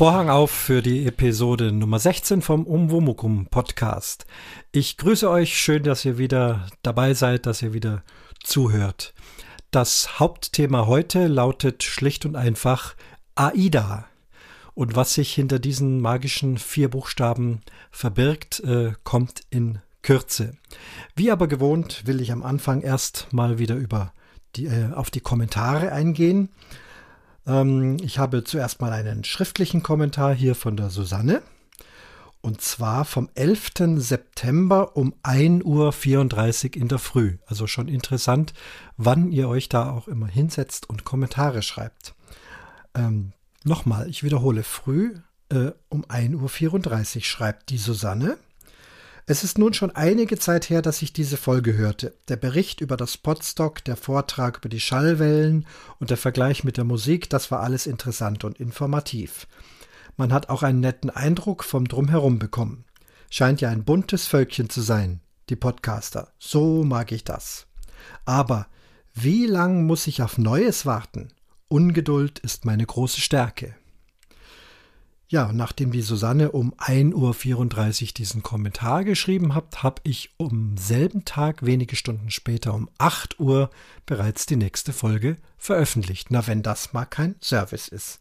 Vorhang auf für die Episode Nummer 16 vom Umwomukum Podcast. Ich grüße euch, schön, dass ihr wieder dabei seid, dass ihr wieder zuhört. Das Hauptthema heute lautet schlicht und einfach AIDA. Und was sich hinter diesen magischen vier Buchstaben verbirgt, äh, kommt in Kürze. Wie aber gewohnt will ich am Anfang erst mal wieder über die, äh, auf die Kommentare eingehen. Ähm, ich habe zuerst mal einen schriftlichen Kommentar hier von der Susanne. Und zwar vom 11. September um 1.34 Uhr in der Früh. Also schon interessant, wann ihr euch da auch immer hinsetzt und Kommentare schreibt. Ähm, Nochmal, ich wiederhole, früh äh, um 1.34 Uhr schreibt die Susanne. Es ist nun schon einige Zeit her, dass ich diese Folge hörte. Der Bericht über das Podstock, der Vortrag über die Schallwellen und der Vergleich mit der Musik, das war alles interessant und informativ. Man hat auch einen netten Eindruck vom Drumherum bekommen. Scheint ja ein buntes Völkchen zu sein, die Podcaster. So mag ich das. Aber wie lang muss ich auf Neues warten? Ungeduld ist meine große Stärke. Ja, nachdem die Susanne um 1.34 Uhr diesen Kommentar geschrieben hat, habe ich um selben Tag, wenige Stunden später, um 8 Uhr bereits die nächste Folge veröffentlicht. Na, wenn das mal kein Service ist.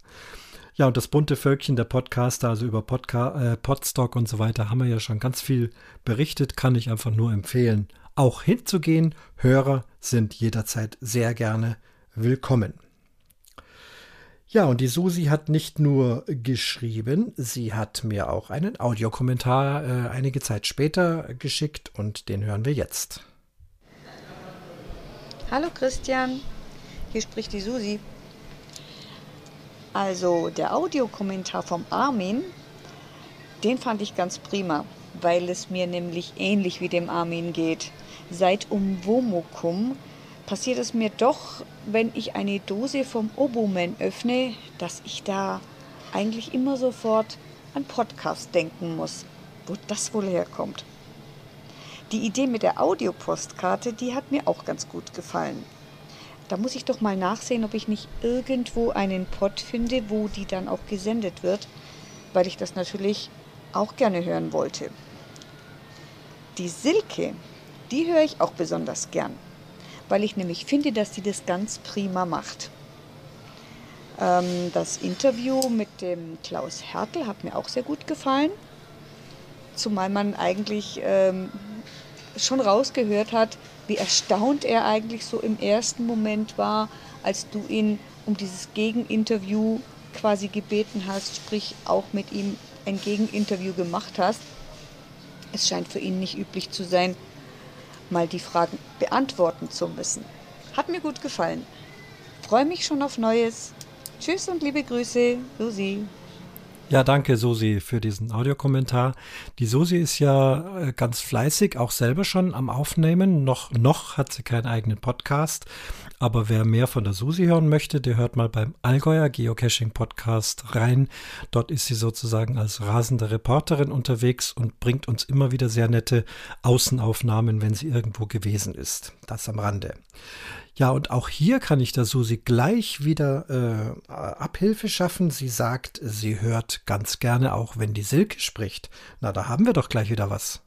Ja, und das bunte Völkchen der Podcaster, also über Podca äh, Podstock und so weiter, haben wir ja schon ganz viel berichtet, kann ich einfach nur empfehlen, auch hinzugehen. Hörer sind jederzeit sehr gerne willkommen. Ja, und die Susi hat nicht nur geschrieben, sie hat mir auch einen Audiokommentar äh, einige Zeit später geschickt und den hören wir jetzt. Hallo Christian, hier spricht die Susi. Also der Audiokommentar vom Armin, den fand ich ganz prima, weil es mir nämlich ähnlich wie dem Armin geht. Seit Umwomukum passiert es mir doch, wenn ich eine Dose vom Oboman öffne, dass ich da eigentlich immer sofort an Podcast denken muss, wo das wohl herkommt. Die Idee mit der Audiopostkarte, die hat mir auch ganz gut gefallen. Da muss ich doch mal nachsehen, ob ich nicht irgendwo einen Pod finde, wo die dann auch gesendet wird, weil ich das natürlich auch gerne hören wollte. Die Silke, die höre ich auch besonders gern weil ich nämlich finde, dass sie das ganz prima macht. Ähm, das Interview mit dem Klaus Hertel hat mir auch sehr gut gefallen, zumal man eigentlich ähm, schon rausgehört hat, wie erstaunt er eigentlich so im ersten Moment war, als du ihn um dieses Gegeninterview quasi gebeten hast, sprich auch mit ihm ein Gegeninterview gemacht hast. Es scheint für ihn nicht üblich zu sein, mal die Fragen beantworten zu müssen. Hat mir gut gefallen. Freue mich schon auf Neues. Tschüss und liebe Grüße, Susi. Ja, danke Susi für diesen Audiokommentar. Die Susi ist ja äh, ganz fleißig, auch selber schon am Aufnehmen. Noch, noch hat sie keinen eigenen Podcast. Aber wer mehr von der Susi hören möchte, der hört mal beim Allgäuer Geocaching Podcast rein. Dort ist sie sozusagen als rasende Reporterin unterwegs und bringt uns immer wieder sehr nette Außenaufnahmen, wenn sie irgendwo gewesen ist. Das am Rande. Ja, und auch hier kann ich der Susi gleich wieder äh, Abhilfe schaffen. Sie sagt, sie hört ganz gerne auch, wenn die Silke spricht. Na, da haben wir doch gleich wieder was.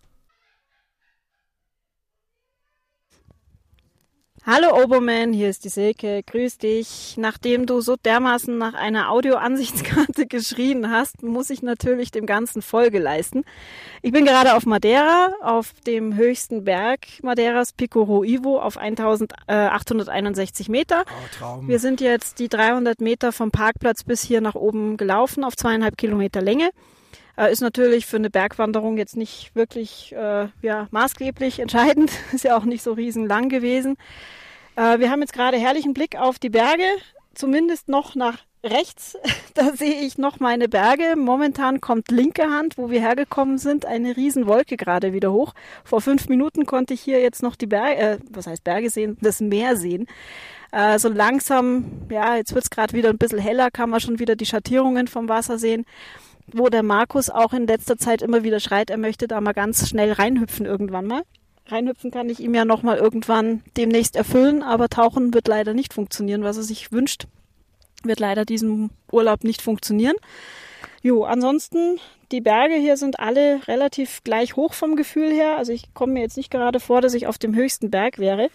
Hallo Oberman, hier ist die Silke. Grüß dich. Nachdem du so dermaßen nach einer Audioansichtskarte geschrien hast, muss ich natürlich dem Ganzen Folge leisten. Ich bin gerade auf Madeira, auf dem höchsten Berg Madeiras, Pico Roivo, auf 1861 Meter. Oh, Traum. Wir sind jetzt die 300 Meter vom Parkplatz bis hier nach oben gelaufen, auf zweieinhalb Kilometer Länge. Äh, ist natürlich für eine Bergwanderung jetzt nicht wirklich äh, ja, maßgeblich entscheidend. Ist ja auch nicht so riesenlang gewesen. Äh, wir haben jetzt gerade herrlichen Blick auf die Berge, zumindest noch nach rechts. Da sehe ich noch meine Berge. Momentan kommt linke Hand, wo wir hergekommen sind, eine Riesenwolke gerade wieder hoch. Vor fünf Minuten konnte ich hier jetzt noch die Berge, äh, was heißt Berge sehen, das Meer sehen. Äh, so langsam, ja, jetzt wird es gerade wieder ein bisschen heller, kann man schon wieder die Schattierungen vom Wasser sehen wo der Markus auch in letzter Zeit immer wieder schreit, er möchte da mal ganz schnell reinhüpfen irgendwann mal. Reinhüpfen kann ich ihm ja nochmal irgendwann demnächst erfüllen, aber tauchen wird leider nicht funktionieren, was er sich wünscht. Wird leider diesen Urlaub nicht funktionieren. Jo, ansonsten, die Berge hier sind alle relativ gleich hoch vom Gefühl her. Also ich komme mir jetzt nicht gerade vor, dass ich auf dem höchsten Berg wäre.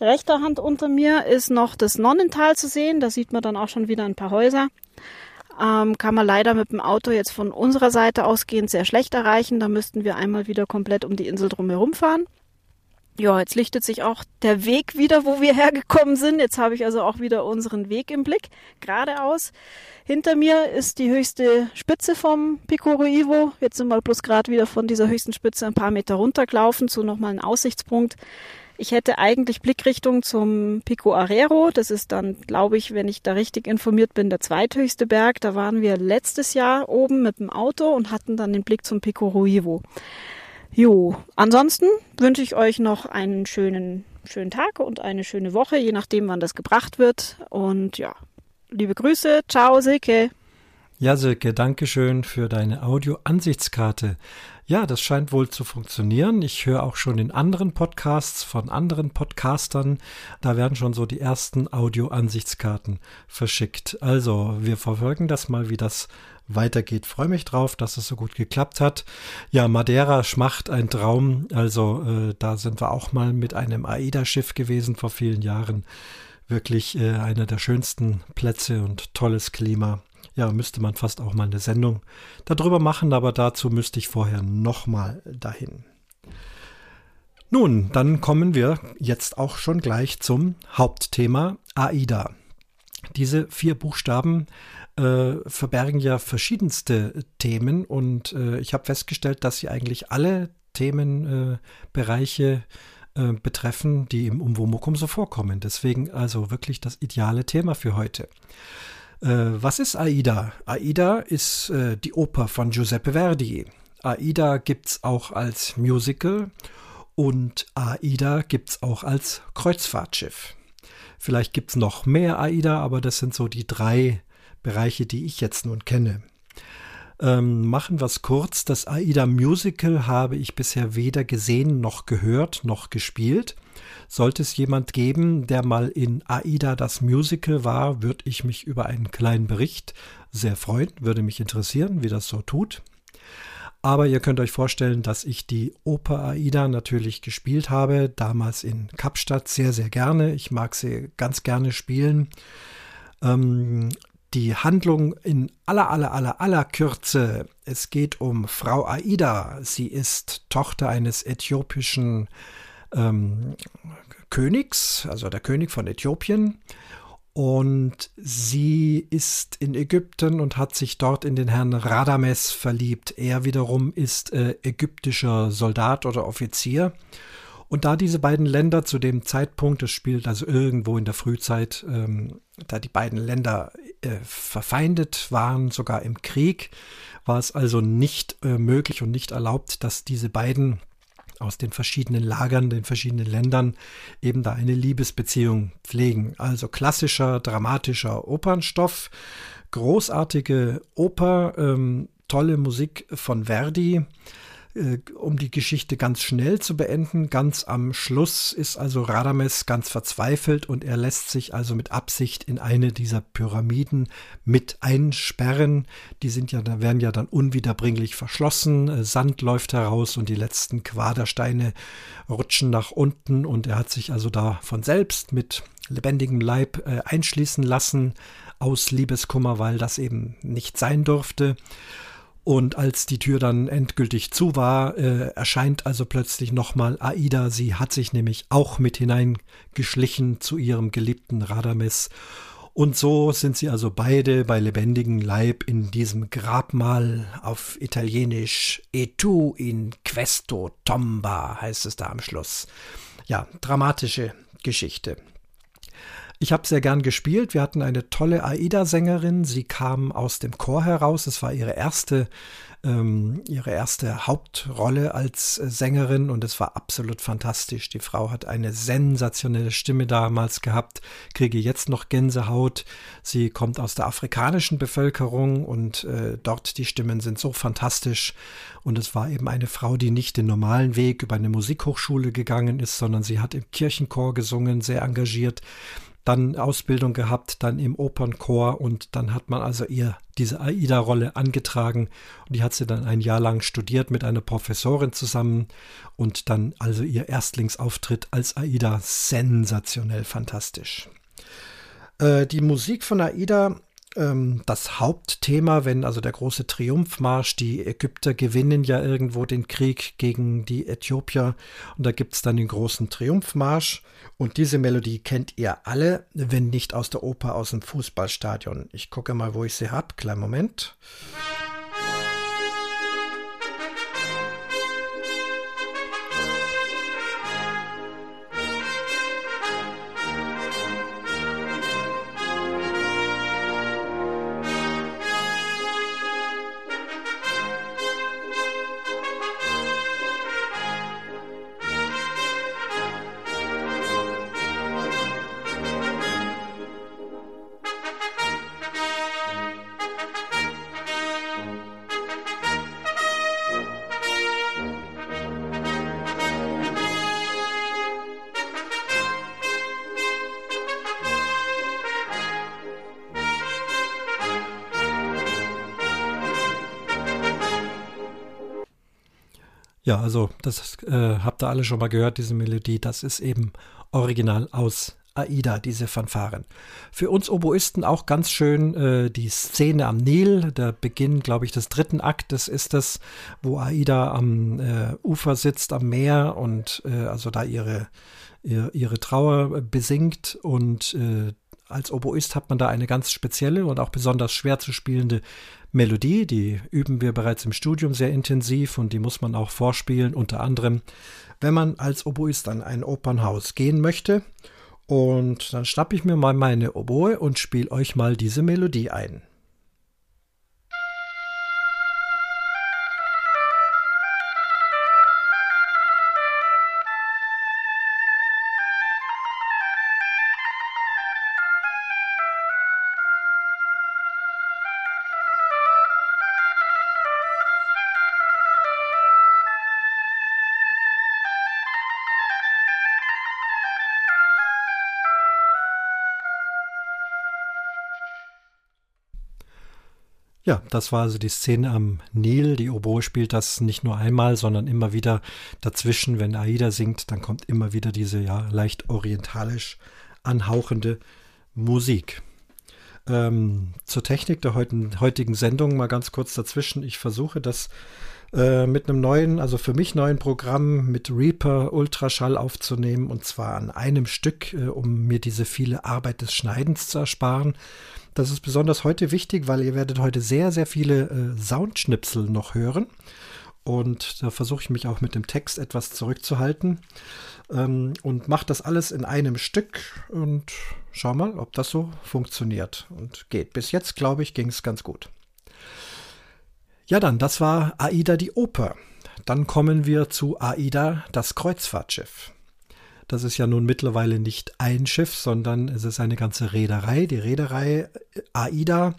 Rechter Hand unter mir ist noch das Nonnental zu sehen. Da sieht man dann auch schon wieder ein paar Häuser. Ähm, kann man leider mit dem Auto jetzt von unserer Seite ausgehend sehr schlecht erreichen. Da müssten wir einmal wieder komplett um die Insel drumherum fahren. Ja, jetzt lichtet sich auch der Weg wieder, wo wir hergekommen sind. Jetzt habe ich also auch wieder unseren Weg im Blick, geradeaus. Hinter mir ist die höchste Spitze vom Pico Ivo. Jetzt sind wir bloß gerade wieder von dieser höchsten Spitze ein paar Meter runtergelaufen zu nochmal einem Aussichtspunkt. Ich hätte eigentlich Blickrichtung zum Pico Arrero. Das ist dann, glaube ich, wenn ich da richtig informiert bin, der zweithöchste Berg. Da waren wir letztes Jahr oben mit dem Auto und hatten dann den Blick zum Pico Ruivo. Jo, ansonsten wünsche ich euch noch einen schönen, schönen Tag und eine schöne Woche, je nachdem, wann das gebracht wird. Und ja, liebe Grüße. Ciao, Silke. Ja, Silke, danke schön für deine Audio-Ansichtskarte. Ja, das scheint wohl zu funktionieren. Ich höre auch schon in anderen Podcasts von anderen Podcastern, da werden schon so die ersten Audio-Ansichtskarten verschickt. Also, wir verfolgen das mal, wie das weitergeht. Freue mich drauf, dass es so gut geklappt hat. Ja, Madeira schmacht ein Traum. Also, äh, da sind wir auch mal mit einem AIDA-Schiff gewesen vor vielen Jahren. Wirklich äh, einer der schönsten Plätze und tolles Klima ja, müsste man fast auch mal eine Sendung darüber machen, aber dazu müsste ich vorher nochmal dahin. Nun, dann kommen wir jetzt auch schon gleich zum Hauptthema AIDA. Diese vier Buchstaben äh, verbergen ja verschiedenste Themen und äh, ich habe festgestellt, dass sie eigentlich alle Themenbereiche äh, betreffen, die im Umwomukum so vorkommen. Deswegen also wirklich das ideale Thema für heute. Äh, was ist Aida? Aida ist äh, die Oper von Giuseppe Verdi. Aida gibt es auch als Musical und Aida gibt es auch als Kreuzfahrtschiff. Vielleicht gibt es noch mehr Aida, aber das sind so die drei Bereiche, die ich jetzt nun kenne. Ähm, machen wir es kurz. Das Aida Musical habe ich bisher weder gesehen noch gehört noch gespielt. Sollte es jemand geben, der mal in Aida das Musical war, würde ich mich über einen kleinen Bericht sehr freuen, würde mich interessieren, wie das so tut. Aber ihr könnt euch vorstellen, dass ich die Oper Aida natürlich gespielt habe, damals in Kapstadt sehr, sehr gerne. Ich mag sie ganz gerne spielen. Ähm, die Handlung in aller, aller, aller, aller Kürze. Es geht um Frau Aida. Sie ist Tochter eines äthiopischen ähm, Königs, also der König von Äthiopien. Und sie ist in Ägypten und hat sich dort in den Herrn Radames verliebt. Er wiederum ist äh, ägyptischer Soldat oder Offizier. Und da diese beiden Länder zu dem Zeitpunkt, es spielt also irgendwo in der Frühzeit, ähm, da die beiden Länder äh, verfeindet waren, sogar im Krieg, war es also nicht äh, möglich und nicht erlaubt, dass diese beiden aus den verschiedenen Lagern, den verschiedenen Ländern eben da eine Liebesbeziehung pflegen. Also klassischer, dramatischer Opernstoff, großartige Oper, ähm, tolle Musik von Verdi. Äh, um die Geschichte ganz schnell zu beenden, ganz am Schluss ist also Radames ganz verzweifelt und er lässt sich also mit Absicht in eine dieser Pyramiden mit einsperren. Die sind ja, werden ja dann unwiederbringlich verschlossen, äh, Sand läuft heraus und die letzten Quadersteine rutschen nach unten und er hat sich also da von selbst mit lebendigem Leib äh, einschließen lassen aus Liebeskummer, weil das eben nicht sein durfte. Und als die Tür dann endgültig zu war, äh, erscheint also plötzlich nochmal Aida. Sie hat sich nämlich auch mit hineingeschlichen zu ihrem geliebten Radames. Und so sind sie also beide bei lebendigem Leib in diesem Grabmal auf Italienisch E tu in questo tomba heißt es da am Schluss. Ja, dramatische Geschichte. Ich habe sehr gern gespielt. Wir hatten eine tolle Aida-Sängerin. Sie kam aus dem Chor heraus. Es war ihre erste, ähm, ihre erste Hauptrolle als äh, Sängerin und es war absolut fantastisch. Die Frau hat eine sensationelle Stimme damals gehabt. Kriege jetzt noch Gänsehaut. Sie kommt aus der afrikanischen Bevölkerung und äh, dort die Stimmen sind so fantastisch. Und es war eben eine Frau, die nicht den normalen Weg über eine Musikhochschule gegangen ist, sondern sie hat im Kirchenchor gesungen, sehr engagiert dann Ausbildung gehabt, dann im Opernchor und dann hat man also ihr diese AIDA-Rolle angetragen und die hat sie dann ein Jahr lang studiert mit einer Professorin zusammen und dann also ihr Erstlingsauftritt als AIDA sensationell fantastisch. Äh, die Musik von AIDA das Hauptthema, wenn also der große Triumphmarsch, die Ägypter gewinnen ja irgendwo den Krieg gegen die Äthiopier und da gibt es dann den großen Triumphmarsch und diese Melodie kennt ihr alle, wenn nicht aus der Oper, aus dem Fußballstadion. Ich gucke mal, wo ich sie habe. Kleinen Moment. Ja, also das äh, habt ihr alle schon mal gehört, diese Melodie. Das ist eben original aus Aida, diese Fanfaren. Für uns Oboisten auch ganz schön äh, die Szene am Nil, der Beginn, glaube ich, des dritten Aktes ist es, wo Aida am äh, Ufer sitzt, am Meer und äh, also da ihre, ihre, ihre Trauer besingt und äh, als Oboist hat man da eine ganz spezielle und auch besonders schwer zu spielende Melodie. Die üben wir bereits im Studium sehr intensiv und die muss man auch vorspielen, unter anderem, wenn man als Oboist an ein Opernhaus gehen möchte. Und dann schnappe ich mir mal meine Oboe und spiele euch mal diese Melodie ein. Ja, das war also die Szene am Nil. Die Oboe spielt das nicht nur einmal, sondern immer wieder dazwischen. Wenn Aida singt, dann kommt immer wieder diese ja leicht orientalisch anhauchende Musik. Ähm, zur Technik der heutigen Sendung mal ganz kurz dazwischen. Ich versuche das äh, mit einem neuen, also für mich neuen Programm mit Reaper Ultraschall aufzunehmen und zwar an einem Stück, äh, um mir diese viele Arbeit des Schneidens zu ersparen. Das ist besonders heute wichtig, weil ihr werdet heute sehr, sehr viele äh, Soundschnipsel noch hören. Und da versuche ich mich auch mit dem Text etwas zurückzuhalten. Ähm, und mache das alles in einem Stück und schau mal, ob das so funktioniert und geht. Bis jetzt, glaube ich, ging es ganz gut. Ja, dann, das war AIDA die Oper. Dann kommen wir zu AIDA das Kreuzfahrtschiff. Das ist ja nun mittlerweile nicht ein Schiff, sondern es ist eine ganze Reederei. Die Reederei AIDA,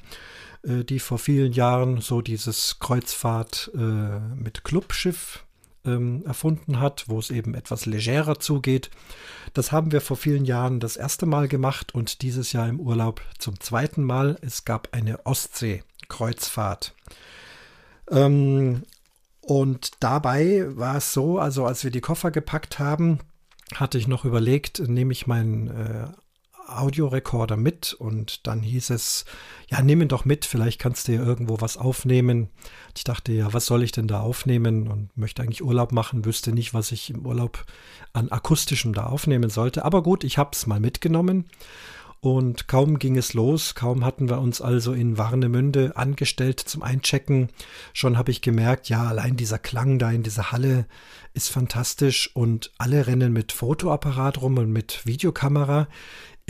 die vor vielen Jahren so dieses Kreuzfahrt äh, mit Clubschiff ähm, erfunden hat, wo es eben etwas legerer zugeht. Das haben wir vor vielen Jahren das erste Mal gemacht und dieses Jahr im Urlaub zum zweiten Mal. Es gab eine Ostsee-Kreuzfahrt. Ähm, und dabei war es so, also als wir die Koffer gepackt haben, hatte ich noch überlegt, nehme ich meinen äh, Audiorekorder mit und dann hieß es, ja, nimm ihn doch mit, vielleicht kannst du ja irgendwo was aufnehmen. Ich dachte, ja, was soll ich denn da aufnehmen und möchte eigentlich Urlaub machen, wüsste nicht, was ich im Urlaub an akustischem da aufnehmen sollte. Aber gut, ich habe es mal mitgenommen und kaum ging es los, kaum hatten wir uns also in Warnemünde angestellt zum Einchecken, schon habe ich gemerkt, ja, allein dieser Klang da in dieser Halle ist fantastisch und alle rennen mit Fotoapparat rum und mit Videokamera.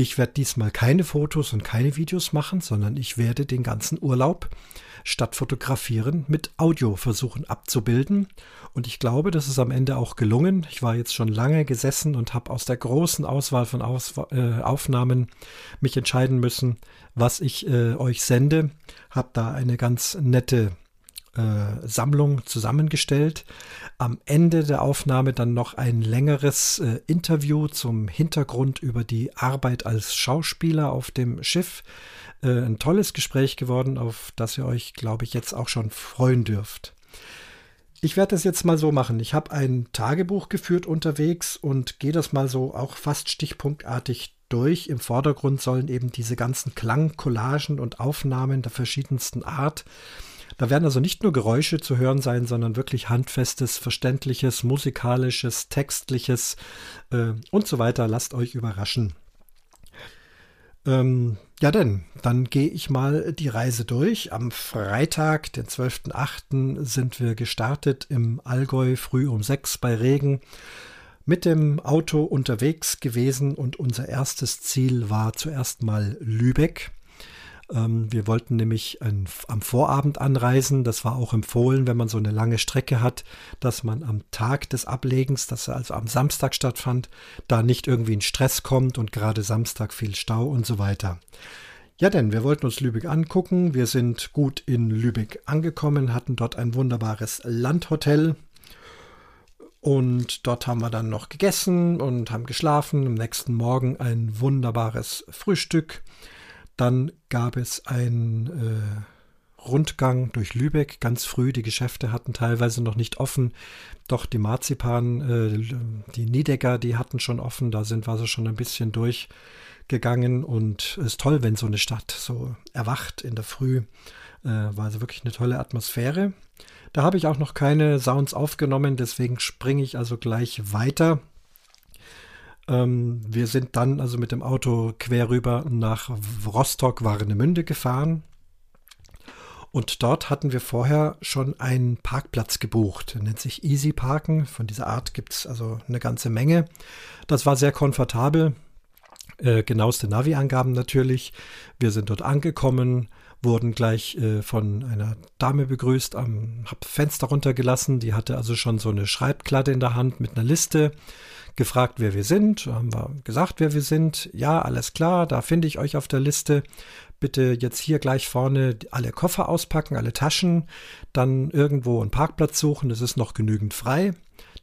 Ich werde diesmal keine Fotos und keine Videos machen, sondern ich werde den ganzen Urlaub statt fotografieren mit Audio versuchen abzubilden. Und ich glaube, das ist am Ende auch gelungen. Ich war jetzt schon lange gesessen und habe aus der großen Auswahl von aus, äh, Aufnahmen mich entscheiden müssen, was ich äh, euch sende. Habe da eine ganz nette äh, Sammlung zusammengestellt. Am Ende der Aufnahme dann noch ein längeres äh, Interview zum Hintergrund über die Arbeit als Schauspieler auf dem Schiff. Äh, ein tolles Gespräch geworden, auf das ihr euch, glaube ich, jetzt auch schon freuen dürft. Ich werde das jetzt mal so machen. Ich habe ein Tagebuch geführt unterwegs und gehe das mal so auch fast stichpunktartig durch. Im Vordergrund sollen eben diese ganzen Klangcollagen und Aufnahmen der verschiedensten Art. Da werden also nicht nur Geräusche zu hören sein, sondern wirklich handfestes, verständliches, musikalisches, textliches äh, und so weiter. Lasst euch überraschen. Ähm, ja denn, dann gehe ich mal die Reise durch. Am Freitag, den 12.08., sind wir gestartet im Allgäu früh um sechs bei Regen mit dem Auto unterwegs gewesen und unser erstes Ziel war zuerst mal Lübeck. Ähm, wir wollten nämlich ein, am Vorabend anreisen. Das war auch empfohlen, wenn man so eine lange Strecke hat, dass man am Tag des Ablegens, das also am Samstag stattfand, da nicht irgendwie in Stress kommt und gerade Samstag viel Stau und so weiter. Ja, denn wir wollten uns Lübeck angucken. Wir sind gut in Lübeck angekommen, hatten dort ein wunderbares Landhotel. Und dort haben wir dann noch gegessen und haben geschlafen. Am nächsten Morgen ein wunderbares Frühstück. Dann gab es einen äh, Rundgang durch Lübeck ganz früh. Die Geschäfte hatten teilweise noch nicht offen. Doch die Marzipan, äh, die Niedecker, die hatten schon offen. Da sind wir so schon ein bisschen durchgegangen. Und es ist toll, wenn so eine Stadt so erwacht in der Früh. Äh, war also wirklich eine tolle Atmosphäre. Da habe ich auch noch keine Sounds aufgenommen, deswegen springe ich also gleich weiter. Ähm, wir sind dann also mit dem Auto quer rüber nach Rostock-Warnemünde gefahren. Und dort hatten wir vorher schon einen Parkplatz gebucht. Der nennt sich Easy Parken. Von dieser Art gibt es also eine ganze Menge. Das war sehr komfortabel. Äh, genaueste Navi-Angaben natürlich. Wir sind dort angekommen, wurden gleich äh, von einer Dame begrüßt, am, hab Fenster runtergelassen. Die hatte also schon so eine Schreibklatte in der Hand mit einer Liste gefragt, wer wir sind, haben wir gesagt, wer wir sind. Ja, alles klar, da finde ich euch auf der Liste. Bitte jetzt hier gleich vorne alle Koffer auspacken, alle Taschen, dann irgendwo einen Parkplatz suchen, es ist noch genügend frei.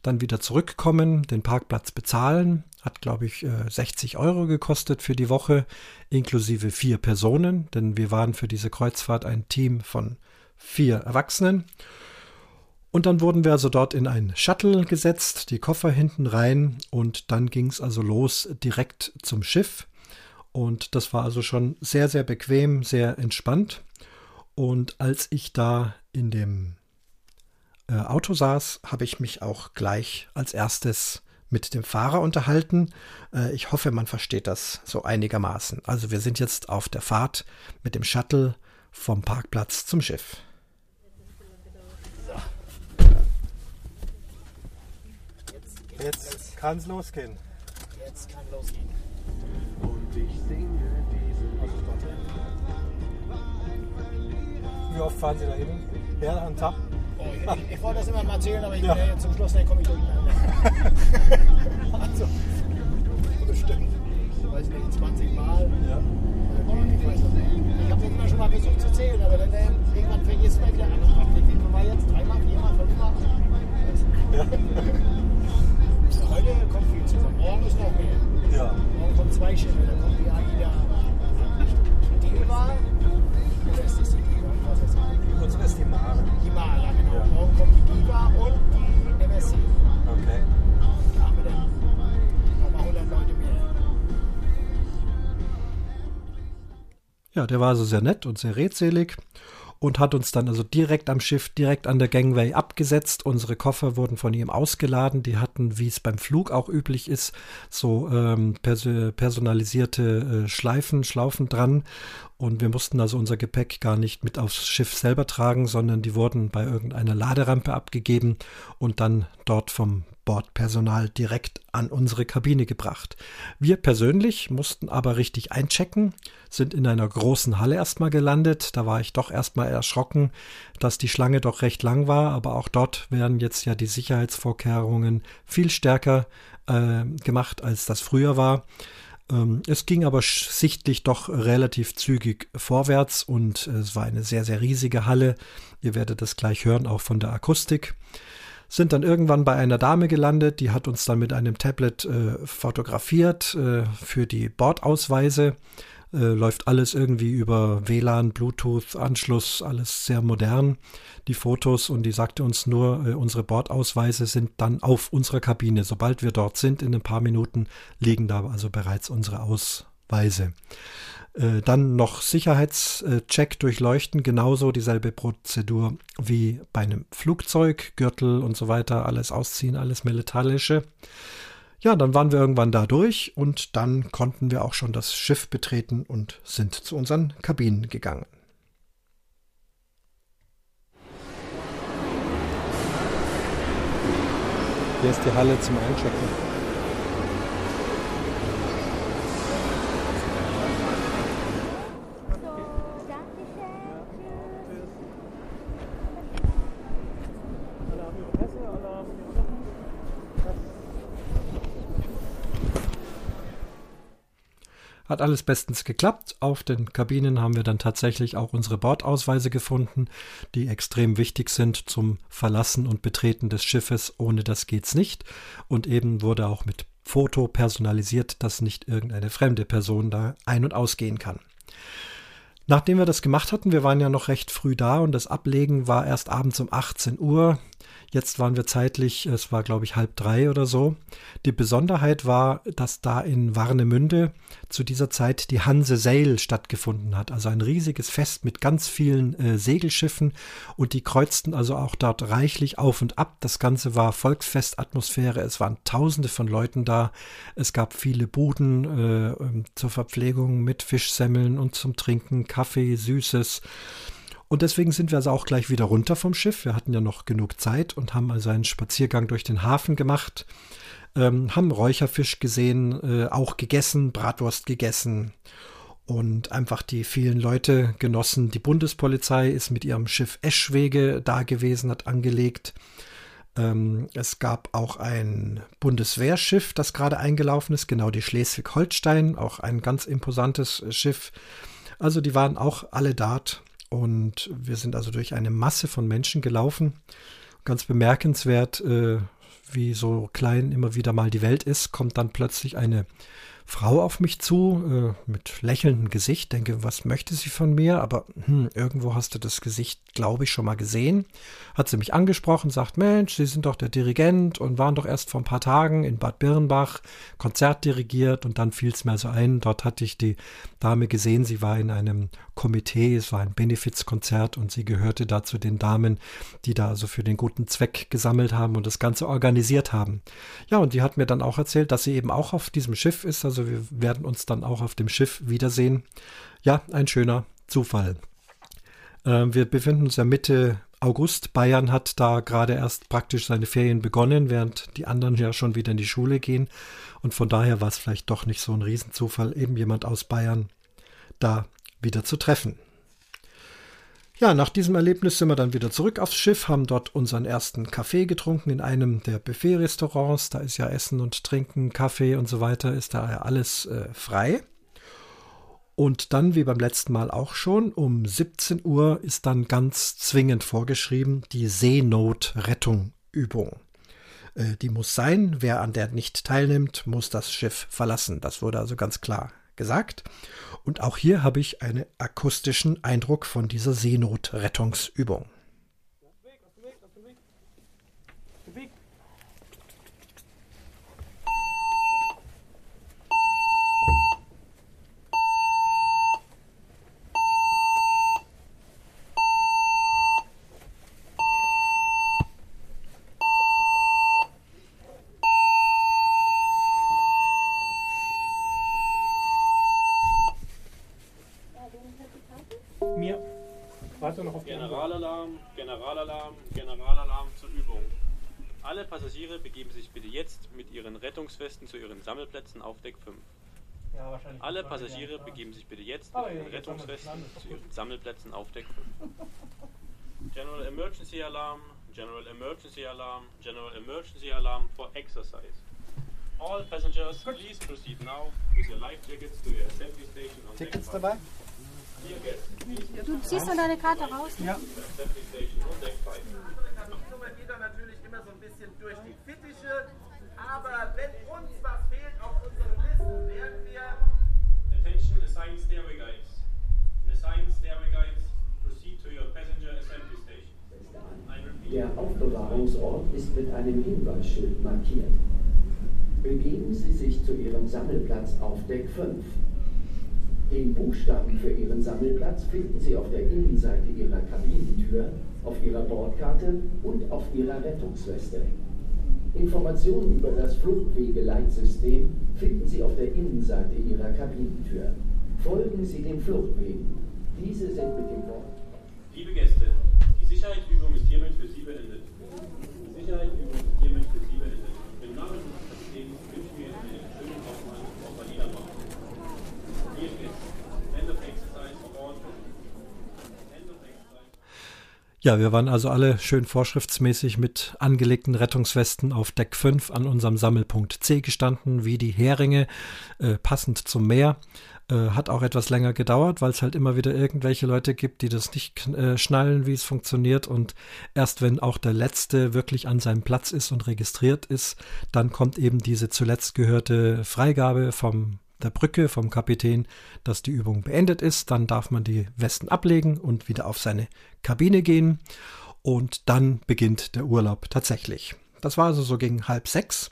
Dann wieder zurückkommen, den Parkplatz bezahlen. Hat, glaube ich, 60 äh, Euro gekostet für die Woche, inklusive vier Personen, denn wir waren für diese Kreuzfahrt ein Team von vier Erwachsenen. Und dann wurden wir also dort in ein Shuttle gesetzt, die Koffer hinten rein und dann ging es also los direkt zum Schiff. Und das war also schon sehr, sehr bequem, sehr entspannt. Und als ich da in dem äh, Auto saß, habe ich mich auch gleich als erstes mit dem Fahrer unterhalten. Äh, ich hoffe, man versteht das so einigermaßen. Also wir sind jetzt auf der Fahrt mit dem Shuttle vom Parkplatz zum Schiff. Jetzt kann es losgehen. Jetzt kann losgehen. Und ich singe diese Wie oft fahren Sie da hin? Ja, am Tag? Oh, ich, ich, wollte das immer mal erzählen, aber ich, ja. äh, zum Schluss komme ich durcheinander. also, bestimmt, weiß nicht, 20 Mal. Ja. Ich, weiß noch nicht. Ich habe immer schon mal versucht zu zählen, aber dann äh, irgendwann vergisst man wieder an. Wie viel war jetzt? Dreimal, viermal, fünfmal? Ja. Heute kommt viel zusammen. Morgen ist noch mehr. Ja. Morgen kommen zwei Schiffe. Dann kommt die AIDA Diva. Oder ist das die Diva? Was ist das? Unsere ist die Mare. Die Mare, ja genau. Ja. Morgen kommt die Diva und die MSC. Okay. Da haben wir dann nochmal 100 Leute mehr. Ja, der war also sehr nett und sehr redselig und hat uns dann also direkt am Schiff, direkt an der Gangway abgesetzt. Unsere Koffer wurden von ihm ausgeladen. Die hatten, wie es beim Flug auch üblich ist, so ähm, pers personalisierte äh, Schleifen, Schlaufen dran. Und wir mussten also unser Gepäck gar nicht mit aufs Schiff selber tragen, sondern die wurden bei irgendeiner Laderampe abgegeben und dann dort vom Bordpersonal direkt an unsere Kabine gebracht. Wir persönlich mussten aber richtig einchecken, sind in einer großen Halle erstmal gelandet. Da war ich doch erstmal erschrocken, dass die Schlange doch recht lang war, aber auch dort werden jetzt ja die Sicherheitsvorkehrungen viel stärker äh, gemacht, als das früher war. Ähm, es ging aber sichtlich doch relativ zügig vorwärts und äh, es war eine sehr, sehr riesige Halle. Ihr werdet das gleich hören, auch von der Akustik. Sind dann irgendwann bei einer Dame gelandet, die hat uns dann mit einem Tablet äh, fotografiert äh, für die Bordausweise. Äh, läuft alles irgendwie über WLAN, Bluetooth-Anschluss, alles sehr modern, die Fotos. Und die sagte uns nur, äh, unsere Bordausweise sind dann auf unserer Kabine. Sobald wir dort sind, in ein paar Minuten, liegen da also bereits unsere Ausweise. Äh, dann noch Sicherheitscheck durchleuchten, genauso dieselbe Prozedur wie bei einem Flugzeug, Gürtel und so weiter, alles ausziehen, alles Metallische. Ja, dann waren wir irgendwann da durch und dann konnten wir auch schon das Schiff betreten und sind zu unseren Kabinen gegangen. Hier ist die Halle zum Einchecken. Hat alles bestens geklappt. Auf den Kabinen haben wir dann tatsächlich auch unsere Bordausweise gefunden, die extrem wichtig sind zum Verlassen und Betreten des Schiffes. Ohne das geht's nicht. Und eben wurde auch mit Foto personalisiert, dass nicht irgendeine fremde Person da ein- und ausgehen kann. Nachdem wir das gemacht hatten, wir waren ja noch recht früh da und das Ablegen war erst abends um 18 Uhr. Jetzt waren wir zeitlich, es war glaube ich halb drei oder so. Die Besonderheit war, dass da in Warnemünde zu dieser Zeit die Hanse Sail stattgefunden hat. Also ein riesiges Fest mit ganz vielen äh, Segelschiffen und die kreuzten also auch dort reichlich auf und ab. Das Ganze war Volksfestatmosphäre. Es waren tausende von Leuten da. Es gab viele Buden äh, ähm, zur Verpflegung mit Fischsemmeln und zum Trinken, Kaffee, Süßes. Und deswegen sind wir also auch gleich wieder runter vom Schiff. Wir hatten ja noch genug Zeit und haben also einen Spaziergang durch den Hafen gemacht, ähm, haben Räucherfisch gesehen, äh, auch gegessen, Bratwurst gegessen und einfach die vielen Leute genossen. Die Bundespolizei ist mit ihrem Schiff Eschwege da gewesen, hat angelegt. Ähm, es gab auch ein Bundeswehrschiff, das gerade eingelaufen ist, genau die Schleswig-Holstein, auch ein ganz imposantes Schiff. Also die waren auch alle dort und wir sind also durch eine Masse von Menschen gelaufen. Ganz bemerkenswert, äh, wie so klein immer wieder mal die Welt ist, kommt dann plötzlich eine Frau auf mich zu, äh, mit lächelndem Gesicht. Denke, was möchte sie von mir? Aber hm, irgendwo hast du das Gesicht, glaube ich, schon mal gesehen. Hat sie mich angesprochen, sagt, Mensch, Sie sind doch der Dirigent und waren doch erst vor ein paar Tagen in Bad Birnbach Konzert dirigiert und dann fiel es mir so ein. Dort hatte ich die Dame gesehen, sie war in einem Komitee, es war ein Benefizkonzert und sie gehörte da zu den Damen, die da also für den guten Zweck gesammelt haben und das Ganze organisiert haben. Ja, und die hat mir dann auch erzählt, dass sie eben auch auf diesem Schiff ist, also wir werden uns dann auch auf dem Schiff wiedersehen. Ja, ein schöner Zufall. Äh, wir befinden uns ja Mitte August. Bayern hat da gerade erst praktisch seine Ferien begonnen, während die anderen ja schon wieder in die Schule gehen. Und von daher war es vielleicht doch nicht so ein Riesenzufall, eben jemand aus Bayern da wieder zu treffen. Ja, nach diesem Erlebnis sind wir dann wieder zurück aufs Schiff, haben dort unseren ersten Kaffee getrunken in einem der Buffet-Restaurants. Da ist ja Essen und Trinken, Kaffee und so weiter, ist da ja alles äh, frei. Und dann, wie beim letzten Mal auch schon, um 17 Uhr ist dann ganz zwingend vorgeschrieben die Seenotrettung-Übung. Äh, die muss sein. Wer an der nicht teilnimmt, muss das Schiff verlassen. Das wurde also ganz klar gesagt. Und auch hier habe ich einen akustischen Eindruck von dieser Seenotrettungsübung. Mir. Warte noch auf die Antwort. Generalalarm, Generalalarm, Generalalarm zur Übung. Alle Passagiere begeben sich bitte jetzt mit Rettungswesten zu ihren Sammelplätzen auf Deck 5. Ja, wahrscheinlich. Alle Passagiere begeben sich bitte jetzt Oh, mit ja, ihren Rettungswesten zu ihren Sammelplätzen auf Deck 5. General Emergency Alarm, General Emergency Alarm, General Emergency Alarm for Exercise. All passengers, please proceed now with your life jackets to your assembly station on deck Tickets five. dabei? Du ziehst dann deine Karte raus? Ja. deck dann natürlich immer so ein bisschen durch die Fittiche. Aber wenn Aufbewahrungsort ist mit einem Hinweisschild markiert. Begeben Sie sich zu Ihrem Sammelplatz auf Deck 5. Den Buchstaben für Ihren Sammelplatz finden Sie auf der Innenseite Ihrer Kabinentür, auf Ihrer Bordkarte und auf Ihrer Rettungsweste. Informationen über das Fluchtwegeleitsystem finden Sie auf der Innenseite Ihrer Kabinentür. Folgen Sie den Fluchtwegen. Diese sind mit dem Wort Liebe Gäste, die Sicherheitsübung ist hiermit für Sie beendet. Die Sicherheitsübung ist hiermit für Sie beendet. Im Namen des Kapitäns wünschen wir Ihnen einen schönen Hoffmann auf Manila machen. Dear guests, end of exercise for all End of exercise. Ja, wir waren also alle schön vorschriftsmäßig mit angelegten Rettungswesten auf Deck 5 an unserem Sammelpunkt C gestanden, wie die Heringe, äh, passend zum Meer. Äh, hat auch etwas länger gedauert, weil es halt immer wieder irgendwelche Leute gibt, die das nicht äh, schnallen, wie es funktioniert. Und erst wenn auch der Letzte wirklich an seinem Platz ist und registriert ist, dann kommt eben diese zuletzt gehörte Freigabe vom der Brücke vom Kapitän, dass die Übung beendet ist. Dann darf man die Westen ablegen und wieder auf seine Kabine gehen. Und dann beginnt der Urlaub tatsächlich. Das war also so gegen halb sechs.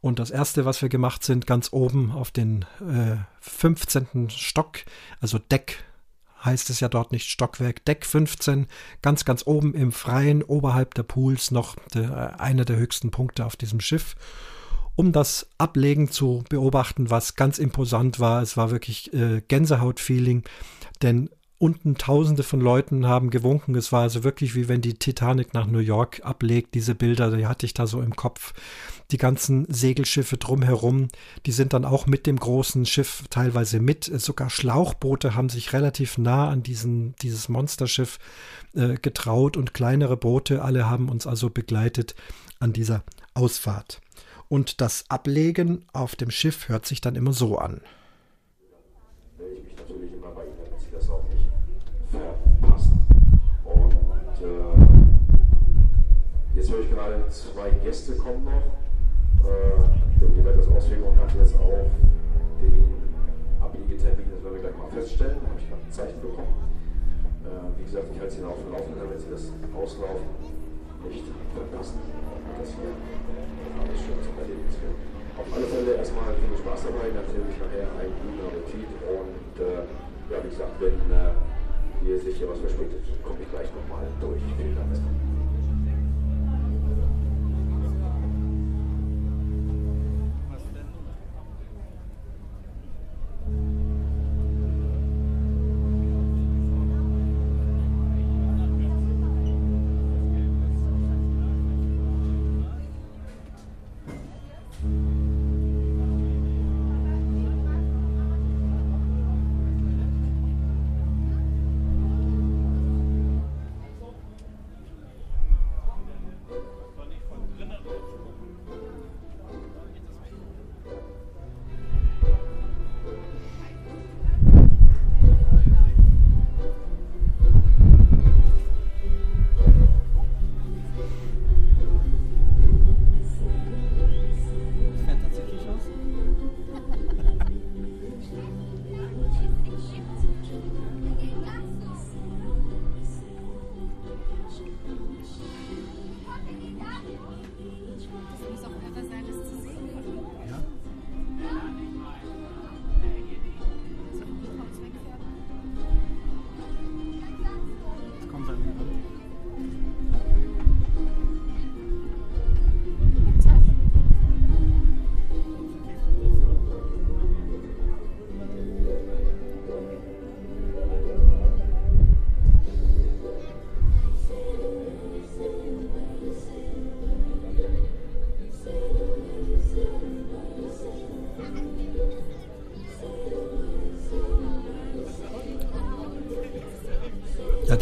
Und das erste, was wir gemacht sind, ganz oben auf den äh, 15. Stock, also Deck heißt es ja dort nicht Stockwerk, Deck 15, ganz, ganz oben im Freien, oberhalb der Pools, noch der, einer der höchsten Punkte auf diesem Schiff um das Ablegen zu beobachten, was ganz imposant war. Es war wirklich äh, Gänsehaut-Feeling, denn unten tausende von Leuten haben gewunken. Es war also wirklich wie wenn die Titanic nach New York ablegt. Diese Bilder, die hatte ich da so im Kopf. Die ganzen Segelschiffe drumherum, die sind dann auch mit dem großen Schiff teilweise mit. Sogar Schlauchboote haben sich relativ nah an diesen, dieses Monsterschiff äh, getraut und kleinere Boote, alle haben uns also begleitet an dieser Ausfahrt. Und das Ablegen auf dem Schiff hört sich dann immer so an. äh, jetzt höre ich gerade, zwei Gäste kommen noch. Äh, ich glaube, die wird das auswählen und hat jetzt auch den Abliegetermin, das werden wir gleich mal feststellen. Da habe ich gerade ein Zeichen bekommen. Äh, wie gesagt, ich halte Sie auf dem Laufenden, damit Sie das Auslaufen nicht verpassen. Das hier alles schön zum Erlebnis wird. Auf alle Fälle erstmal viel Spaß dabei, natürlich nachher einen guten Appetit und äh, ja, wie gesagt, wenn äh, hier sich hier was verspätet, komme ich gleich nochmal durch. Vielen Dank erstmal.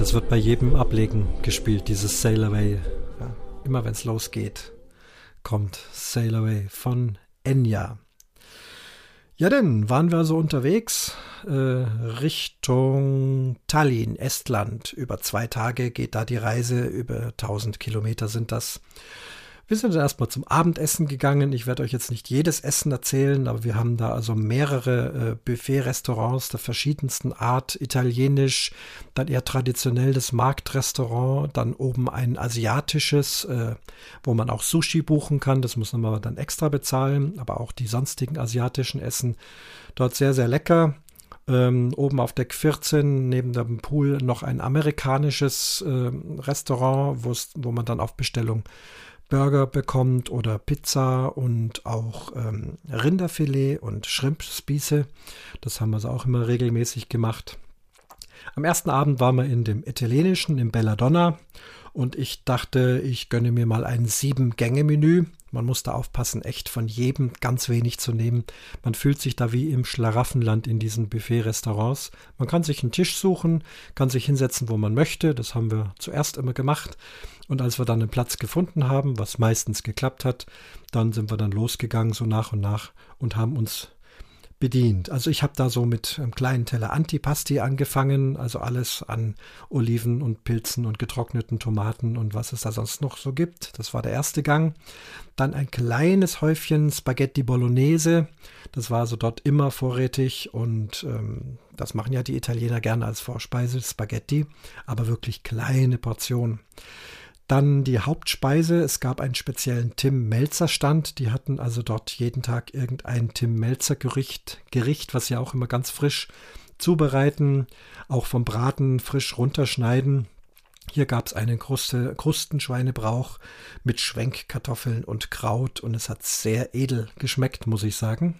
Das wird bei jedem Ablegen gespielt, dieses Sail Away. Ja, immer wenn es losgeht, kommt Sail Away von Enya. Ja, denn waren wir also unterwegs äh, Richtung Tallinn, Estland. Über zwei Tage geht da die Reise, über 1000 Kilometer sind das. Wir sind dann erstmal zum Abendessen gegangen. Ich werde euch jetzt nicht jedes Essen erzählen, aber wir haben da also mehrere äh, Buffet-Restaurants der verschiedensten Art. Italienisch, dann eher traditionell das Marktrestaurant, dann oben ein asiatisches, äh, wo man auch Sushi buchen kann. Das muss man dann extra bezahlen, aber auch die sonstigen asiatischen Essen dort sehr, sehr lecker. Ähm, oben auf Deck 14 neben dem Pool noch ein amerikanisches äh, Restaurant, wo man dann auf Bestellung Burger bekommt oder Pizza und auch ähm, Rinderfilet und Shrimpspieße. Das haben wir also auch immer regelmäßig gemacht. Am ersten Abend waren wir in dem italienischen, im Belladonna. Und ich dachte, ich gönne mir mal ein Sieben-Gänge-Menü. Man muss da aufpassen, echt von jedem ganz wenig zu nehmen. Man fühlt sich da wie im Schlaraffenland in diesen Buffet-Restaurants. Man kann sich einen Tisch suchen, kann sich hinsetzen, wo man möchte. Das haben wir zuerst immer gemacht. Und als wir dann einen Platz gefunden haben, was meistens geklappt hat, dann sind wir dann losgegangen, so nach und nach, und haben uns bedient. Also ich habe da so mit einem kleinen Teller Antipasti angefangen, also alles an Oliven und Pilzen und getrockneten Tomaten und was es da sonst noch so gibt. Das war der erste Gang. Dann ein kleines Häufchen Spaghetti Bolognese. Das war also dort immer vorrätig und ähm, das machen ja die Italiener gerne als Vorspeise, Spaghetti, aber wirklich kleine Portionen. Dann die Hauptspeise. Es gab einen speziellen Tim Melzer Stand. Die hatten also dort jeden Tag irgendein Tim Melzer Gericht, Gericht, was sie auch immer ganz frisch zubereiten, auch vom Braten frisch runterschneiden. Hier gab es einen Kruste, Krustenschweinebrauch mit Schwenkkartoffeln und Kraut und es hat sehr edel geschmeckt, muss ich sagen.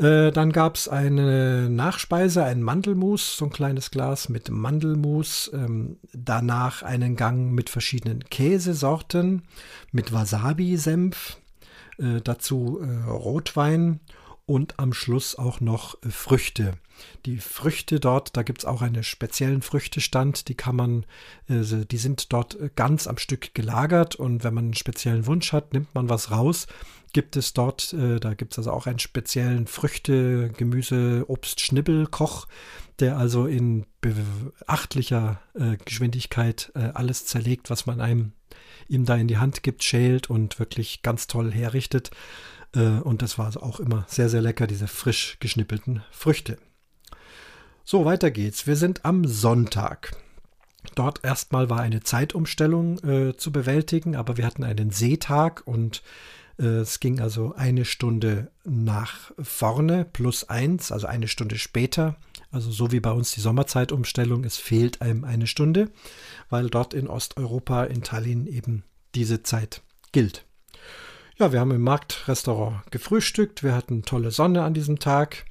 Äh, dann gab es eine Nachspeise, ein Mandelmus, so ein kleines Glas mit Mandelmus. Ähm, danach einen Gang mit verschiedenen Käsesorten, mit Wasabi-Senf. Äh, dazu äh, Rotwein und am Schluss auch noch äh, Früchte. Die Früchte dort, da gibt es auch einen speziellen Früchtestand, die kann man, die sind dort ganz am Stück gelagert und wenn man einen speziellen Wunsch hat, nimmt man was raus gibt es dort, äh, da gibt es also auch einen speziellen Früchte, Gemüse, Obst, Schnibbelkoch, der also in beachtlicher äh, Geschwindigkeit äh, alles zerlegt, was man einem ihm da in die Hand gibt, schält und wirklich ganz toll herrichtet. Äh, und das war also auch immer sehr, sehr lecker, diese frisch geschnippelten Früchte. So, weiter geht's. Wir sind am Sonntag. Dort erstmal war eine Zeitumstellung äh, zu bewältigen, aber wir hatten einen Seetag und es ging also eine Stunde nach vorne plus eins, also eine Stunde später. Also so wie bei uns die Sommerzeitumstellung, es fehlt einem eine Stunde, weil dort in Osteuropa, in Tallinn eben diese Zeit gilt. Ja, wir haben im Marktrestaurant gefrühstückt, wir hatten tolle Sonne an diesem Tag.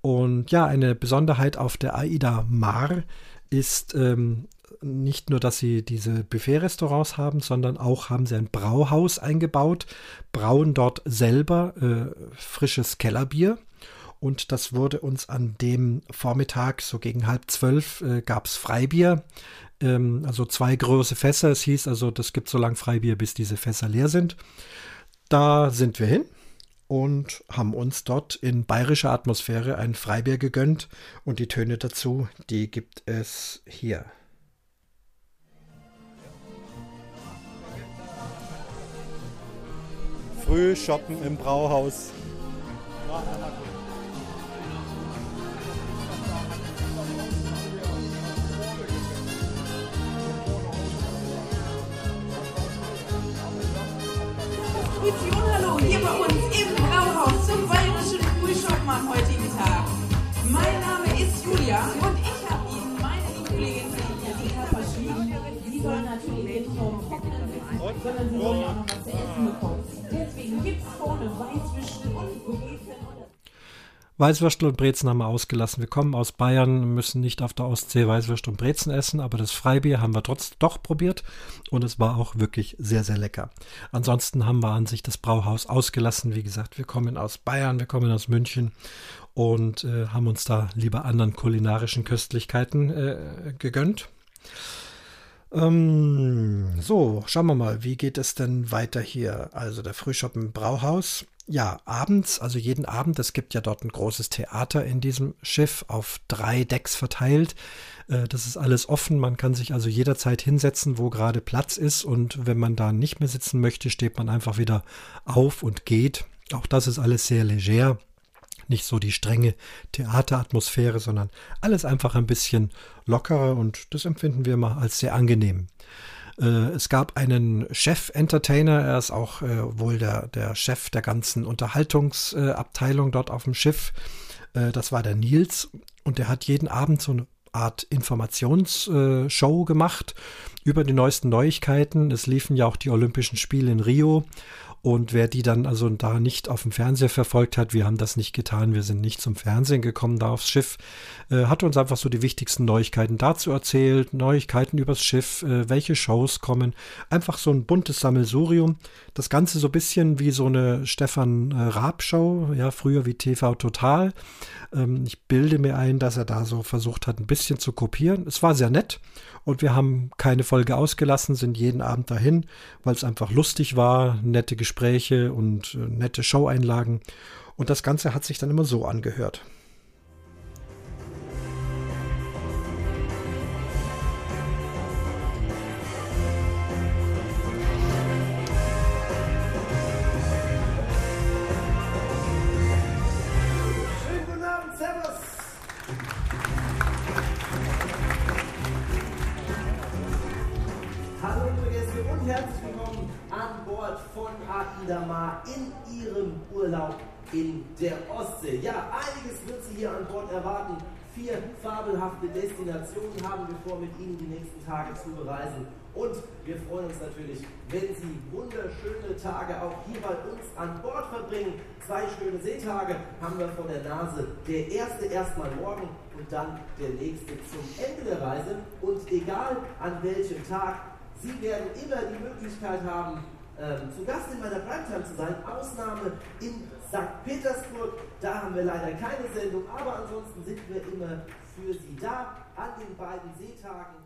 Und ja, eine Besonderheit auf der Aida Mar ist ähm, nicht nur, dass sie diese Buffet-Restaurants haben, sondern auch haben sie ein Brauhaus eingebaut, brauen dort selber äh, frisches Kellerbier. Und das wurde uns an dem Vormittag, so gegen halb zwölf, äh, gab es Freibier. Ähm, also zwei große Fässer. Es hieß also, das gibt so lange Freibier, bis diese Fässer leer sind. Da sind wir hin und haben uns dort in bayerischer Atmosphäre ein Freibier gegönnt. Und die Töne dazu, die gibt es hier. Früh shoppen im Brauhaus. Hallo, hier bei uns im Brauhaus zum bayerischen Frühschoppen am heutigen Tag. Mein Name ist Julia und ich habe Ihnen meine Kollegin Anita verschrieben. Sie sollen natürlich nicht vom Trockenen sitzen, sondern Sie sollen ja auch noch was zu essen bekommen. Deswegen gibt es vorne Weißwürstel und Brezen. Weißwürstel und Brezen haben wir ausgelassen. Wir kommen aus Bayern, müssen nicht auf der Ostsee Weißwürstel und Brezen essen, aber das Freibier haben wir trotzdem doch probiert und es war auch wirklich sehr, sehr lecker. Ansonsten haben wir an sich das Brauhaus ausgelassen. Wie gesagt, wir kommen aus Bayern, wir kommen aus München und äh, haben uns da lieber anderen kulinarischen Köstlichkeiten äh, gegönnt. Ähm, so, schauen wir mal, wie geht es denn weiter hier? Also der Frühshop im Brauhaus. ja, abends, also jeden Abend, es gibt ja dort ein großes Theater in diesem Schiff auf drei Decks verteilt. Äh, das ist alles offen. Man kann sich also jederzeit hinsetzen, wo gerade Platz ist. Und wenn man da nicht mehr sitzen möchte, steht man einfach wieder auf und geht. Auch das ist alles sehr leger. Nicht so die strenge Theateratmosphäre, sondern alles einfach ein bisschen lockerer und das empfinden wir mal als sehr angenehm. Äh, es gab einen Chef-Entertainer, er ist auch äh, wohl der, der Chef der ganzen Unterhaltungsabteilung dort auf dem Schiff. Äh, das war der Nils und der hat jeden Abend so eine Art Informationsshow gemacht über die neuesten Neuigkeiten. Es liefen ja auch die Olympischen Spiele in Rio und wer die dann also da nicht auf dem Fernseher verfolgt hat, wir haben das nicht getan, wir sind nicht zum Fernsehen gekommen da aufs Schiff, äh, hat uns einfach so die wichtigsten Neuigkeiten dazu erzählt, Neuigkeiten übers Schiff, äh, welche Shows kommen, einfach so ein buntes Sammelsurium. Das Ganze so ein bisschen wie so eine Stefan äh, Raab-Show, ja, früher wie TV Total. Ähm, ich bilde mir ein, dass er da so versucht hat, ein bisschen zu kopieren. Es war sehr nett und wir haben keine Folge ausgelassen, sind jeden Abend dahin, weil es einfach lustig war, nette Gespräche und äh, nette Showeinlagen. Und das Ganze hat sich dann immer so angehört. Fabelhafte Destinationen haben wir vor, mit Ihnen die nächsten Tage zu bereisen. Und wir freuen uns natürlich, wenn Sie wunderschöne Tage auch hier bei uns an Bord verbringen. Zwei schöne Seetage haben wir vor der Nase. Der erste erstmal morgen und dann der nächste zum Ende der Reise. Und egal an welchem Tag, Sie werden immer die Möglichkeit haben, ähm, zu Gast in meiner Primetime zu sein. Ausnahme in St. Petersburg. Da haben wir leider keine Sendung, aber ansonsten sind wir immer für Sie da an den beiden Seetagen.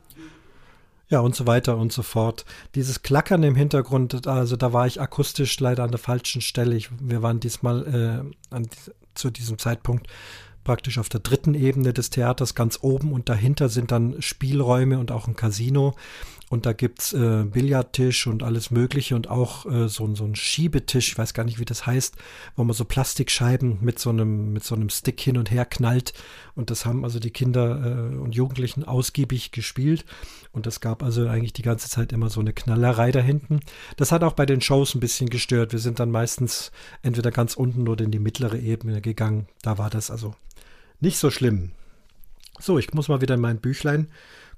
Ja, und so weiter und so fort. Dieses Klackern im Hintergrund, also da war ich akustisch leider an der falschen Stelle. Ich, wir waren diesmal äh, an, zu diesem Zeitpunkt praktisch auf der dritten Ebene des Theaters ganz oben und dahinter sind dann Spielräume und auch ein Casino. Und da gibt's äh, Billardtisch und alles Mögliche und auch äh, so, so ein Schiebetisch, ich weiß gar nicht, wie das heißt, wo man so Plastikscheiben mit so einem, mit so einem Stick hin und her knallt. Und das haben also die Kinder äh, und Jugendlichen ausgiebig gespielt. Und es gab also eigentlich die ganze Zeit immer so eine Knallerei da hinten. Das hat auch bei den Shows ein bisschen gestört. Wir sind dann meistens entweder ganz unten oder in die mittlere Ebene gegangen. Da war das also nicht so schlimm. So, ich muss mal wieder in mein Büchlein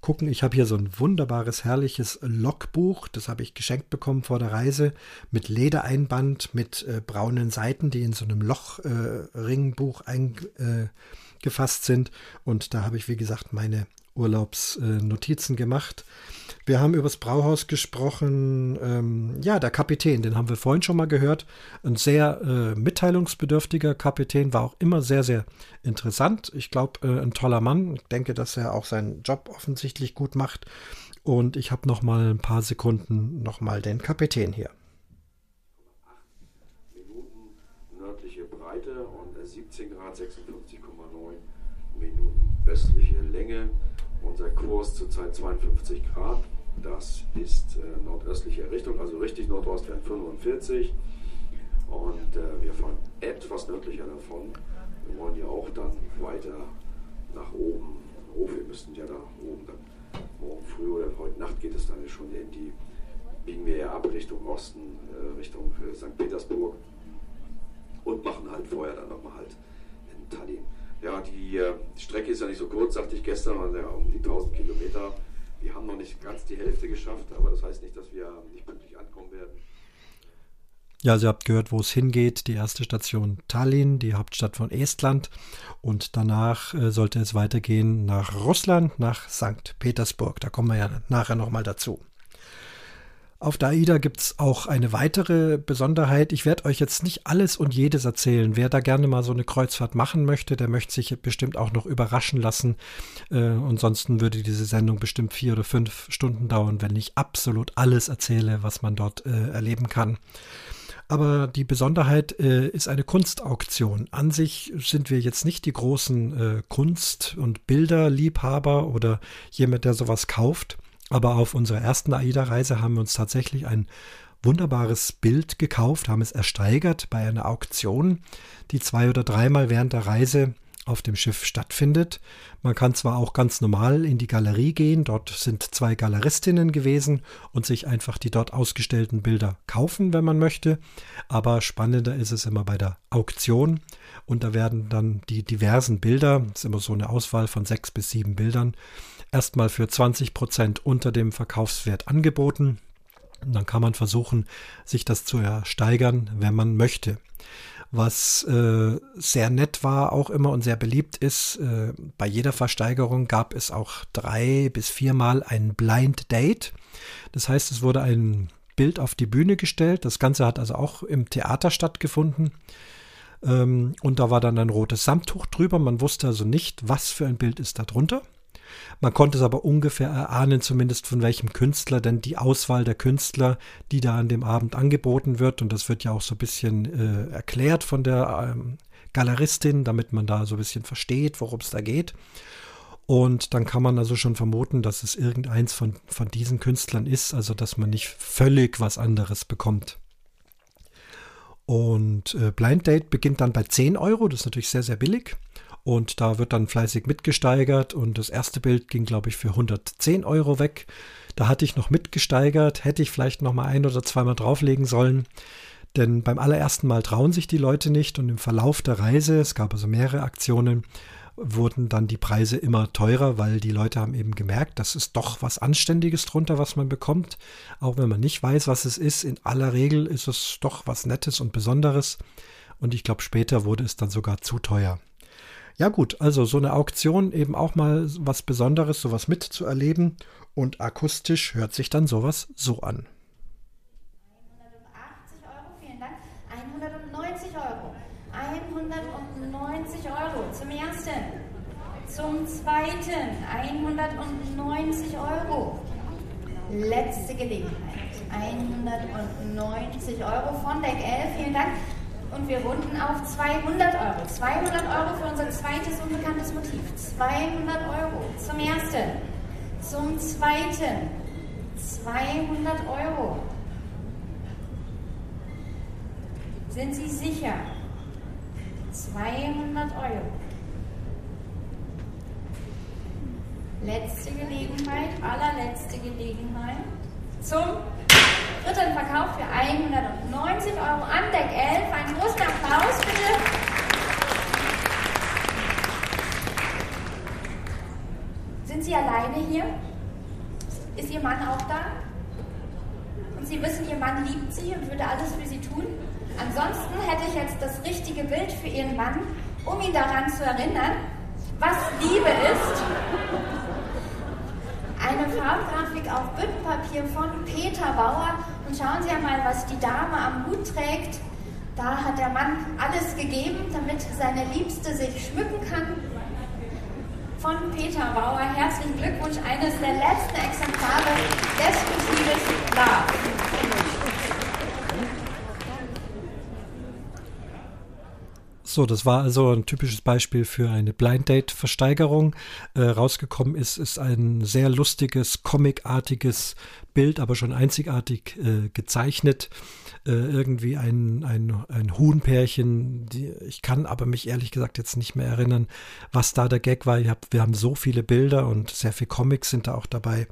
gucken. Ich habe hier so ein wunderbares, herrliches Logbuch. Das habe ich geschenkt bekommen vor der Reise mit Ledereinband, mit äh, braunen Seiten, die in so einem Lochringbuch äh, eingefasst sind. Und da habe ich, wie gesagt, meine Urlaubsnotizen gemacht. Wir haben über das Brauhaus gesprochen. Ähm, ja, der Kapitän, den haben wir vorhin schon mal gehört. Ein sehr äh, mitteilungsbedürftiger Kapitän, war auch immer sehr, sehr interessant. Ich glaube, äh, ein toller Mann. Ich denke, dass er auch seinen Job offensichtlich gut macht. Und ich habe noch mal ein paar Sekunden noch mal den Kapitän hier. Minuten nördliche Breite und 17 Grad 56,9 Minuten westliche Länge. Unser Kurs zurzeit 52 Grad. Das ist äh, nordöstliche Richtung, also richtig Nordost wären 45. Und äh, wir fahren etwas nördlicher davon. Wir wollen ja auch dann weiter nach oben. Oh, wir müssten ja da oben dann morgen früh oder heute Nacht geht es dann schon in die, biegen wir ja ab Richtung Osten, äh, Richtung äh, St. Petersburg und machen halt vorher dann nochmal halt in Tallinn. Ja, die äh, Strecke ist ja nicht so kurz, sagte ich gestern, also ja um die 1000 Kilometer. Wir haben noch nicht ganz die Hälfte geschafft, aber das heißt nicht, dass wir nicht pünktlich ankommen werden. Ja, also ihr habt gehört, wo es hingeht. Die erste Station Tallinn, die Hauptstadt von Estland. Und danach äh, sollte es weitergehen nach Russland, nach St. Petersburg. Da kommen wir ja nachher nochmal dazu. Auf der AIDA gibt es auch eine weitere Besonderheit. Ich werde euch jetzt nicht alles und jedes erzählen. Wer da gerne mal so eine Kreuzfahrt machen möchte, der möchte sich bestimmt auch noch überraschen lassen. Äh, ansonsten würde diese Sendung bestimmt vier oder fünf Stunden dauern, wenn ich absolut alles erzähle, was man dort äh, erleben kann. Aber die Besonderheit äh, ist eine Kunstauktion. An sich sind wir jetzt nicht die großen äh, Kunst- und Bilderliebhaber oder jemand, der sowas kauft. Aber auf unserer ersten AIDA-Reise haben wir uns tatsächlich ein wunderbares Bild gekauft, haben es ersteigert bei einer Auktion, die zwei oder dreimal während der Reise auf dem Schiff stattfindet. Man kann zwar auch ganz normal in die Galerie gehen, dort sind zwei Galeristinnen gewesen und sich einfach die dort ausgestellten Bilder kaufen, wenn man möchte, aber spannender ist es immer bei der Auktion und da werden dann die diversen Bilder, das ist immer so eine Auswahl von sechs bis sieben Bildern, erstmal für 20 Prozent unter dem Verkaufswert angeboten. Und dann kann man versuchen, sich das zu ersteigern, wenn man möchte. Was äh, sehr nett war auch immer und sehr beliebt ist, äh, bei jeder Versteigerung gab es auch drei bis viermal ein Blind Date. Das heißt, es wurde ein Bild auf die Bühne gestellt. Das Ganze hat also auch im Theater stattgefunden. Ähm, und da war dann ein rotes Samttuch drüber. Man wusste also nicht, was für ein Bild ist da drunter. Man konnte es aber ungefähr erahnen, zumindest von welchem Künstler, denn die Auswahl der Künstler, die da an dem Abend angeboten wird, und das wird ja auch so ein bisschen äh, erklärt von der ähm, Galeristin, damit man da so ein bisschen versteht, worum es da geht. Und dann kann man also schon vermuten, dass es irgendeins von, von diesen Künstlern ist, also dass man nicht völlig was anderes bekommt. Und äh, Blind Date beginnt dann bei 10 Euro, das ist natürlich sehr, sehr billig. Und da wird dann fleißig mitgesteigert und das erste Bild ging, glaube ich, für 110 Euro weg. Da hatte ich noch mitgesteigert, hätte ich vielleicht noch mal ein oder zweimal drauflegen sollen. Denn beim allerersten Mal trauen sich die Leute nicht und im Verlauf der Reise, es gab also mehrere Aktionen, wurden dann die Preise immer teurer, weil die Leute haben eben gemerkt, das ist doch was Anständiges drunter, was man bekommt. Auch wenn man nicht weiß, was es ist, in aller Regel ist es doch was Nettes und Besonderes. Und ich glaube, später wurde es dann sogar zu teuer. Ja gut, also so eine Auktion eben auch mal was Besonderes, sowas mitzuerleben und akustisch hört sich dann sowas so an. 180 Euro, vielen Dank. 190 Euro. 190 Euro zum ersten. Zum zweiten 190 Euro. Letzte Gelegenheit. 190 Euro von Deck 11, vielen Dank und wir runden auf 200 Euro. 200 Euro für unser zweites unbekanntes Motiv. 200 Euro zum ersten. Zum zweiten 200 Euro. Sind Sie sicher? 200 Euro. Letzte Gelegenheit, allerletzte Gelegenheit zum dritten Verkauf für 190 Euro an Deck 11. Einen großen Applaus bitte. Sind Sie alleine hier? Ist Ihr Mann auch da? Und Sie wissen, Ihr Mann liebt Sie und würde alles für Sie tun? Ansonsten hätte ich jetzt das richtige Bild für Ihren Mann, um ihn daran zu erinnern, was Liebe ist eine Farbgrafik auf Büttenpapier von Peter Bauer. Und schauen Sie einmal, was die Dame am Hut trägt. Da hat der Mann alles gegeben, damit seine Liebste sich schmücken kann. Von Peter Bauer herzlichen Glückwunsch, eines der letzten Exemplare des Motives Love. So, das war also ein typisches Beispiel für eine Blind Date Versteigerung. Äh, rausgekommen ist, ist ein sehr lustiges, comicartiges Bild, aber schon einzigartig äh, gezeichnet. Äh, irgendwie ein, ein, ein Huhnpärchen. Die, ich kann aber mich ehrlich gesagt jetzt nicht mehr erinnern, was da der Gag war. Hab, wir haben so viele Bilder und sehr viele Comics sind da auch dabei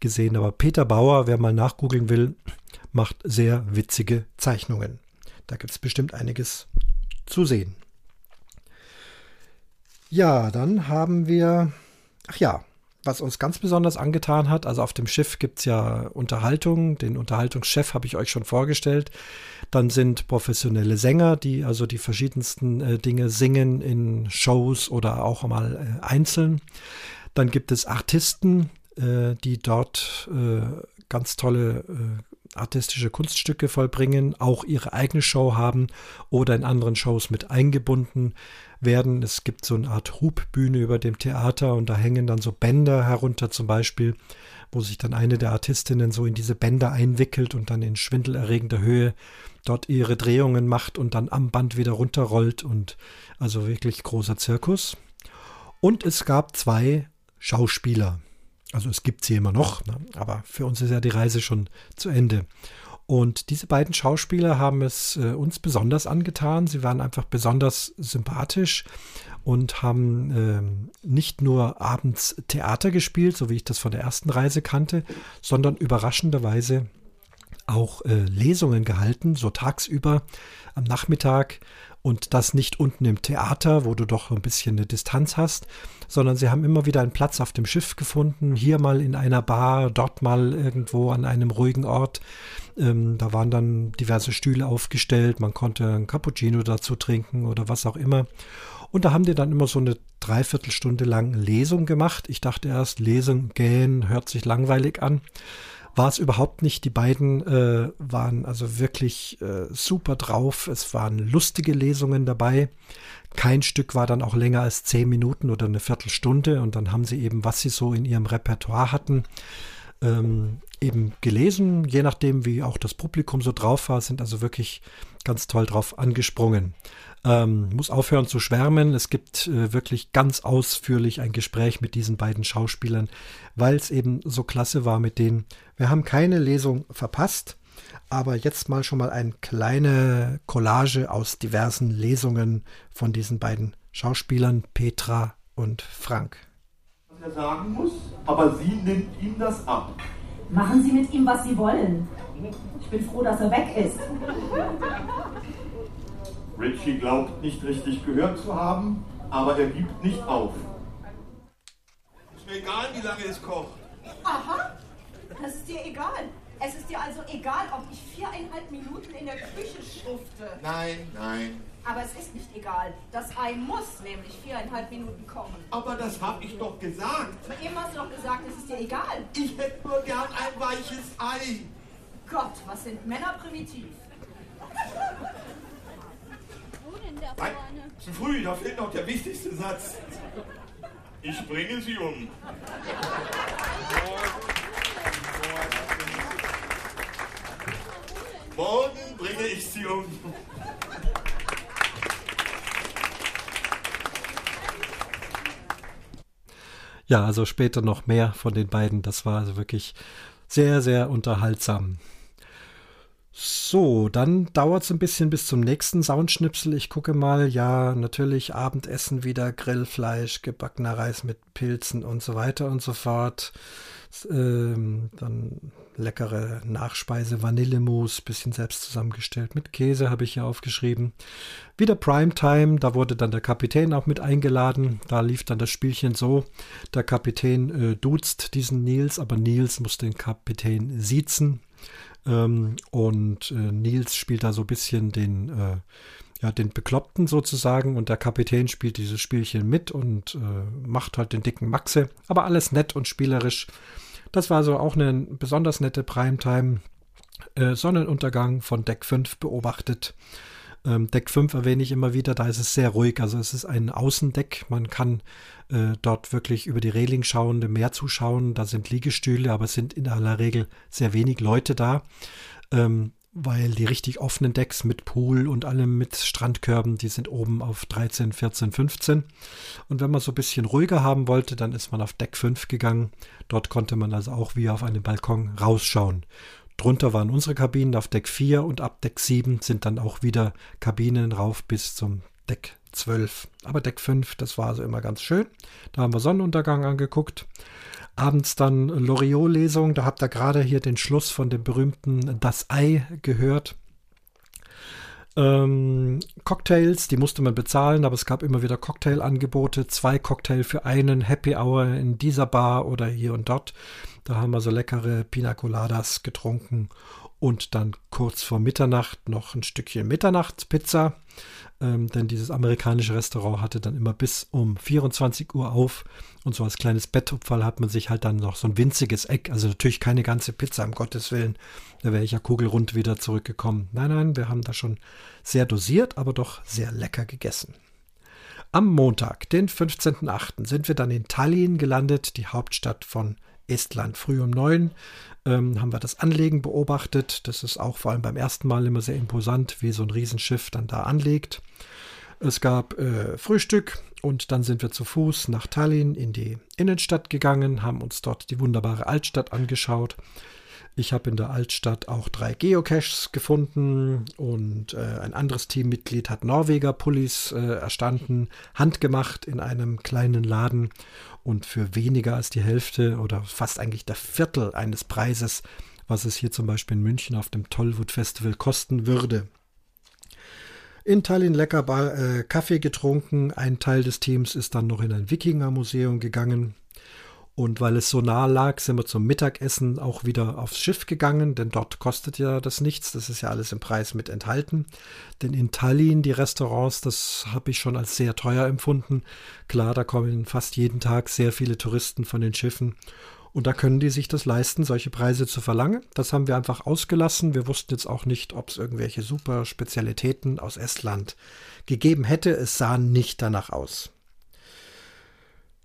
gesehen. Aber Peter Bauer, wer mal nachgoogeln will, macht sehr witzige Zeichnungen. Da gibt es bestimmt einiges zu sehen. Ja, dann haben wir, ach ja, was uns ganz besonders angetan hat, also auf dem Schiff gibt es ja Unterhaltung, den Unterhaltungschef habe ich euch schon vorgestellt. Dann sind professionelle Sänger, die also die verschiedensten äh, Dinge singen in Shows oder auch mal äh, einzeln. Dann gibt es Artisten, äh, die dort äh, ganz tolle äh, artistische Kunststücke vollbringen, auch ihre eigene Show haben oder in anderen Shows mit eingebunden werden. Es gibt so eine Art Hubbühne über dem Theater und da hängen dann so Bänder herunter zum Beispiel, wo sich dann eine der Artistinnen so in diese Bänder einwickelt und dann in schwindelerregender Höhe dort ihre Drehungen macht und dann am Band wieder runterrollt und also wirklich großer Zirkus. Und es gab zwei Schauspieler. Also es gibt sie immer noch, ne? aber für uns ist ja die Reise schon zu Ende. Und diese beiden Schauspieler haben es äh, uns besonders angetan. Sie waren einfach besonders sympathisch und haben äh, nicht nur abends Theater gespielt, so wie ich das von der ersten Reise kannte, sondern überraschenderweise auch äh, Lesungen gehalten, so tagsüber am Nachmittag und das nicht unten im Theater, wo du doch ein bisschen eine Distanz hast, sondern sie haben immer wieder einen Platz auf dem Schiff gefunden, hier mal in einer Bar, dort mal irgendwo an einem ruhigen Ort. Ähm, da waren dann diverse Stühle aufgestellt, man konnte ein Cappuccino dazu trinken oder was auch immer. Und da haben die dann immer so eine Dreiviertelstunde lang Lesung gemacht. Ich dachte erst, Lesung gähn hört sich langweilig an war es überhaupt nicht. Die beiden äh, waren also wirklich äh, super drauf. Es waren lustige Lesungen dabei. Kein Stück war dann auch länger als zehn Minuten oder eine Viertelstunde. Und dann haben sie eben, was sie so in ihrem Repertoire hatten, ähm, eben gelesen. Je nachdem, wie auch das Publikum so drauf war, sind also wirklich ganz toll drauf angesprungen. Ähm, muss aufhören zu schwärmen. Es gibt äh, wirklich ganz ausführlich ein Gespräch mit diesen beiden Schauspielern, weil es eben so klasse war mit denen. Wir haben keine Lesung verpasst, aber jetzt mal schon mal eine kleine Collage aus diversen Lesungen von diesen beiden Schauspielern, Petra und Frank. Was er sagen muss, aber sie nimmt ihm das ab. Machen Sie mit ihm, was Sie wollen. Ich bin froh, dass er weg ist. Richie glaubt nicht richtig gehört zu haben, aber er gibt nicht auf. Ist mir egal, wie lange es kocht. Aha, das ist dir egal. Es ist dir also egal, ob ich viereinhalb Minuten in der Küche schufte. Nein, nein. Aber es ist nicht egal. Das Ei muss nämlich viereinhalb Minuten kochen. Aber das hab ich doch gesagt. Aber eben hast du doch gesagt, es ist dir egal. Ich hätte nur gern ein weiches Ei. Gott, was sind Männer primitiv? Nein, zu früh, da fehlt noch der wichtigste Satz. Ich bringe sie um. Morgen bringe ich sie um. Ja, also später noch mehr von den beiden. Das war also wirklich sehr, sehr unterhaltsam. So, dann dauert es ein bisschen bis zum nächsten Soundschnipsel. Ich gucke mal, ja, natürlich Abendessen wieder, Grillfleisch, gebackener Reis mit Pilzen und so weiter und so fort. Ähm, dann leckere Nachspeise, Vanillemousse, bisschen selbst zusammengestellt mit Käse, habe ich hier aufgeschrieben. Wieder Primetime, da wurde dann der Kapitän auch mit eingeladen. Da lief dann das Spielchen so, der Kapitän äh, duzt diesen Nils, aber Nils muss den Kapitän siezen. Ähm, und äh, Nils spielt da so ein bisschen den, äh, ja, den Bekloppten sozusagen und der Kapitän spielt dieses Spielchen mit und äh, macht halt den dicken Maxe. Aber alles nett und spielerisch. Das war also auch eine besonders nette Primetime. Äh, Sonnenuntergang von Deck 5 beobachtet. Ähm, Deck 5 erwähne ich immer wieder, da ist es sehr ruhig. Also es ist ein Außendeck. Man kann äh, dort wirklich über die Reling schauen, dem Meer zuschauen. Da sind Liegestühle, aber es sind in aller Regel sehr wenig Leute da. Ähm, weil die richtig offenen Decks mit Pool und allem mit Strandkörben, die sind oben auf 13, 14, 15. Und wenn man so ein bisschen ruhiger haben wollte, dann ist man auf Deck 5 gegangen. Dort konnte man also auch wie auf einem Balkon rausschauen. Drunter waren unsere Kabinen auf Deck 4 und ab Deck 7 sind dann auch wieder Kabinen rauf bis zum Deck 12. Aber Deck 5, das war also immer ganz schön. Da haben wir Sonnenuntergang angeguckt. Abends dann Loriot-Lesung, da habt ihr gerade hier den Schluss von dem berühmten Das Ei gehört. Ähm, Cocktails, die musste man bezahlen, aber es gab immer wieder Cocktailangebote. Zwei Cocktail für einen, Happy Hour in dieser Bar oder hier und dort. Da haben wir so leckere Pina Coladas getrunken und dann kurz vor Mitternacht noch ein Stückchen Mitternachtspizza. Ähm, denn dieses amerikanische Restaurant hatte dann immer bis um 24 Uhr auf. Und so als kleines Bettopferl hat man sich halt dann noch so ein winziges Eck, also natürlich keine ganze Pizza, um Gottes Willen. Da wäre ich ja kugelrund wieder zurückgekommen. Nein, nein, wir haben da schon sehr dosiert, aber doch sehr lecker gegessen. Am Montag, den 15.08., sind wir dann in Tallinn gelandet, die Hauptstadt von Estland. Früh um neun ähm, haben wir das Anlegen beobachtet. Das ist auch vor allem beim ersten Mal immer sehr imposant, wie so ein Riesenschiff dann da anlegt. Es gab äh, Frühstück und dann sind wir zu Fuß nach Tallinn in die Innenstadt gegangen, haben uns dort die wunderbare Altstadt angeschaut. Ich habe in der Altstadt auch drei Geocaches gefunden und äh, ein anderes Teammitglied hat Norweger-Pullis äh, erstanden, handgemacht in einem kleinen Laden und für weniger als die Hälfte oder fast eigentlich der Viertel eines Preises, was es hier zum Beispiel in München auf dem Tollwood Festival kosten würde. In Tallinn lecker Bar, äh, Kaffee getrunken. Ein Teil des Teams ist dann noch in ein Wikinger-Museum gegangen. Und weil es so nah lag, sind wir zum Mittagessen auch wieder aufs Schiff gegangen, denn dort kostet ja das nichts. Das ist ja alles im Preis mit enthalten. Denn in Tallinn die Restaurants, das habe ich schon als sehr teuer empfunden. Klar, da kommen fast jeden Tag sehr viele Touristen von den Schiffen. Und da können die sich das leisten, solche Preise zu verlangen. Das haben wir einfach ausgelassen. Wir wussten jetzt auch nicht, ob es irgendwelche super Spezialitäten aus Estland gegeben hätte. Es sah nicht danach aus.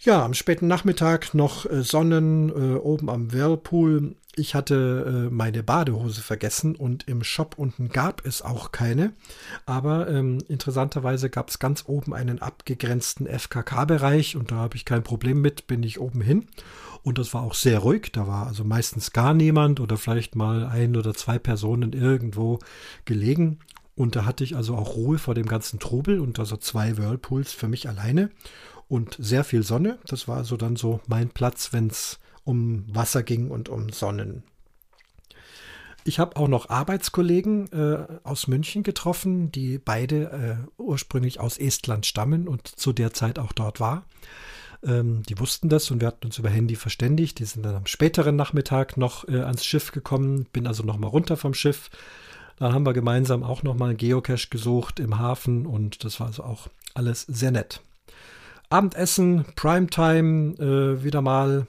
Ja, am späten Nachmittag noch äh, Sonnen äh, oben am Whirlpool. Ich hatte äh, meine Badehose vergessen und im Shop unten gab es auch keine. Aber ähm, interessanterweise gab es ganz oben einen abgegrenzten FKK-Bereich und da habe ich kein Problem mit, bin ich oben hin. Und das war auch sehr ruhig. Da war also meistens gar niemand oder vielleicht mal ein oder zwei Personen irgendwo gelegen. Und da hatte ich also auch Ruhe vor dem ganzen Trubel und also zwei Whirlpools für mich alleine und sehr viel Sonne. Das war also dann so mein Platz, wenn es um Wasser ging und um Sonnen. Ich habe auch noch Arbeitskollegen äh, aus München getroffen, die beide äh, ursprünglich aus Estland stammen und zu der Zeit auch dort war. Ähm, die wussten das und wir hatten uns über Handy verständigt. Die sind dann am späteren Nachmittag noch äh, ans Schiff gekommen, bin also noch mal runter vom Schiff. Dann haben wir gemeinsam auch noch mal einen Geocache gesucht im Hafen und das war also auch alles sehr nett. Abendessen, Primetime, äh, wieder mal.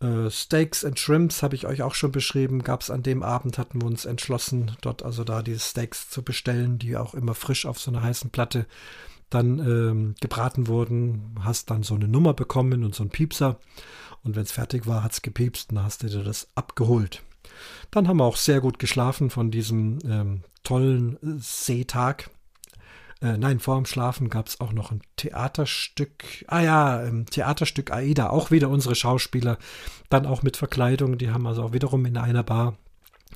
Äh, Steaks and Shrimps habe ich euch auch schon beschrieben. Gab es an dem Abend, hatten wir uns entschlossen, dort also da die Steaks zu bestellen, die auch immer frisch auf so einer heißen Platte dann ähm, gebraten wurden. Hast dann so eine Nummer bekommen und so einen Piepser. Und wenn es fertig war, hat es gepiepst und dann hast du dir das abgeholt. Dann haben wir auch sehr gut geschlafen von diesem ähm, tollen Seetag. Äh, nein, vor dem Schlafen gab es auch noch ein Theaterstück. Ah ja, ähm, Theaterstück Aida, auch wieder unsere Schauspieler. Dann auch mit Verkleidung. Die haben also auch wiederum in einer Bar,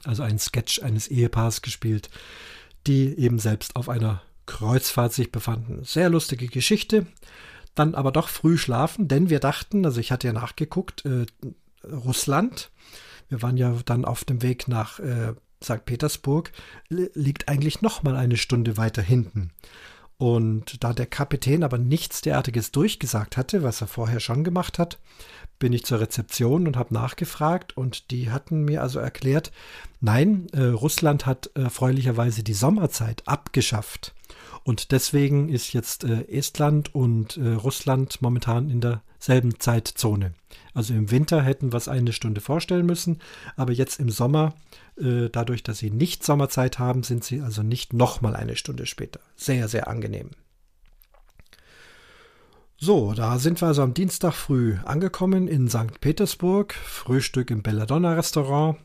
also einen Sketch eines Ehepaars gespielt, die eben selbst auf einer Kreuzfahrt sich befanden. Sehr lustige Geschichte. Dann aber doch früh schlafen, denn wir dachten, also ich hatte ja nachgeguckt, äh, Russland. Wir waren ja dann auf dem Weg nach äh, St. Petersburg liegt eigentlich noch mal eine Stunde weiter hinten. Und da der Kapitän aber nichts derartiges durchgesagt hatte, was er vorher schon gemacht hat, bin ich zur Rezeption und habe nachgefragt und die hatten mir also erklärt, nein, äh, Russland hat erfreulicherweise die Sommerzeit abgeschafft. Und deswegen ist jetzt äh, Estland und äh, Russland momentan in derselben Zeitzone. Also im Winter hätten wir es eine Stunde vorstellen müssen, aber jetzt im Sommer, äh, dadurch, dass sie nicht Sommerzeit haben, sind sie also nicht nochmal eine Stunde später. Sehr, sehr angenehm. So, da sind wir also am Dienstag früh angekommen in St. Petersburg, Frühstück im Belladonna Restaurant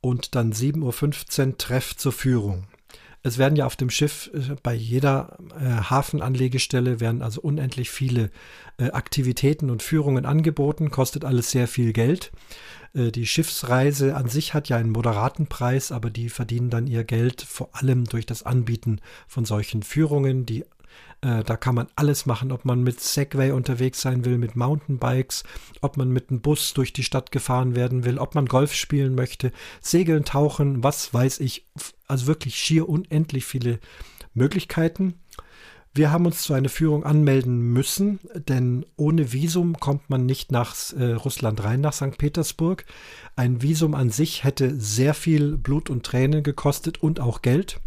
und dann 7.15 Uhr Treff zur Führung. Es werden ja auf dem Schiff äh, bei jeder äh, Hafenanlegestelle werden also unendlich viele äh, Aktivitäten und Führungen angeboten, kostet alles sehr viel Geld. Äh, die Schiffsreise an sich hat ja einen moderaten Preis, aber die verdienen dann ihr Geld vor allem durch das Anbieten von solchen Führungen, die äh, da kann man alles machen, ob man mit Segway unterwegs sein will, mit Mountainbikes, ob man mit einem Bus durch die Stadt gefahren werden will, ob man Golf spielen möchte, segeln, tauchen, was weiß ich. Also wirklich schier unendlich viele Möglichkeiten. Wir haben uns zu einer Führung anmelden müssen, denn ohne Visum kommt man nicht nach äh, Russland rein, nach St. Petersburg. Ein Visum an sich hätte sehr viel Blut und Tränen gekostet und auch Geld.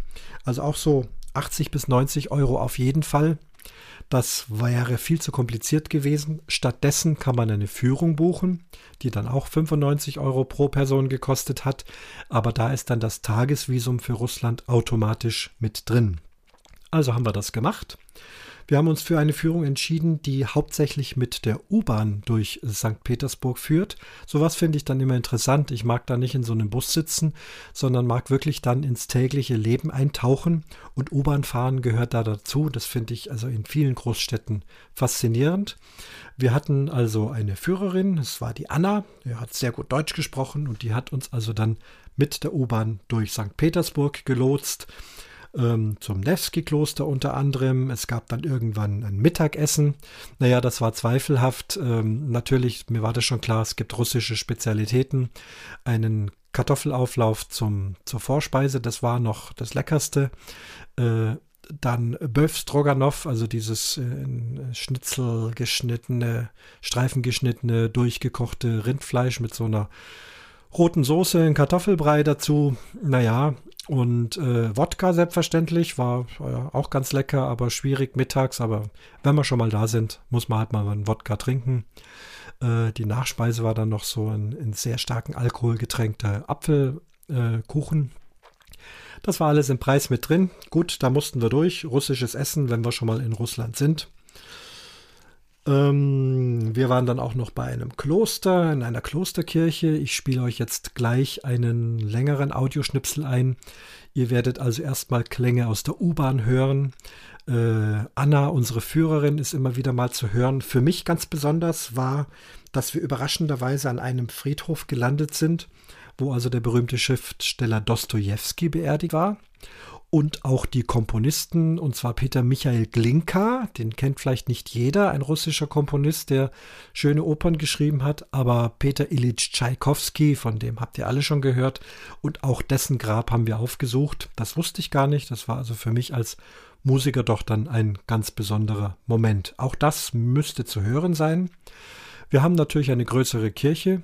Also auch so 80 bis 90 Euro auf jeden Fall. Das wäre viel zu kompliziert gewesen. Stattdessen kann man eine Führung buchen, die dann auch 95 Euro pro Person gekostet hat. Aber da ist dann das Tagesvisum für Russland automatisch mit drin. Also haben wir das gemacht. Wir haben uns für eine Führung entschieden, die hauptsächlich mit der U-Bahn durch St. Petersburg führt. Sowas finde ich dann immer interessant. Ich mag da nicht in so einem Bus sitzen, sondern mag wirklich dann ins tägliche Leben eintauchen. Und U-Bahn fahren gehört da dazu. Das finde ich also in vielen Großstädten faszinierend. Wir hatten also eine Führerin, es war die Anna, die hat sehr gut Deutsch gesprochen und die hat uns also dann mit der U-Bahn durch St. Petersburg gelotst ähm, zum Nevsky-Kloster unter anderem. Es gab dann irgendwann ein Mittagessen. Naja, das war zweifelhaft. Ähm, natürlich, mir war das schon klar, es gibt russische Spezialitäten. Einen Kartoffelauflauf zum, zur Vorspeise, das war noch das Leckerste. Äh, dann Böf Stroganov, also dieses äh, Schnitzel geschnittene, streifengeschnittene, durchgekochte Rindfleisch mit so einer roten Soße, ein Kartoffelbrei dazu. Naja, und äh, Wodka selbstverständlich war äh, auch ganz lecker, aber schwierig mittags. Aber wenn wir schon mal da sind, muss man halt mal einen Wodka trinken. Äh, die Nachspeise war dann noch so ein in sehr starken Alkohol getränkter Apfelkuchen. das war alles im Preis mit drin. Gut, da mussten wir durch. Russisches Essen, wenn wir schon mal in Russland sind. Ähm, wir waren dann auch noch bei einem Kloster, in einer Klosterkirche. Ich spiele euch jetzt gleich einen längeren Audioschnipsel ein. Ihr werdet also erstmal Klänge aus der U-Bahn hören. Äh, Anna, unsere Führerin, ist immer wieder mal zu hören. Für mich ganz besonders war, dass wir überraschenderweise an einem Friedhof gelandet sind, wo also der berühmte Schriftsteller Dostoevsky beerdigt war und auch die Komponisten, und zwar Peter Michael Glinka, den kennt vielleicht nicht jeder, ein russischer Komponist, der schöne Opern geschrieben hat, aber Peter Ilyich Tschaikowski, von dem habt ihr alle schon gehört, und auch dessen Grab haben wir aufgesucht. Das wusste ich gar nicht, das war also für mich als Musiker doch dann ein ganz besonderer Moment. Auch das müsste zu hören sein. Wir haben natürlich eine größere Kirche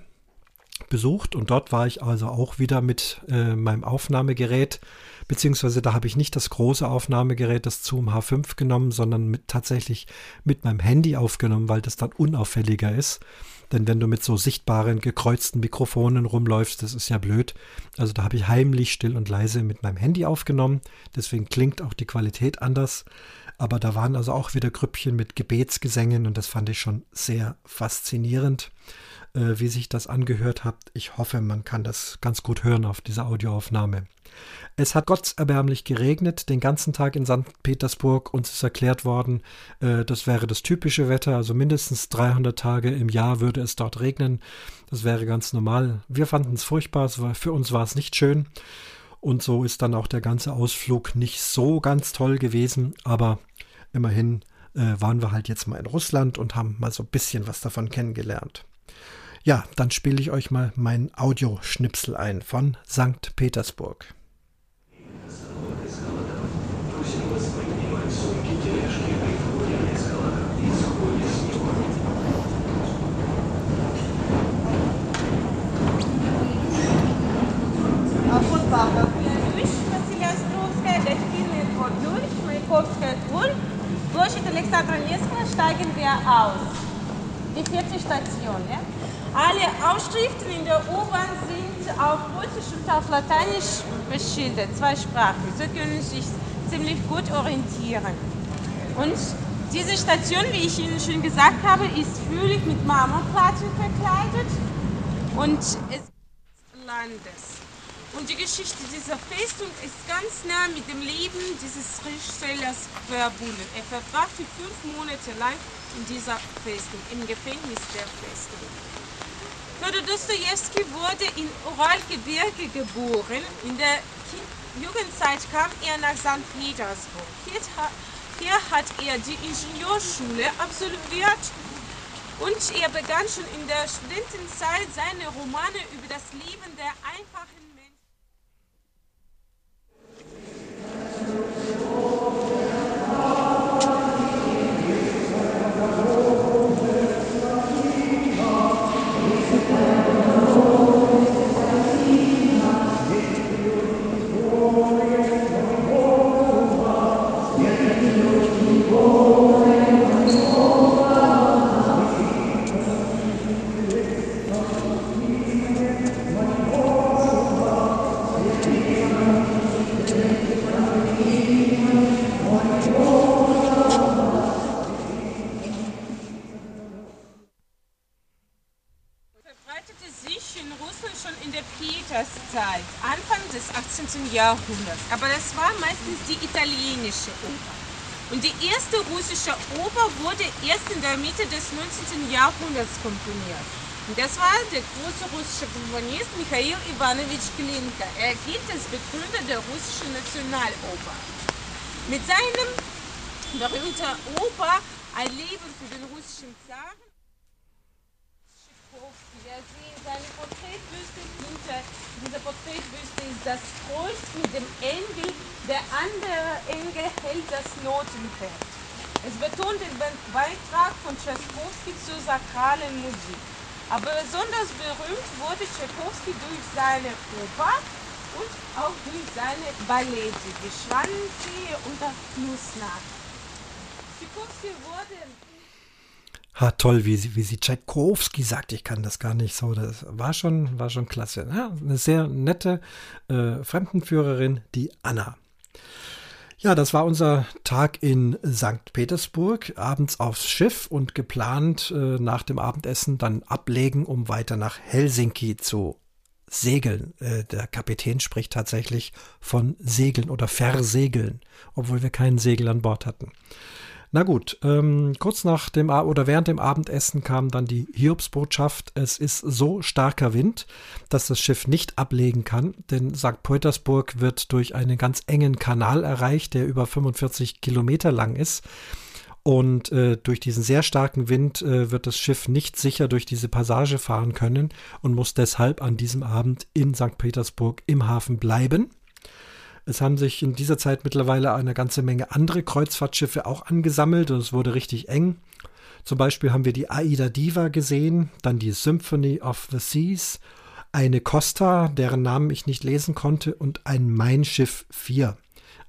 besucht und dort war ich also auch wieder mit äh, meinem Aufnahmegerät beziehungsweise da habe ich nicht das große Aufnahmegerät, das Zoom H5 genommen, sondern mit, tatsächlich mit meinem Handy aufgenommen, weil das dann unauffälliger ist. Denn wenn du mit so sichtbaren gekreuzten Mikrofonen rumläufst, das ist ja blöd. Also da habe ich heimlich still und leise mit meinem Handy aufgenommen. Deswegen klingt auch die Qualität anders. Aber da waren also auch wieder Grüppchen mit Gebetsgesängen und das fand ich schon sehr faszinierend, äh, wie sich das angehört hat. Ich hoffe, man kann das ganz gut hören auf dieser Audioaufnahme. Es hat gottserbärmlich geregnet den ganzen Tag in St. Petersburg. Uns ist erklärt worden, äh, das wäre das typische Wetter, also mindestens 300 Tage im Jahr würde es dort regnen. Das wäre ganz normal. Wir fanden es furchtbar, für uns war es nicht schön. Und so ist dann auch der ganze Ausflug nicht so ganz toll gewesen, aber immerhin äh, waren wir halt jetzt mal in Russland und haben mal so ein bisschen was davon kennengelernt. Ja, dann spiele ich euch mal mein Audioschnipsel ein von St. Petersburg. Папа. Василия Островская, гостиная Двор Дюрич, Маяковская Двор. Площадь Александра Невского steigen wir aus. Die vierte Station. Ja? Alle Aufschriften in der U-Bahn sind auf Russisch und auf Lateinisch beschildert, zwei Sprachen. So können Sie sich ziemlich gut orientieren. Und diese Station, wie ich Ihnen schon gesagt habe, ist völlig mit Marmorplatten verkleidet und es ist Landes. Und die Geschichte dieser Festung ist ganz nah mit dem Leben dieses Schriftstellers verbunden. Er verbrachte fünf Monate lang in dieser Festung, im Gefängnis der Festung. Fyodor Dostoevsky wurde in Uralgebirge geboren. In der Jugendzeit kam er nach St. Petersburg. Hier, hat er die Ingenieurschule absolviert und er begann schon in der Studentenzeit seine Romane über das Leben der einfachen 19. Jahrhunderts. Aber das war meistens die italienische Oper. Und die erste russische Oper wurde erst in der Mitte des 19. Jahrhunderts komponiert. Und das war der große russische Komponist Michail Ivanovich Glinka. Er gilt als Begründer der russischen Nationaloper. Mit seinem berühmten Oper Ein Leben für den russischen Zaren Schikowski, der seine Porträtbüste hinter dieser Porträtbüste das Kreuz mit dem Engel. Der andere Engel hält das Notenpad. Es betont den Beitrag von Tchaikovsky zur sakralen Musik. Aber besonders berühmt wurde Tchaikovsky durch seine Oper und auch durch seine Ballette, die Schwanensee und das Flussnacht. Tchaikovsky wurde Ha, toll, wie sie, wie sie Tchaikovsky sagt, ich kann das gar nicht so. Das war schon, war schon klasse. Ja, eine sehr nette äh, Fremdenführerin, die Anna. Ja, das war unser Tag in St. Petersburg, abends aufs Schiff und geplant äh, nach dem Abendessen dann ablegen, um weiter nach Helsinki zu segeln. Äh, der Kapitän spricht tatsächlich von Segeln oder Versegeln, obwohl wir keinen Segel an Bord hatten. Na gut, ähm, kurz nach dem oder während dem Abendessen kam dann die Hiobsbotschaft. Es ist so starker Wind, dass das Schiff nicht ablegen kann, denn St. Petersburg wird durch einen ganz engen Kanal erreicht, der über 45 Kilometer lang ist. Und äh, durch diesen sehr starken Wind äh, wird das Schiff nicht sicher durch diese Passage fahren können und muss deshalb an diesem Abend in St. Petersburg im Hafen bleiben. Es haben sich in dieser Zeit mittlerweile eine ganze Menge andere Kreuzfahrtschiffe auch angesammelt und es wurde richtig eng. Zum Beispiel haben wir die Aida Diva gesehen, dann die Symphony of the Seas, eine Costa, deren Namen ich nicht lesen konnte, und ein Mein Schiff 4.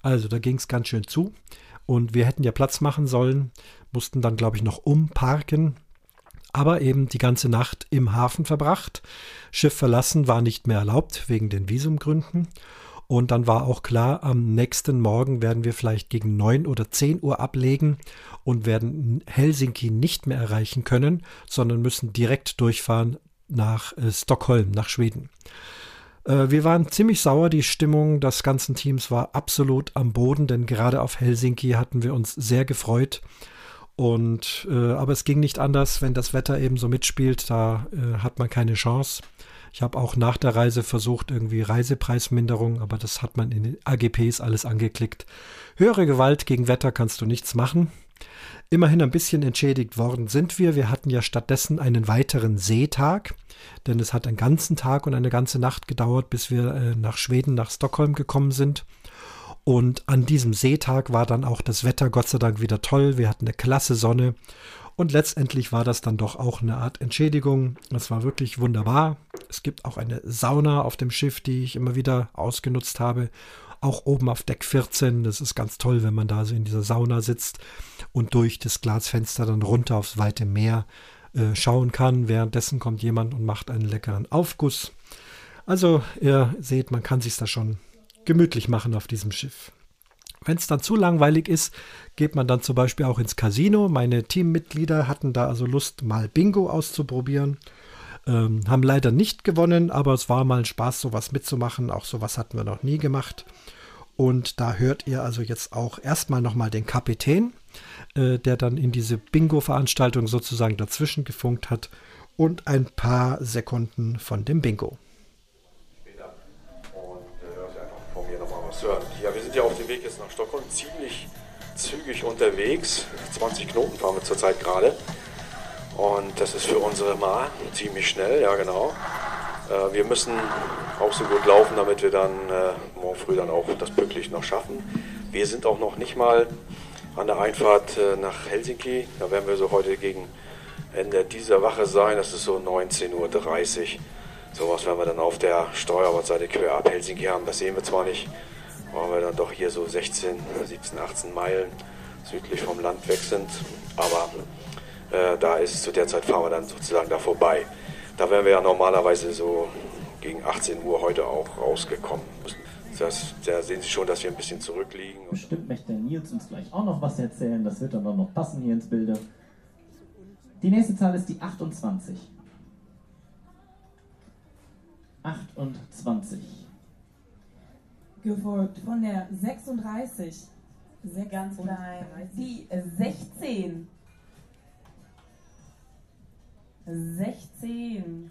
Also da ging es ganz schön zu. Und wir hätten ja Platz machen sollen, mussten dann, glaube ich, noch umparken. Aber eben die ganze Nacht im Hafen verbracht. Schiff verlassen war nicht mehr erlaubt wegen den Visumgründen. Und dann war auch klar, am nächsten Morgen werden wir vielleicht gegen 9 oder 10 Uhr ablegen und werden Helsinki nicht mehr erreichen können, sondern müssen direkt durchfahren nach äh, Stockholm, nach Schweden. Äh, wir waren ziemlich sauer, die Stimmung des ganzen Teams war absolut am Boden, denn gerade auf Helsinki hatten wir uns sehr gefreut. Und äh, aber es ging nicht anders, wenn das Wetter eben so mitspielt, da äh, hat man keine Chance. Ich habe auch nach der Reise versucht, irgendwie Reisepreisminderung, aber das hat man in den AGPs alles angeklickt. Höhere Gewalt gegen Wetter kannst du nichts machen. Immerhin ein bisschen entschädigt worden sind wir. Wir hatten ja stattdessen einen weiteren Seetag, denn es hat einen ganzen Tag und eine ganze Nacht gedauert, bis wir äh, nach Schweden, nach Stockholm gekommen sind. Und an diesem Seetag war dann auch das Wetter Gott sei Dank wieder toll. Wir hatten eine klasse Sonne und letztendlich war das dann doch auch eine Art Entschädigung. Es war wirklich wunderbar. Es gibt auch eine Sauna auf dem Schiff, die ich immer wieder ausgenutzt habe. Auch oben auf Deck 14. Das ist ganz toll, wenn man da so in dieser Sauna sitzt und durch das Glasfenster dann runter aufs weite Meer äh, schauen kann. Währenddessen kommt jemand und macht einen leckeren Aufguss. Also, ihr seht, man kann sich da schon gemütlich machen auf diesem Schiff. Wenn es dann zu langweilig ist, geht man dann zum Beispiel auch ins Casino. Meine Teammitglieder hatten da also Lust, mal Bingo auszuprobieren. Ähm, haben leider nicht gewonnen, aber es war mal ein Spaß, sowas mitzumachen. Auch sowas hatten wir noch nie gemacht. Und da hört ihr also jetzt auch erstmal nochmal den Kapitän, äh, der dann in diese Bingo-Veranstaltung sozusagen dazwischen gefunkt hat und ein paar Sekunden von dem Bingo. Stockholm, ziemlich zügig unterwegs. 20 Knoten fahren wir zurzeit gerade. Und das ist für unsere Ma ziemlich schnell, ja genau. Äh, wir müssen auch so gut laufen, damit wir dann äh, morgen früh dann auch das pünktlich noch schaffen. Wir sind auch noch nicht mal an der Einfahrt äh, nach Helsinki. Da werden wir so heute gegen Ende dieser Wache sein. Das ist so 19.30 Uhr. Sowas werden wir dann auf der Steuerbordseite quer ab Helsinki haben. Das sehen wir zwar nicht, weil wir dann doch hier so 16, 17, 18 Meilen südlich vom Land weg sind. Aber äh, da ist zu der Zeit fahren wir dann sozusagen da vorbei. Da wären wir ja normalerweise so gegen 18 Uhr heute auch rausgekommen. Das, da sehen Sie schon, dass wir ein bisschen zurückliegen. Bestimmt möchte Nils uns gleich auch noch was erzählen. Das wird dann noch passen hier ins Bilde. Die nächste Zahl ist die 28. 28. Gefolgt von der 36. Ganz klein. Die 16. 16.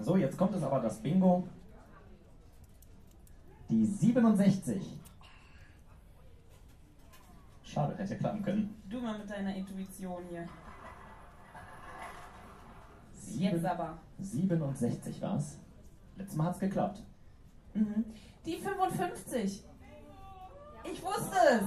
So, jetzt kommt es aber das Bingo. Die 67. Schade, hätte klappen können. Du mal mit deiner Intuition hier. Sieben- Jetzt aber. 67 war es. Letztes Mal hat es geklappt. Mhm. Die 55. Ich wusste es.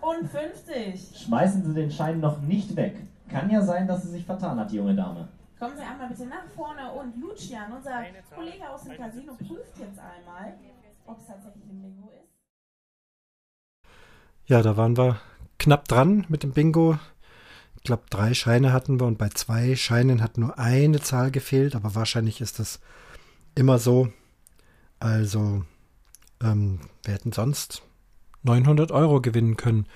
55. Schmeißen Sie den Schein noch nicht weg. Kann ja sein, dass sie sich vertan hat, die junge Dame. Kommen Sie einmal bitte nach vorne und Lucian, unser Kollege aus dem Casino, prüft jetzt einmal, ob es tatsächlich ein Bingo ist. Ja, da waren wir knapp dran mit dem Bingo. Ich glaube, drei Scheine hatten wir und bei zwei Scheinen hat nur eine Zahl gefehlt, aber wahrscheinlich ist das immer so. Also, ähm, wir hätten sonst 900 Euro gewinnen können.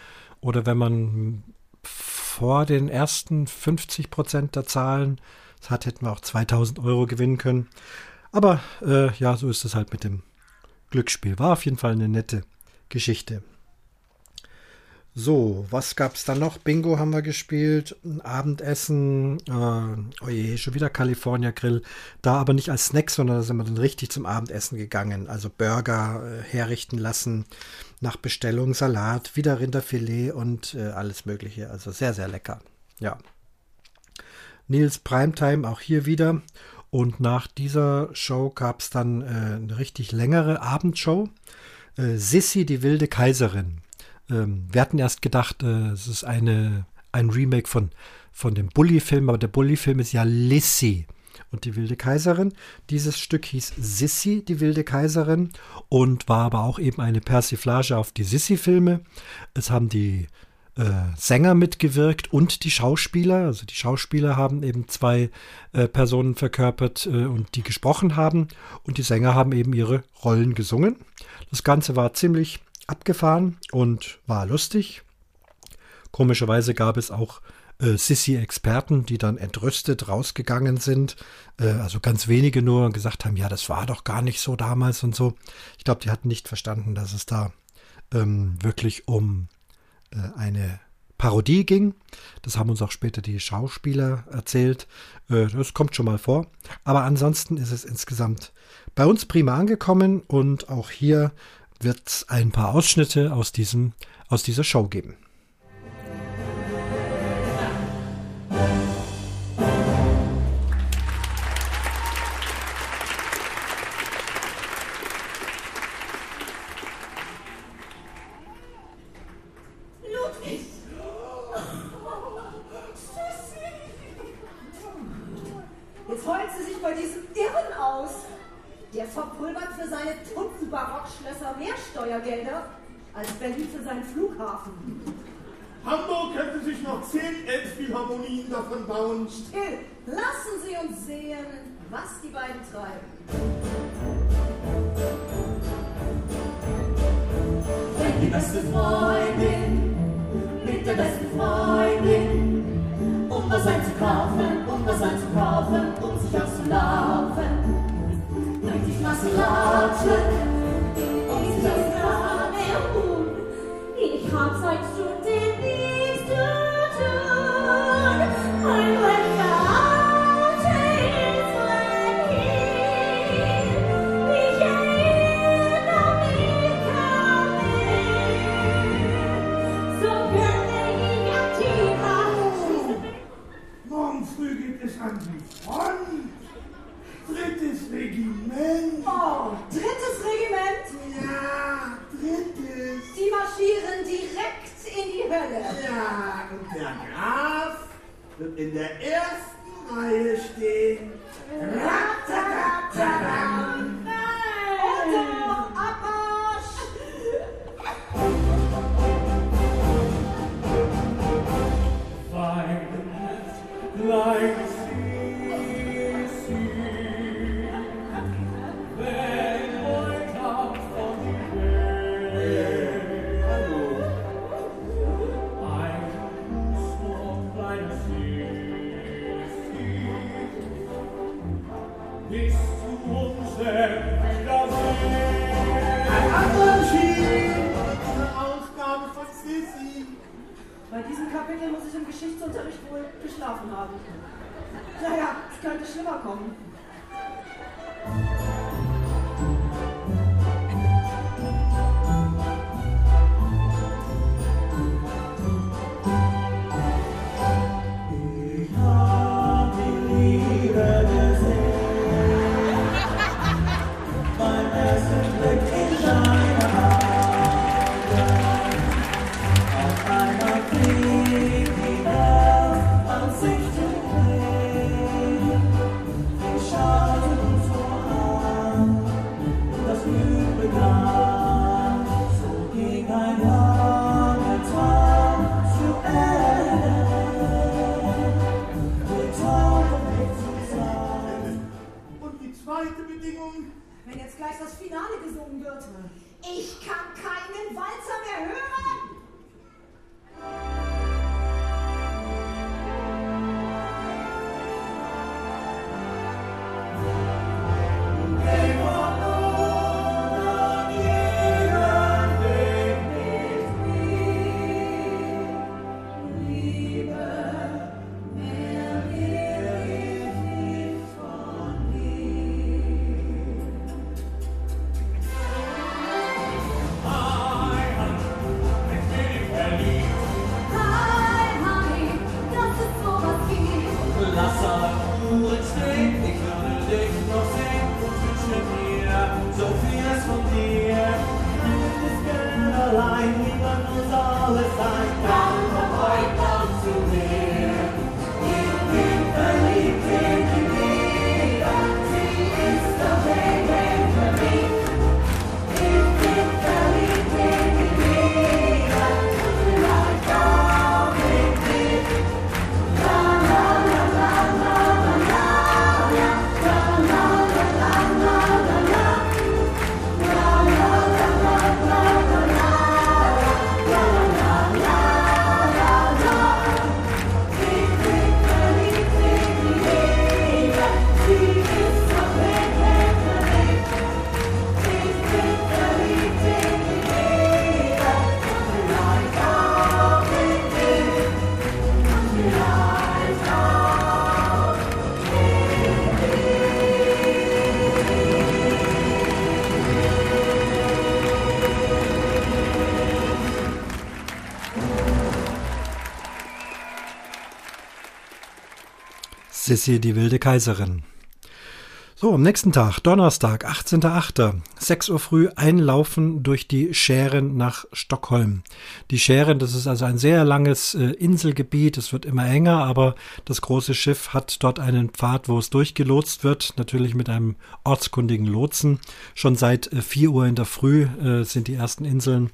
Oder wenn man vor den ersten 50 Prozent der Zahlen es hat, hätten wir auch 2000 Euro gewinnen können. Aber äh, ja, so ist es halt mit dem Glücksspiel. War auf jeden Fall eine nette Geschichte. So, was gab es dann noch? Bingo haben wir gespielt, Abendessen, äh, oje, schon wieder California Grill. Da aber nicht als Snack, sondern da sind wir dann richtig zum Abendessen gegangen. Also Burger äh, herrichten lassen, nach Bestellung Salat, wieder Rinderfilet und äh, alles Mögliche. Also sehr, sehr lecker. Ja. Nils Primetime auch hier wieder. Und nach dieser Show gab es dann äh, eine richtig längere Abendshow. Äh, Sissy, die wilde Kaiserin. Ähm, wir hatten erst gedacht, äh, es ist eine, ein Remake von, von dem Bully-Film, aber der Bully-Film ist ja Lissy und die wilde Kaiserin. Dieses Stück hieß Sissy, die wilde Kaiserin und war aber auch eben eine Persiflage auf die Sissy-Filme. Es haben die äh, Sänger mitgewirkt und die Schauspieler. Also die Schauspieler haben eben zwei äh, Personen verkörpert äh, und die gesprochen haben und die Sänger haben eben ihre Rollen gesungen. Das Ganze war ziemlich abgefahren und war lustig. Komischerweise gab es auch äh, Sissy-Experten, die dann entrüstet rausgegangen sind. Äh, also ganz wenige nur und gesagt haben, ja, das war doch gar nicht so damals und so. Ich glaube, die hatten nicht verstanden, dass es da ähm, wirklich um äh, eine Parodie ging. Das haben uns auch später die Schauspieler erzählt. Äh, das kommt schon mal vor. Aber ansonsten ist es insgesamt bei uns prima angekommen und auch hier wird es ein paar Ausschnitte aus, diesem, aus dieser Show geben. Als Berlin für seinen Flughafen. Hamburg könnte sich noch zehn Elbphilharmonien davon bauen. Still, lassen Sie uns sehen, was die beiden treiben. Wenn die beste Freundin mit der besten Freundin, um was einzukaufen, um was einzukaufen, um sich auszulaufen, bringt sich Maserati, Sissi, die wilde Kaiserin. So, am nächsten Tag, Donnerstag, 18.08., 6 Uhr früh, einlaufen durch die Schären nach Stockholm. Die Schären, das ist also ein sehr langes äh, Inselgebiet, es wird immer enger, aber das große Schiff hat dort einen Pfad, wo es durchgelotst wird, natürlich mit einem ortskundigen Lotsen. Schon seit äh, 4 Uhr in der Früh äh, sind die ersten Inseln äh,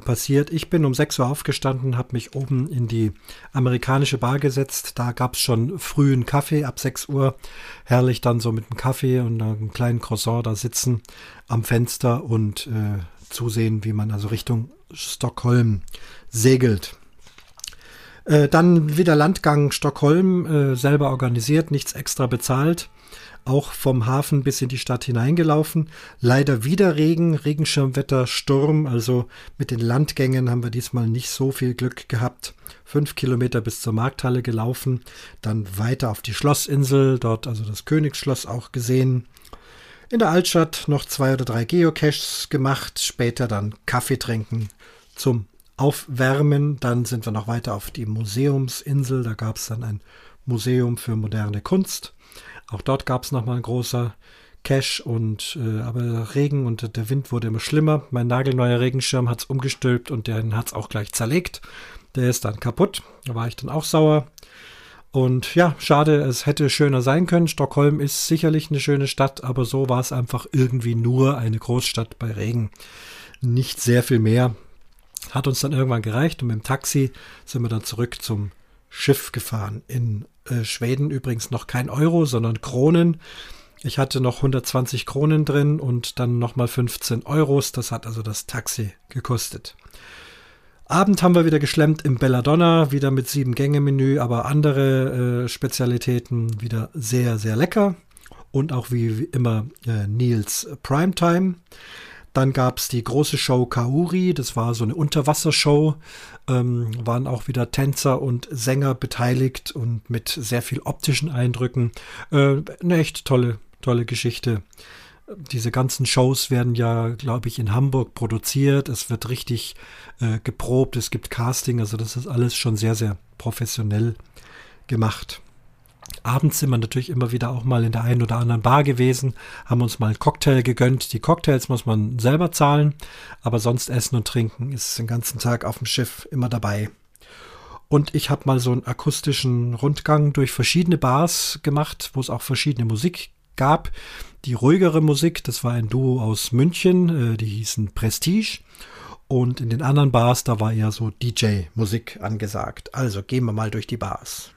passiert. Ich bin um 6 Uhr aufgestanden, habe mich oben in die amerikanische Bar gesetzt. Da gab es schon frühen Kaffee ab 6 Uhr. Herrlich dann so mit einem Kaffee und einem kleinen Croissant da sitzen am Fenster und äh, zusehen, wie man also Richtung Stockholm segelt. Äh, dann wieder Landgang Stockholm, äh, selber organisiert, nichts extra bezahlt. Auch vom Hafen bis in die Stadt hineingelaufen. Leider wieder Regen, Regenschirmwetter, Sturm. Also mit den Landgängen haben wir diesmal nicht so viel Glück gehabt. Fünf Kilometer bis zur Markthalle gelaufen. Dann weiter auf die Schlossinsel, dort also das Königsschloss auch gesehen. In der Altstadt noch zwei oder drei Geocaches gemacht. Später dann Kaffee trinken zum Aufwärmen. Dann sind wir noch weiter auf die Museumsinsel. Da gab es dann ein Museum für moderne Kunst. Auch dort gab es nochmal ein großer Cache und äh, aber Regen und der Wind wurde immer schlimmer. Mein nagelneuer Regenschirm hat es umgestülpt und den hat es auch gleich zerlegt. Der ist dann kaputt. Da war ich dann auch sauer. Und ja, schade, es hätte schöner sein können. Stockholm ist sicherlich eine schöne Stadt, aber so war es einfach irgendwie nur eine Großstadt bei Regen. Nicht sehr viel mehr. Hat uns dann irgendwann gereicht und mit dem Taxi sind wir dann zurück zum Schiff gefahren. In äh, Schweden übrigens noch kein Euro, sondern Kronen. Ich hatte noch 120 Kronen drin und dann nochmal 15 Euros. Das hat also das Taxi gekostet. Abend haben wir wieder geschlemmt im Belladonna, wieder mit sieben Gänge Menü, aber andere äh, Spezialitäten wieder sehr, sehr lecker. und auch wie immer äh, Nils Primetime. Dann gab es die große Show Kauri, das war so eine Unterwassershow. Ähm, waren auch wieder Tänzer und Sänger beteiligt und mit sehr viel optischen Eindrücken. Äh, eine echt tolle, tolle Geschichte. Diese ganzen Shows werden ja, glaube ich, in Hamburg produziert. Es wird richtig äh, geprobt, es gibt Casting, also das ist alles schon sehr, sehr professionell gemacht. Abends sind wir natürlich immer wieder auch mal in der einen oder anderen Bar gewesen, haben uns mal einen Cocktail gegönnt. Die Cocktails muss man selber zahlen, aber sonst Essen und Trinken ist den ganzen Tag auf dem Schiff immer dabei. Und ich habe mal so einen akustischen Rundgang durch verschiedene Bars gemacht, wo es auch verschiedene Musik gab. Die ruhigere Musik, das war ein Duo aus München, äh, die hießen Prestige. Und in den anderen Bars, da war eher so DJ-Musik angesagt. Also gehen wir mal durch die Bars.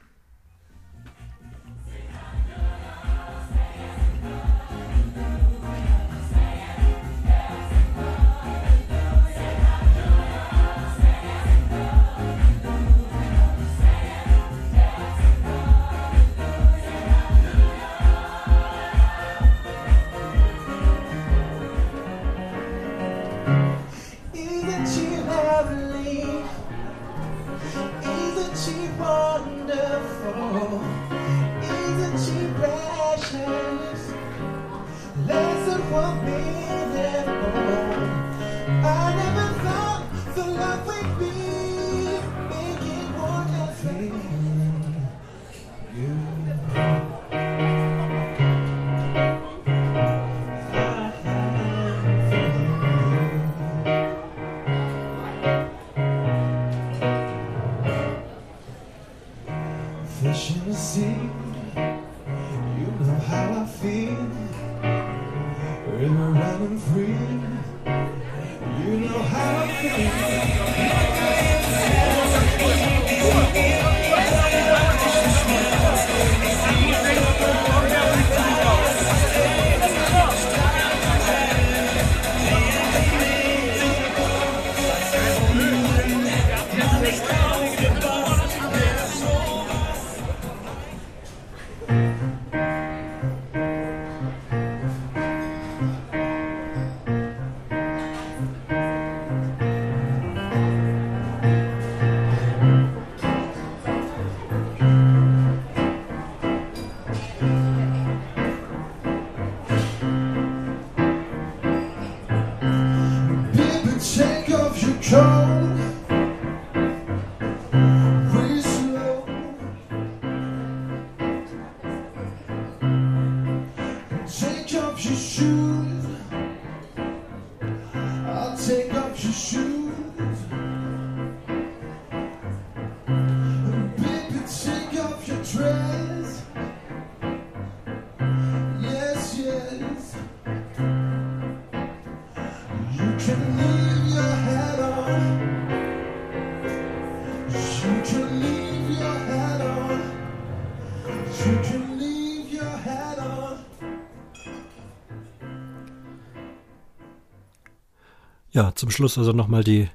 Ja, zum Schluss also nochmal die,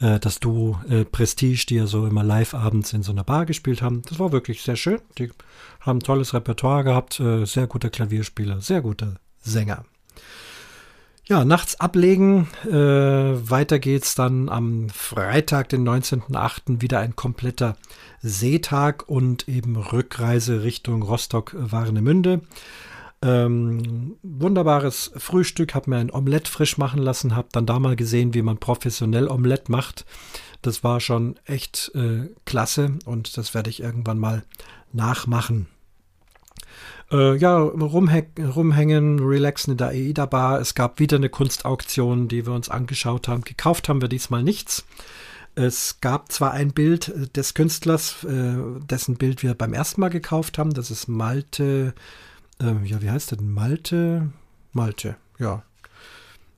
äh, das Duo äh, Prestige, die ja so immer live abends in so einer Bar gespielt haben. Das war wirklich sehr schön. Die haben tolles Repertoire gehabt, äh, sehr guter Klavierspieler, sehr guter Sänger. Ja, nachts ablegen. Äh, weiter geht's dann am Freitag, den 19.08. wieder ein kompletter Seetag und eben Rückreise Richtung Rostock-Warnemünde. Ähm, wunderbares Frühstück, habe mir ein Omelett frisch machen lassen, habe dann da mal gesehen, wie man professionell Omelett macht. Das war schon echt äh, klasse und das werde ich irgendwann mal nachmachen. Äh, ja, rumhä rumhängen, relaxen in der AIDA-Bar. Es gab wieder eine Kunstauktion, die wir uns angeschaut haben. Gekauft haben wir diesmal nichts. Es gab zwar ein Bild äh, des Künstlers, äh, dessen Bild wir beim ersten Mal gekauft haben. Das ist Malte. Äh, ja, wie heißt denn? Malte? Malte, ja.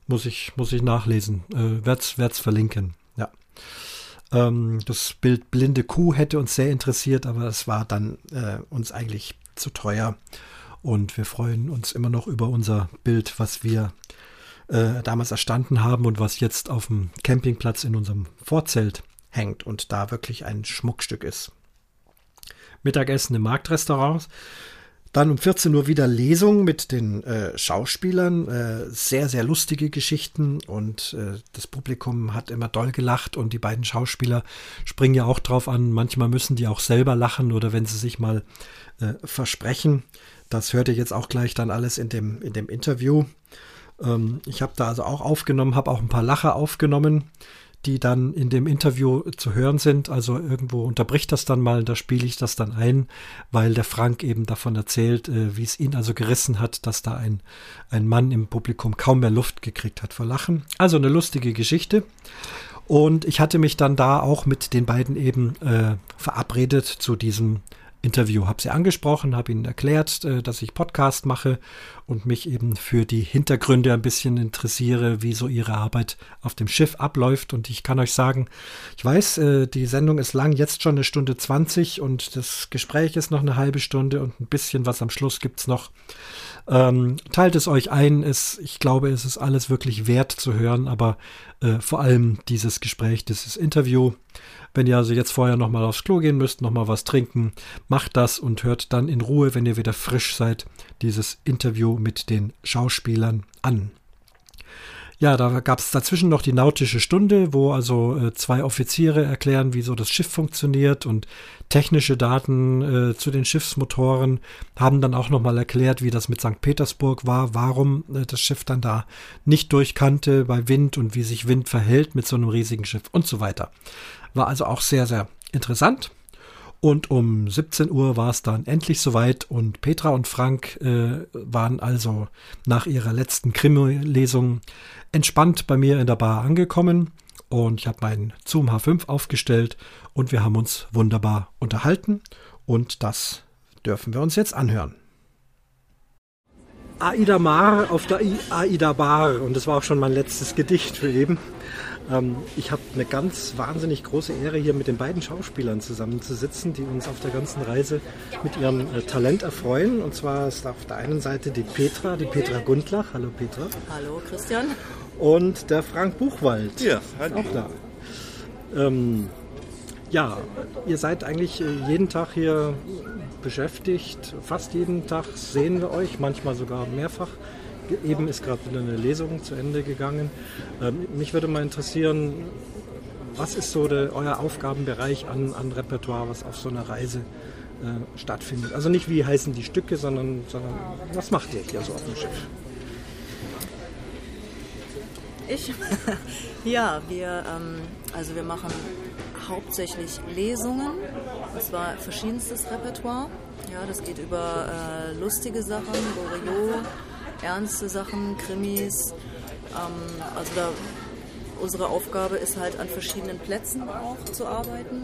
Muss ich, muss ich nachlesen. Äh, werd's, werd's verlinken. Ja. Ähm, das Bild Blinde Kuh hätte uns sehr interessiert, aber es war dann äh, uns eigentlich zu teuer. Und wir freuen uns immer noch über unser Bild, was wir äh, damals erstanden haben und was jetzt auf dem Campingplatz in unserem Vorzelt hängt und da wirklich ein Schmuckstück ist. Mittagessen im Marktrestaurant. Dann um 14 Uhr wieder Lesung mit den äh, Schauspielern. Äh, sehr, sehr lustige Geschichten und äh, das Publikum hat immer doll gelacht und die beiden Schauspieler springen ja auch drauf an. Manchmal müssen die auch selber lachen oder wenn sie sich mal äh, versprechen. Das hört ihr jetzt auch gleich dann alles in dem, in dem Interview. Ähm, ich habe da also auch aufgenommen, habe auch ein paar Lacher aufgenommen die dann in dem Interview zu hören sind. Also irgendwo unterbricht das dann mal, da spiele ich das dann ein, weil der Frank eben davon erzählt, äh, wie es ihn also gerissen hat, dass da ein, ein Mann im Publikum kaum mehr Luft gekriegt hat vor Lachen. Also eine lustige Geschichte. Und ich hatte mich dann da auch mit den beiden eben äh, verabredet zu diesem Interview. Habe sie angesprochen, habe ihnen erklärt, äh, dass ich Podcast mache und mich eben für die Hintergründe ein bisschen interessiere, wie so ihre Arbeit auf dem Schiff abläuft. Und ich kann euch sagen, ich weiß, äh, die Sendung ist lang, jetzt schon eine Stunde 20 und das Gespräch ist noch eine halbe Stunde und ein bisschen was am Schluss gibt es noch. Ähm, teilt es euch ein. Es, ich glaube, es ist alles wirklich wert zu hören, aber äh, vor allem dieses Gespräch, dieses Interview. Wenn ihr also jetzt vorher nochmal aufs Klo gehen müsst, nochmal was trinken, macht das und hört dann in Ruhe, wenn ihr wieder frisch seid, dieses Interview mit den Schauspielern an. Ja, da gab es dazwischen noch die nautische Stunde, wo also äh, zwei Offiziere erklären, wie so das Schiff funktioniert und technische Daten äh, zu den Schiffsmotoren haben dann auch nochmal erklärt, wie das mit St. Petersburg war, warum äh, das Schiff dann da nicht durchkannte bei Wind und wie sich Wind verhält mit so einem riesigen Schiff und so weiter. War also auch sehr, sehr interessant. Und um 17 Uhr war es dann endlich soweit und Petra und Frank äh, waren also nach ihrer letzten Krimi-Lesung entspannt bei mir in der Bar angekommen und ich habe meinen Zoom H5 aufgestellt und wir haben uns wunderbar unterhalten und das dürfen wir uns jetzt anhören. Aida Mar auf der Aida Bar und das war auch schon mein letztes Gedicht für eben. Ähm, ich habe eine ganz wahnsinnig große Ehre, hier mit den beiden Schauspielern zusammenzusitzen, die uns auf der ganzen Reise mit ihrem äh, Talent erfreuen. Und zwar ist auf der einen Seite die Petra, die Petra Gundlach. Hallo Petra. Hallo Christian. Und der Frank Buchwald. Ja, hallo. Auch da. Ähm, ja, ihr seid eigentlich äh, jeden Tag hier beschäftigt. Fast jeden Tag sehen wir euch, manchmal sogar mehrfach. Eben ist gerade wieder eine Lesung zu Ende gegangen. Ähm, mich würde mal interessieren, was ist so der, euer Aufgabenbereich an, an Repertoire, was auf so einer Reise äh, stattfindet? Also nicht wie heißen die Stücke, sondern, sondern was macht ihr hier so auf dem Schiff? Ich? ja, wir, ähm, also wir machen hauptsächlich Lesungen, und zwar verschiedenstes Repertoire. Ja, das geht über äh, lustige Sachen, Loriot, ernste Sachen, Krimis. Ähm, also da, unsere Aufgabe ist halt an verschiedenen Plätzen auch zu arbeiten,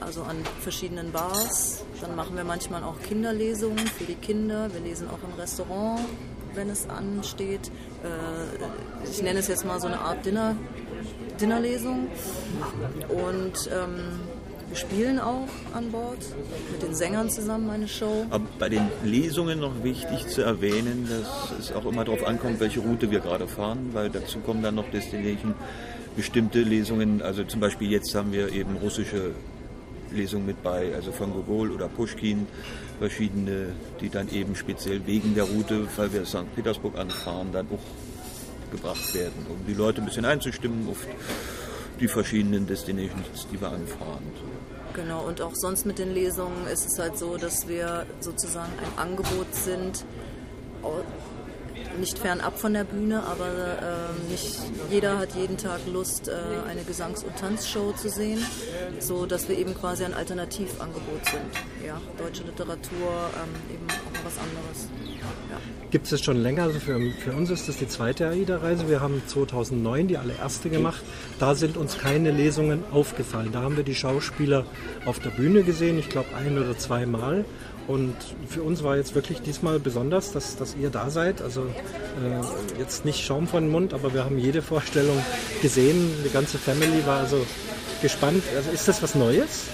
also an verschiedenen Bars. Dann machen wir manchmal auch Kinderlesungen für die Kinder. Wir lesen auch im Restaurant, wenn es ansteht. Äh, ich nenne es jetzt mal so eine Art Dinner, Dinnerlesung. Und ähm, wir spielen auch an Bord mit den Sängern zusammen eine Show. Aber bei den Lesungen noch wichtig zu erwähnen, dass es auch immer darauf ankommt, welche Route wir gerade fahren, weil dazu kommen dann noch Destination bestimmte Lesungen. Also zum Beispiel jetzt haben wir eben russische Lesungen mit bei, also von Gogol oder Pushkin, verschiedene, die dann eben speziell wegen der Route, weil wir St. Petersburg anfahren, dann auch gebracht werden, um die Leute ein bisschen einzustimmen auf die verschiedenen Destinations, die wir anfahren. Genau, und auch sonst mit den Lesungen ist es halt so, dass wir sozusagen ein Angebot sind, nicht fernab von der Bühne, aber äh, nicht jeder hat jeden Tag Lust, äh, eine Gesangs- und Tanzshow zu sehen, so dass wir eben quasi ein Alternativangebot sind. Ja, deutsche Literatur, ähm, eben auch was anderes. Ja. Gibt es das schon länger? Also für, für, uns ist das die zweite AIDA-Reise. Wir haben 2009 die allererste gemacht. Da sind uns keine Lesungen aufgefallen. Da haben wir die Schauspieler auf der Bühne gesehen, ich glaube ein oder zweimal. Und für uns war jetzt wirklich diesmal besonders, dass, dass ihr da seid. Also äh, jetzt nicht Schaum von den Mund, aber wir haben jede Vorstellung gesehen. Die ganze Family war also gespannt. Also ist das was Neues?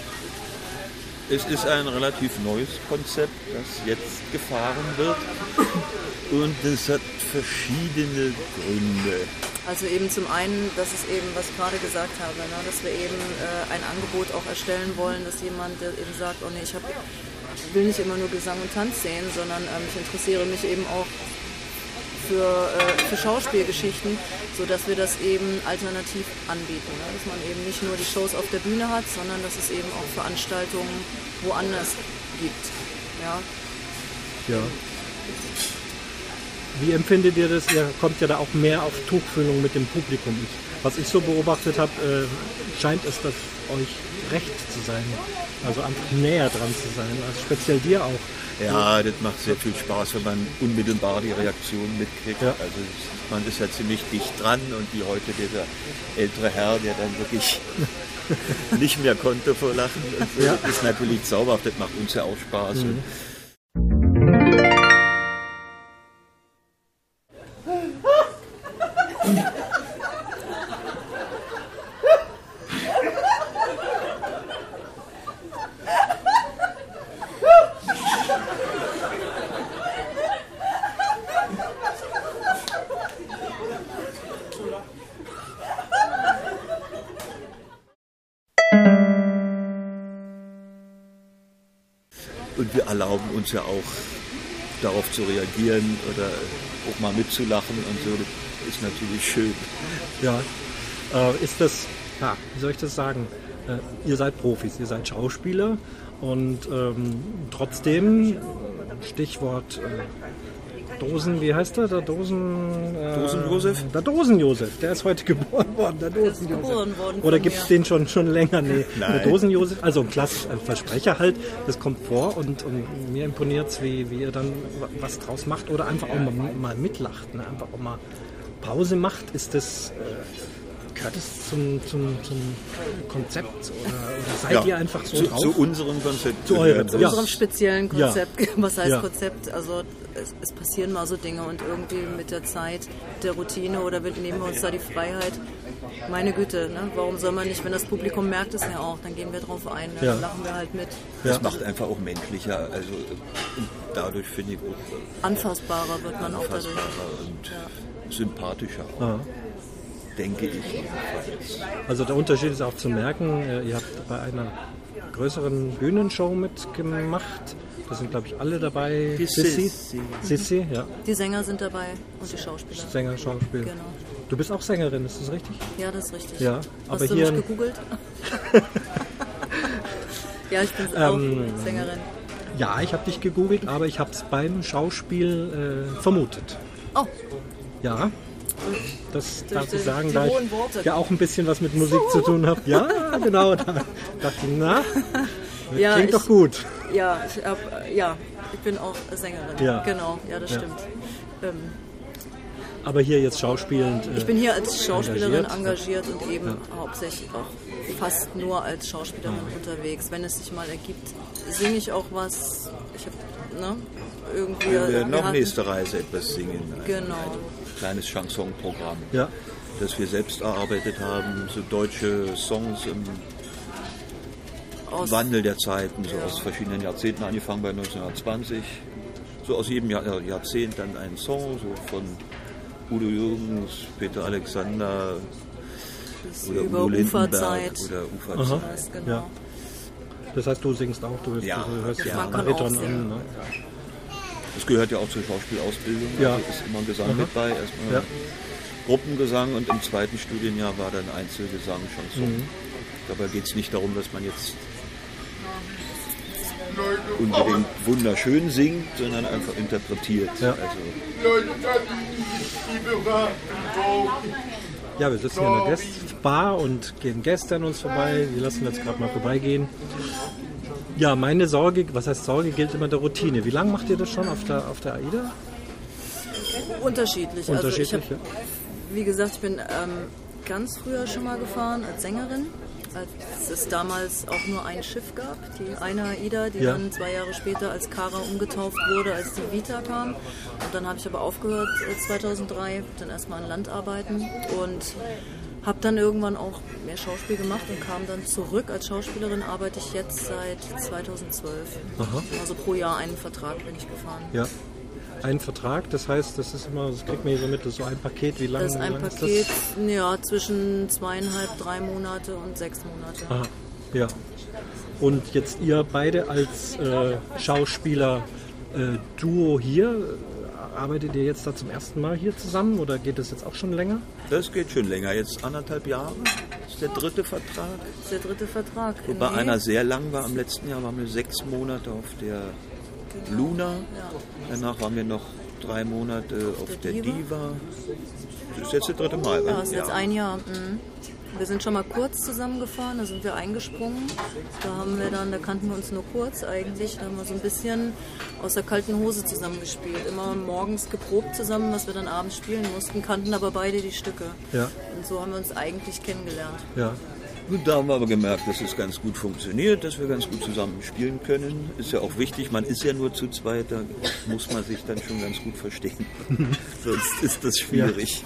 Es ist ein relativ neues Konzept, das jetzt gefahren wird. Und es hat verschiedene Gründe. Also eben zum einen, das ist eben, was ich gerade gesagt habe, ne, dass wir eben äh, ein Angebot auch erstellen wollen, dass jemand der eben sagt, oh nee, ich habe will nicht immer nur Gesang und Tanz sehen, sondern ähm, ich interessiere mich eben auch für, äh, für Schauspielgeschichten, sodass wir das eben alternativ anbieten. Ne? Dass man eben nicht nur die Shows auf der Bühne hat, sondern dass es eben auch Veranstaltungen woanders gibt. Ja. Ja. Wie empfindet ihr das? Ihr kommt ja da auch mehr auf Tuchfühlung mit dem Publikum. Ich, was ich so beobachtet habe, äh, scheint es das euch recht zu sein. Also einfach näher dran zu sein. Also speziell dir auch. Ja, das macht sehr viel Spaß, wenn man unmittelbar die Reaktion mitkriegt. Ja. Also man ist ja ziemlich dicht dran und wie heute dieser ältere Herr, der dann wirklich nicht mehr konnte vor Lachen. So. Ja. Das ist natürlich zauberhaft, das macht uns ja auch Spaß. Mhm. Uns ja auch darauf zu reagieren oder auch mal mitzulachen und so. Das ist natürlich schön. Ja. Äh, ist das, ja, wie soll ich das sagen? Äh, ihr seid Profis, ihr seid Schauspieler und ähm, trotzdem, Stichwort äh, Dosen, wie heißt der? Der Dosen. Äh, Dosen-Josef? Der Dosen-Josef, der ist heute geboren worden. Der Dosen-Josef. geboren worden Oder gibt es den schon, schon länger? Nee. Nein. Der Dosen-Josef, also ein klassischer Versprecher halt, das kommt vor und, und mir imponiert es, wie, wie ihr dann was draus macht oder einfach auch mal, mal mitlacht. Ne? Einfach auch mal Pause macht. Ist das. Äh, Gehört es zum, zum, zum Konzept oder, oder seid Ja, ihr einfach so zu, drauf? zu unserem Konzept. Zu eurem, Zu ja. unserem speziellen Ja. Konzept. Was heißt Ja. Konzept? Also es, es passieren mal so Dinge und irgendwie mit der Zeit, der Routine oder wir nehmen wir uns da die Freiheit. Meine Güte, ne? warum soll man nicht, wenn das Publikum merkt es ja auch, dann gehen wir drauf ein, dann Ja. lachen wir halt mit. Das macht einfach auch menschlicher. Also dadurch finde ich auch Anfassbarer wird man auch dadurch. anfassbarer und sympathischer. Ja. Denke ich jedenfalls. Also der Unterschied ist auch zu merken, äh, ihr habt bei einer größeren Bühnenshow mitgemacht. Da sind, glaube ich, alle dabei. Die Sissi. Sissi. Sissi, ja. Die Sänger sind dabei und die Schauspieler. Sänger, Schauspiel. Genau. Du bist auch Sängerin, ist das richtig? Ja, das ist richtig. Ja, Hast aber du hier- mich gegoogelt? ja, ich bin auch Ähm, Sängerin. Ja, ich habe dich gegoogelt, aber ich habe es beim Schauspiel äh, vermutet. Oh. Ja. Das Durch darf ich sagen, da ich ja auch ein bisschen was mit Musik zu tun habe. Ja, genau. Da dachte ich, na, das Ja, klingt ich- doch gut. Ja, ich, hab, ja, ich bin auch Sängerin. Ja. Genau, ja, das Ja. stimmt. Ähm, Aber hier jetzt schauspielend. äh, ich bin hier als Schauspielerin engagiert. engagiert, und eben Ja. hauptsächlich auch fast nur als Schauspielerin unterwegs. Wenn es sich mal ergibt, singe ich auch was. Ich habe, ne, irgendwie. Wir werden wir auch hatten- nächste Reise etwas singen. Genau. Kleines Chansonprogramm. Ja. Das wir selbst erarbeitet haben, so deutsche Songs im Aus- Wandel der Zeiten, so aus verschiedenen Jahrzehnten, angefangen bei 1920. So aus jedem Jahr, Jahrzehnt dann ein Song, so von Udo Jürgens, Peter Alexander Das oder über Udo Lindenberg Uferzeit. oder Aha. Uferzeit. Genau. Ja. Das heißt, du singst auch, du, Ja. du hörst Ja, ja, Bariton an. Ne? Das gehört ja auch zur Schauspielausbildung. Ja. Also ist immer Gesang Aha. mit bei. Erstmal Ja. Gruppengesang und im zweiten Studienjahr war dann Einzelgesang schon so. Mhm. Dabei geht es nicht darum, dass man jetzt unbedingt wunderschön singt, sondern einfach interpretiert. Ja. Also, Ja, wir sitzen hier in der Gästbar und gehen Gäste an uns vorbei. Wir lassen jetzt gerade mal vorbeigehen. Ja, meine Sorge, was heißt Sorge, gilt immer der Routine. Wie lange macht ihr das schon auf der, auf der AIDA? Unterschiedlich. Unterschiedlich, also hab, wie gesagt, ich bin ähm, ganz früher schon mal gefahren als Sängerin, als es damals auch nur ein Schiff gab, die eine AIDA, die Ja. dann zwei Jahre später als Kara umgetauft wurde, als die Vita kam. Und dann habe ich aber aufgehört äh, 2003, dann erstmal an Land arbeiten und habe dann irgendwann auch mehr Schauspiel gemacht und kam dann zurück. Als Schauspielerin arbeite ich jetzt seit 2012. Aha. Also pro Jahr einen Vertrag bin ich gefahren. Ja. Ein Vertrag, das heißt, das ist immer, das kriegt man hier so mit, so ein Paket. Wie lange Das ist ein lang Paket, Ist ja, zwischen zweieinhalb, drei Monate und sechs Monate. das? Aha, ja. Und jetzt ihr beide als äh, Schauspieler äh, Duo hier, arbeitet ihr jetzt da zum ersten Mal hier zusammen oder geht das jetzt auch schon länger? Das geht schon länger, jetzt anderthalb Jahre. Das ist der dritte Vertrag. Das ist der dritte Vertrag. Wobei Nee. einer sehr lang war. Im letzten Jahr waren wir sechs Monate auf der Luna. Danach waren wir noch drei Monate auf der Diva. Diva. Das ist jetzt das dritte Mal. Ja, ne? das ist jetzt ein Jahr. Mhm. Wir sind schon mal kurz zusammengefahren, da sind wir eingesprungen. Da haben wir dann, da kannten wir uns nur kurz eigentlich. Da haben wir so ein bisschen aus der kalten Hose zusammengespielt. Immer morgens geprobt zusammen, was wir dann abends spielen mussten, kannten aber beide die Stücke. Ja. Und so haben wir uns eigentlich kennengelernt. Ja. Gut, da haben wir aber gemerkt, dass es ganz gut funktioniert, dass wir ganz gut zusammen spielen können. Ist ja auch wichtig, man ist ja nur zu zweit, da muss man sich dann schon ganz gut verstehen. Sonst ist das schwierig.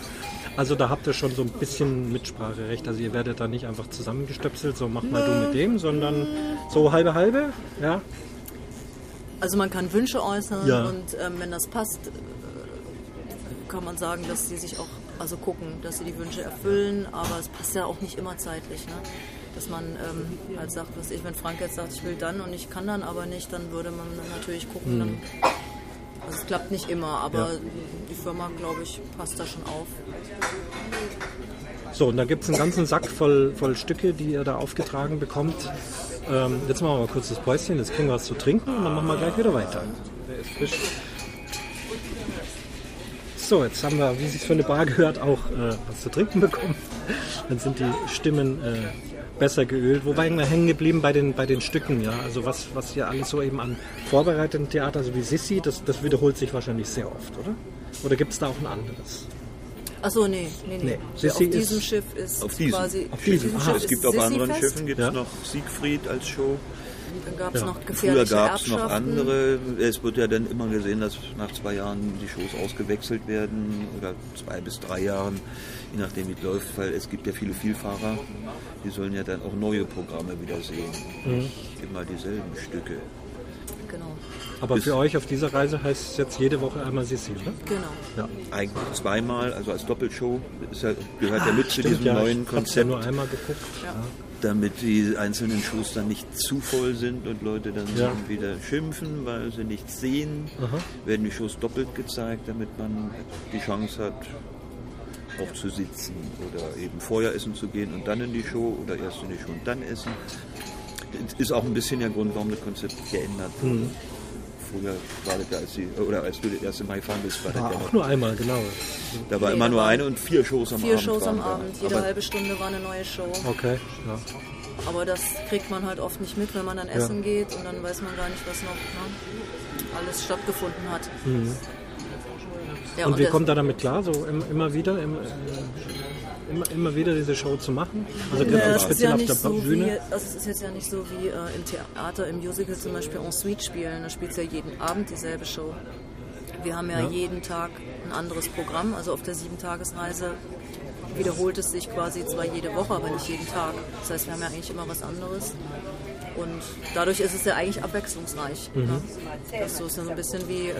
Also da habt ihr schon so ein bisschen Mitspracherecht. Also ihr werdet da nicht einfach zusammengestöpselt, so mach mal du mit dem, sondern so halbe halbe, ja. Also man kann Wünsche äußern Ja. und ähm, wenn das passt, äh, kann man sagen, dass sie sich auch, also gucken, dass sie die Wünsche erfüllen, aber es passt ja auch nicht immer zeitlich. Ne? Dass man ähm, halt sagt, was ich, wenn Frank jetzt sagt, ich will dann und ich kann dann aber nicht, dann würde man natürlich gucken, Mhm. dann, also es klappt nicht immer, aber Ja. die Firma, glaube ich, passt da schon auf. So, und da gibt es einen ganzen Sack voll, voll Stücke, die ihr da aufgetragen bekommt. Ähm, jetzt machen wir mal kurz das Päuschen, jetzt kriegen wir was zu trinken und dann machen wir gleich wieder weiter. Der ist frisch. So, jetzt haben wir, wie sich für eine Bar gehört, auch äh, was zu trinken bekommen. Dann sind die Stimmen äh, besser geölt. Wobei wir hängen geblieben bei den, bei den Stücken, ja. Also was, was hier alles so eben an vorbereiteten Theater, so wie Sissi, das, das wiederholt sich wahrscheinlich sehr oft, oder? Oder gibt es da auch ein anderes? Achso, nee, nee, nee. Nee, Ja, auf Sissi diesem ist- Schiff ist Auf diesem. quasi. Auf diesem. Schiff es gibt auf anderen Sissi-Fest. Schiffen gibt's Ja. noch Siegfried als Show. Dann gab es noch Früher gefährliche gab es noch andere. Es wird ja dann immer gesehen, dass nach zwei Jahren die Shows ausgewechselt werden oder zwei bis drei Jahren, je nachdem wie es läuft, weil es gibt ja viele Vielfahrer, die sollen ja dann auch neue Programme wieder sehen. Mhm. Nicht immer dieselben Stücke. Genau. Aber Bis- für euch auf dieser Reise heißt es jetzt jede Woche einmal Sissi, ne? Genau. Ja. Eigentlich zweimal, also als Doppelshow, ist ja, gehört ja mit zu Stimmt, diesem ja, neuen ich hab's ja Konzept. nur einmal geguckt. Ja. damit die einzelnen Shows dann nicht zu voll sind und Leute dann Ja. wieder schimpfen, weil sie nichts sehen, Aha. werden die Shows doppelt gezeigt, damit man die Chance hat, auch zu sitzen oder eben vorher essen zu gehen und dann in die Show oder erst in die Show und dann essen. Das ist auch ein bisschen der Grund, warum das Konzept geändert wurde. Mhm. Früher war das ja, als, die, oder als du das erste Mal gefahren bist, war das War ja auch nur einmal, genau. Da war Nee, immer nur eine und vier Shows am Vier Abend. Shows am. Abend, jede Aber halbe Stunde war eine neue Show. Okay, ja. Aber das kriegt man halt oft nicht mit, wenn man dann Ja. essen geht und dann weiß man gar nicht, was noch ne, alles stattgefunden hat. Mhm. Ja, und wie kommt er damit klar, so im, immer wieder, im, äh, immer, immer wieder diese Show zu machen? Also Ja, gerade es ist speziell ja auf der so Bühne? wie, also es ist jetzt ja nicht so wie äh, im Theater, im Musical zum Beispiel en suite spielen. Da spielt ja jeden Abend dieselbe Show. Wir haben ja, Ja. jeden Tag ein anderes Programm. Also auf der Sieben-Tagesreise wiederholt es sich quasi zwar jede Woche, aber nicht jeden Tag. Das heißt, wir haben ja eigentlich immer was anderes. Und dadurch ist es ja eigentlich abwechslungsreich. Mhm. Ne? Das ist so so ein bisschen wie, äh,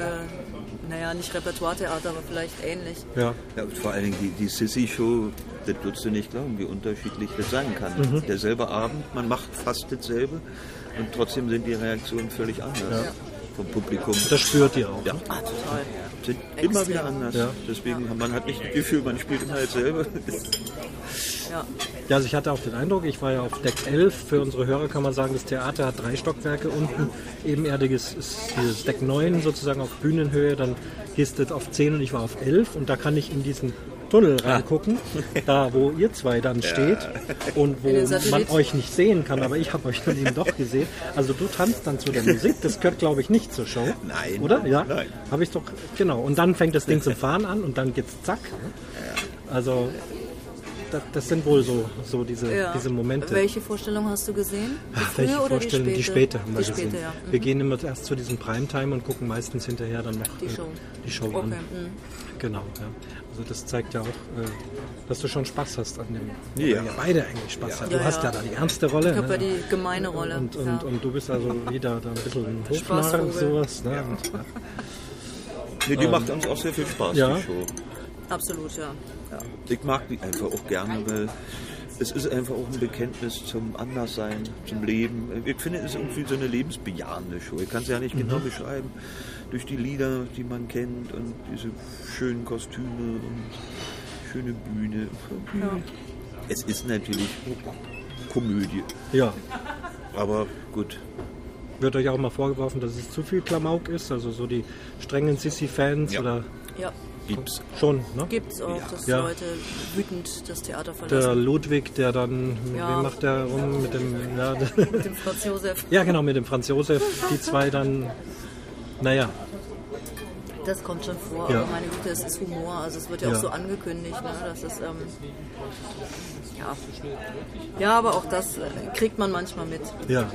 naja, nicht Repertoire-Theater, aber vielleicht ähnlich. Ja. Ja, vor allen Dingen die, die Sissy-Show, das würdest du nicht glauben, wie unterschiedlich das sein kann. Mhm. Derselbe Abend, man macht fast dasselbe und trotzdem sind die Reaktionen völlig anders Ja. Vom Publikum. Das spürt ihr auch. Ja. ne? Ah, total. Sind Extrem. immer wieder anders. Ja. Deswegen hat man hat nicht das Gefühl, man spielt immer dasselbe. Ja. Ja, also ich hatte auch den Eindruck, ich war ja auf Deck 11. Für unsere Hörer kann man sagen, das Theater hat drei Stockwerke. Unten ebenerdiges ist dieses Deck 9 sozusagen auf Bühnenhöhe. Dann gehst du auf 10 und ich war auf 11. Und da kann ich in diesen Tunnel reingucken, da wo ihr zwei dann Ja. steht und wo man euch nicht sehen kann, aber ich habe euch dann eben doch gesehen. Also du tanzt dann zu der Musik, das gehört glaube ich nicht zur Show. Nein. Oder? Ja. Nein. Habe ich doch, genau. Und dann fängt das Ding zum Fahren an und dann geht's zack. Also das, das sind wohl so, so diese, Ja. diese Momente. Welche Vorstellung hast du gesehen? Die Ach, frühe welche oder Vorstellung? die Die späte? späte haben wir die gesehen. Späte, ja. Wir Mhm. gehen immer erst zu diesem Primetime und gucken meistens hinterher dann noch Die äh, Show. die Show Okay, an. mhm. Genau, ja. Also das zeigt ja auch, äh, dass du schon Spaß hast an dem. Ja. ihr beide eigentlich Spaß Ja. haben. Du Ja, hast ja ja. da die ernste Rolle. Ich habe ja ne? die gemeine Rolle. Und, und, ja. und du bist also wieder da ein bisschen ein Hofnarr und sowas. Ne? Und, ja. Nee, die Ähm, macht uns auch sehr viel Spaß, ja. die Show. Absolut, ja. Ja. Ich mag die einfach auch gerne, weil es ist einfach auch ein Bekenntnis zum Anderssein, zum Leben. Ich finde, es ist irgendwie so eine lebensbejahende Show. Ich kann es ja nicht genau Mhm. beschreiben. Durch die Lieder, die man kennt und diese schönen Kostüme und schöne Bühne. Ja. Es ist natürlich Komödie. Ja. Aber gut. Wird euch auch mal vorgeworfen, dass es zu viel Klamauk ist? Also so die strengen Sissi-Fans Ja. oder Ja. Gibt's. schon, ne? Gibt's auch, dass Ja. Leute wütend das Theater Der verlassen. Ludwig, der dann, Ja. wie macht der rum mit dem, ja, Mit dem Franz Josef. ja genau, mit dem Franz Josef, die zwei dann, naja, Das kommt schon vor, Ja. aber meine Güte, es ist Humor. Also es wird ja, Ja. auch so angekündigt, ne? dass es ähm, ja. ja, aber auch das äh, kriegt man manchmal mit. ja.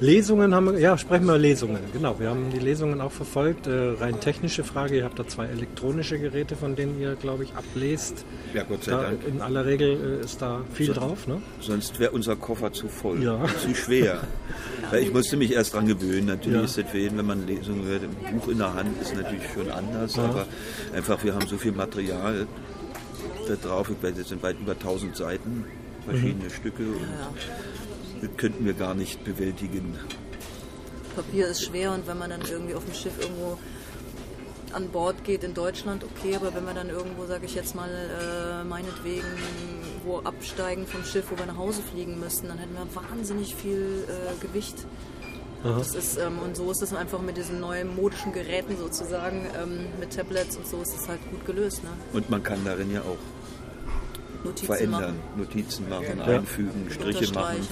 Lesungen haben wir, ja, sprechen wir Lesungen, genau. Wir haben die Lesungen auch verfolgt. Äh, rein technische Frage, ihr habt da zwei elektronische Geräte, von denen ihr, glaube ich, ablest. Ja, Gott sei da, Dank. In aller Regel äh, ist da viel So- drauf, ne? Sonst wäre unser Koffer zu voll, Ja. zu schwer. Weil ich musste mich erst dran gewöhnen. Natürlich Ja. ist das für jeden, wenn man Lesungen hört, ein Buch in der Hand ist natürlich schon anders. Ja. Aber einfach, wir haben so viel Material da drauf. Ich weiß, es sind weit über 1000 Seiten, verschiedene Stücke. Und das könnten wir gar nicht bewältigen. Papier ist schwer und wenn man dann irgendwie auf dem Schiff irgendwo an Bord geht in Deutschland, okay, aber wenn wir dann irgendwo, sage ich jetzt mal, äh, meinetwegen wo absteigen vom Schiff, wo wir nach Hause fliegen müssten, dann hätten wir wahnsinnig viel äh, Gewicht. Aha. Das ist, ähm, und so ist es einfach mit diesen neuen modischen Geräten sozusagen, ähm, mit Tablets und so ist es halt gut gelöst. Ne? Und man kann darin ja auch Notizen verändern, machen. Notizen machen, Ja. einfügen, Striche machen.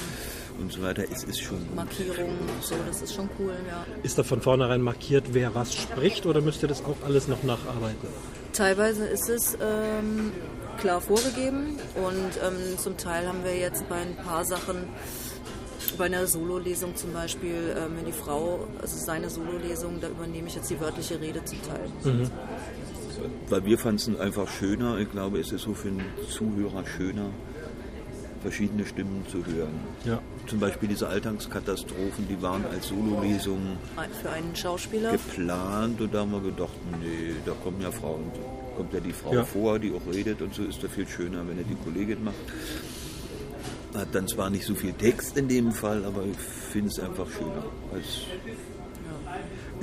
Und so weiter. Es ist schon Markierungen, so, das ist schon cool, ja. Ist da von vornherein markiert, wer was spricht oder müsst ihr das auch alles noch nacharbeiten? Teilweise ist es ähm, klar vorgegeben und ähm, zum Teil haben wir jetzt bei ein paar Sachen, bei einer Sololesung zum Beispiel, ähm, wenn die Frau, also seine Sololesung, da übernehme ich jetzt die wörtliche Rede zum Teil. Mhm. Weil wir fanden es einfach schöner, ich glaube, es ist so für einen Zuhörer schöner, verschiedene Stimmen zu hören. Ja. Zum Beispiel diese Alltagskatastrophen, die waren als Sololesungen Für einen Schauspieler. geplant und da haben wir gedacht, nee, da kommen ja Frauen, kommt ja die Frau Ja. vor, die auch redet und so ist da viel schöner, wenn er die Kollegin macht. Hat dann zwar nicht so viel Text in dem Fall, aber ich finde es einfach schöner. Als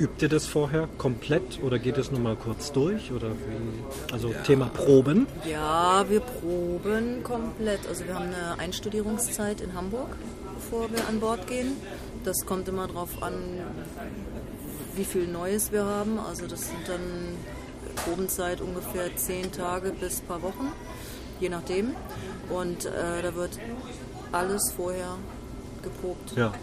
Übt ihr das vorher komplett oder geht es nur mal kurz durch? Oder wie? Also Thema Proben. Ja, wir proben komplett. Also wir haben eine Einstudierungszeit in Hamburg, bevor wir an Bord gehen. Das kommt immer darauf an, wie viel Neues wir haben. Also das sind dann Probenzeit ungefähr zehn Tage bis ein paar Wochen, je nachdem. Und äh, da wird alles vorher geprobt, Ja.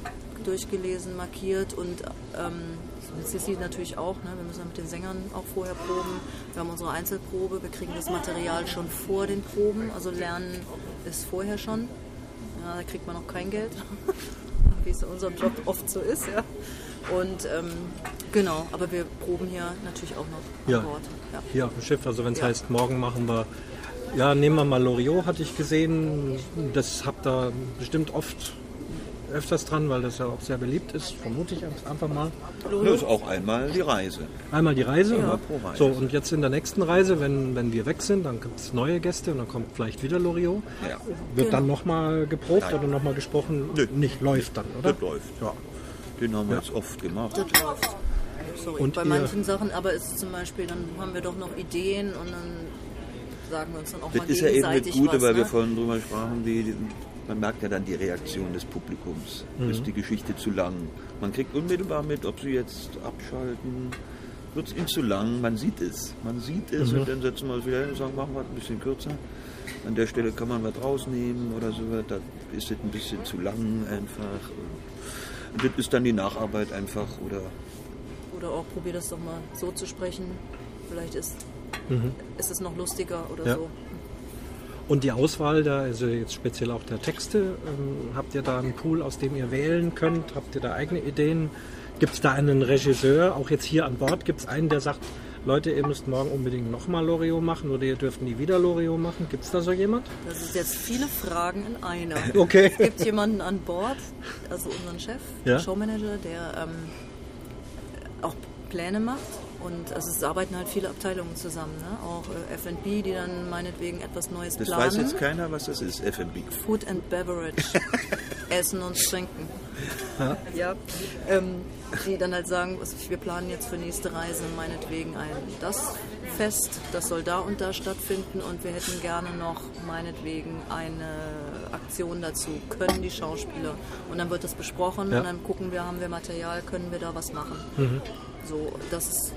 durchgelesen, markiert und ähm, mit Sissi natürlich auch. Ne? Wir müssen ja mit den Sängern auch vorher proben. Wir haben unsere Einzelprobe, wir kriegen das Material schon vor den Proben, also lernen es vorher schon. Ja, da kriegt man noch kein Geld, wie es in unserem Job oft so ist. Ja. Und ähm, genau, aber wir proben hier natürlich auch noch Ja. an Bord. Ja. Hier auf dem Schiff. Also wenn es Ja. heißt, morgen machen wir, ja, nehmen wir mal Loriot, hatte ich gesehen. Das habt ihr bestimmt oft öfters dran, weil das ja auch sehr beliebt ist, vermute ich einfach mal. das ist auch einmal die Reise. Einmal die Reise. Ja, pro Reise. So, und jetzt in der nächsten Reise, wenn, wenn wir weg sind, dann gibt es neue Gäste und dann kommt vielleicht wieder Loriot. Ja. Wird Genau. dann nochmal geprobt Nein. oder nochmal gesprochen? Nicht, läuft dann, oder? Das läuft. Ja. Den haben wir Ja. jetzt oft gemacht. Das läuft. Sorry. Und Bei ihr- manchen Sachen, aber ist zum Beispiel, dann haben wir doch noch Ideen und dann sagen wir uns dann auch Das mal ist ja eben das gegenseitig Gute, was. weil wir ne? vorhin drüber sprachen, die, die, man merkt ja dann die Reaktion des Publikums. Mhm. Ist die Geschichte zu lang? Man kriegt unmittelbar mit, ob sie jetzt abschalten, wird es ihnen zu lang, man sieht es. Man sieht es Mhm. und dann setzen wir uns wieder hin und sagen, machen wir es ein bisschen kürzer. An der Stelle kann man was rausnehmen oder so, da ist es ein bisschen zu lang einfach. Und das ist dann die Nacharbeit einfach oder Oder auch probier das doch mal so zu sprechen. Vielleicht ist, Mhm. ist es noch lustiger oder Ja. so. Und die Auswahl da, also jetzt speziell auch der Texte, ähm, habt ihr da einen Pool, aus dem ihr wählen könnt? Habt ihr da eigene Ideen? Gibt es da einen Regisseur, auch jetzt hier an Bord, gibt es einen, der sagt, Leute, ihr müsst morgen unbedingt nochmal Loriot machen oder ihr dürft nie wieder Loriot machen? Gibt es da so jemand? Das ist jetzt viele Fragen in einer. Okay. Es gibt jemanden an Bord, also unseren Chef, Ja. Showmanager, der ähm, auch Pläne macht Und also es arbeiten halt viele Abteilungen zusammen, ne? auch äh, F&B, die dann meinetwegen etwas Neues Das planen. weiß jetzt keiner, was das ist, F&B. Food and Beverage, Essen und Trinken. Ja. Ja, ähm, die dann halt sagen, was- wir planen jetzt für nächste Reise meinetwegen ein das Fest, das soll da und da stattfinden und wir hätten gerne noch meinetwegen eine Aktion dazu, können die Schauspieler. Und dann wird das besprochen Ja. und dann gucken wir, haben wir Material, können wir da was machen. Mhm. So, das ist,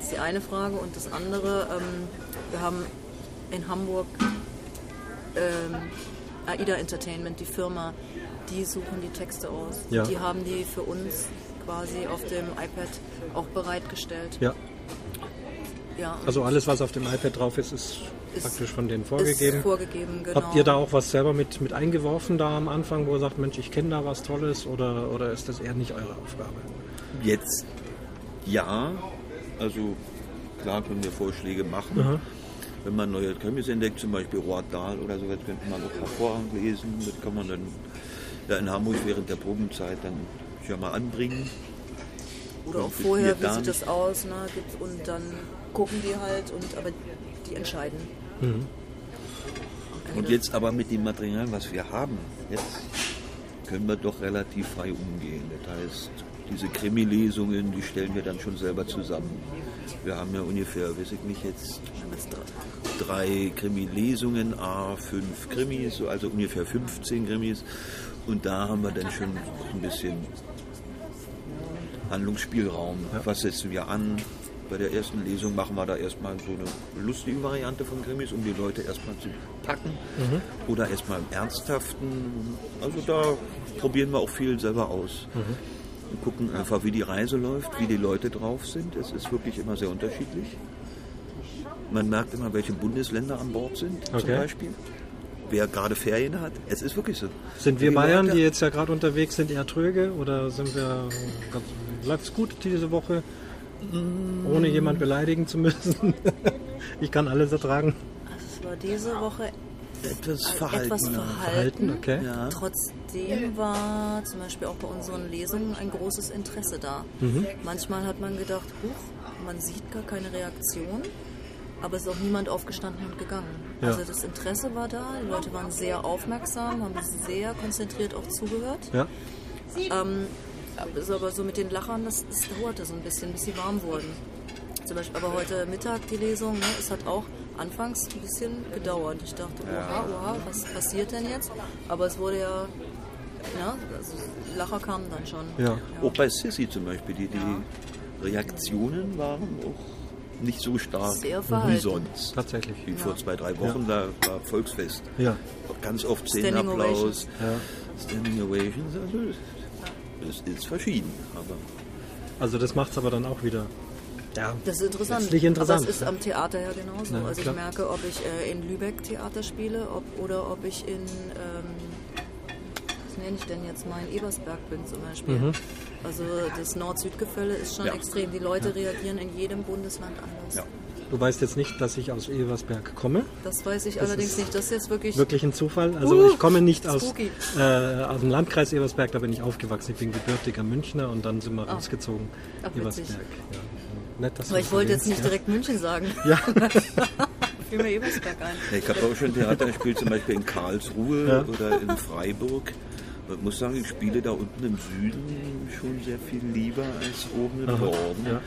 ist die eine Frage. Und das andere, ähm, wir haben in Hamburg ähm, AIDA Entertainment, die Firma, die suchen die Texte aus. Ja. Die haben die für uns quasi auf dem iPad auch bereitgestellt. Ja. Ja, Also alles, was auf dem iPad drauf ist, ist, Ist- praktisch von denen vorgegeben. ist vorgegeben, genau. Habt ihr da auch was selber mit, mit eingeworfen da am Anfang, wo ihr sagt, Mensch, ich kenne da was Tolles oder, oder ist das eher nicht eure Aufgabe? Jetzt ja, also klar können wir Vorschläge machen. Aha. Wenn man neue Krimis entdeckt, zum Beispiel Roald Dahl oder sowas, könnte man auch hervorragend lesen. Das kann man dann ja, in Hamburg während der Probenzeit dann ja mal anbringen. Oder auch vorher, wie sieht das aus, ne? und dann gucken die halt, und aber die entscheiden. Mhm. Und jetzt aber mit dem Material, was wir haben, jetzt können wir doch relativ frei umgehen. Das heißt, diese Krimi-Lesungen, die stellen wir dann schon selber zusammen. Wir haben ja ungefähr, weiß ich nicht, jetzt drei Krimi-Lesungen, A, fünf Krimis, so also ungefähr 15 Krimis. Und da haben wir dann schon ein bisschen Handlungsspielraum. Was setzen wir an? Bei der ersten Lesung machen wir da erstmal so eine lustige Variante von Krimis, um die Leute erstmal zu packen. Mhm. Oder erstmal im Ernsthaften. Also da probieren wir auch viel selber aus. Mhm. Gucken einfach, wie die Reise läuft, wie die Leute drauf sind. Es ist wirklich immer sehr unterschiedlich. Man merkt immer, welche Bundesländer an Bord sind, zum Okay. Beispiel. Wer gerade Ferien hat. Es ist wirklich so. Sind wir Die Bayern, Leute- die jetzt ja gerade unterwegs sind, eher tröge oder sind wir läuft es gut diese Woche, ohne jemand beleidigen zu müssen? ich kann alles ertragen. Also es war diese Woche etwas äh, verhaltener. etwas verhalten. Verhalten, okay. Ja. Trotzdem war zum Beispiel auch bei unseren Lesungen ein großes Interesse da. Mhm. Manchmal hat man gedacht, huch, man sieht gar keine Reaktion, aber es ist auch niemand aufgestanden und gegangen. Ja. Also das Interesse war da, die Leute waren sehr aufmerksam, haben sehr konzentriert auch zugehört. Ja. Ähm, aber so- aber so mit den Lachern, das, das dauerte so ein bisschen, bis sie warm wurden. Zum Beispiel aber heute Mittag die Lesung, ne, es hat auch anfangs ein bisschen gedauert. Ich dachte, oha, oha, was passiert denn jetzt? Aber es wurde ja, ja also Lacher kamen dann schon. Ja. Auch bei Sissy zum Beispiel, die, die Reaktionen waren auch nicht so stark wie sonst. Tatsächlich. Wie vor Ja. zwei, drei Wochen, da war Volksfest. Ja. Ganz oft Szenenapplaus. Standing Ovations. Also, das ist verschieden. Aber Also das macht es aber dann auch wieder. Ja, Das ist interessant. letztlich interessant. Aber es ist am Theater ja genauso. Ja, also klar. ich merke, ob ich äh, in Lübeck Theater spiele ob, oder ob ich in, ähm, nenne ich denn jetzt mal, in Ebersberg bin zum Beispiel. Mhm. Also das Nord-Süd-Gefälle ist schon Ja. extrem. Die Leute Ja. reagieren in jedem Bundesland anders. Du weißt jetzt nicht, dass ich aus Eversberg komme. Das weiß ich Das allerdings nicht. Das ist jetzt wirklich... Wirklich ein Zufall. Also Uh, ich komme nicht aus, äh, aus dem Landkreis Eversberg, da bin ich aufgewachsen. Ich bin gebürtiger Münchner und dann sind wir Ah. rausgezogen. Ach. Eversberg. Ja. Nett, dass Aber ich wollte jetzt nicht ja. direkt München sagen. Ja. Fiel mir Ebersberg ein. Ja, ich habe auch schon Theater gespielt, zum Beispiel in Karlsruhe Ja. oder in Freiburg. Ich muss sagen, ich spiele da unten im Süden schon sehr viel lieber als oben im Aha, Norden. ja.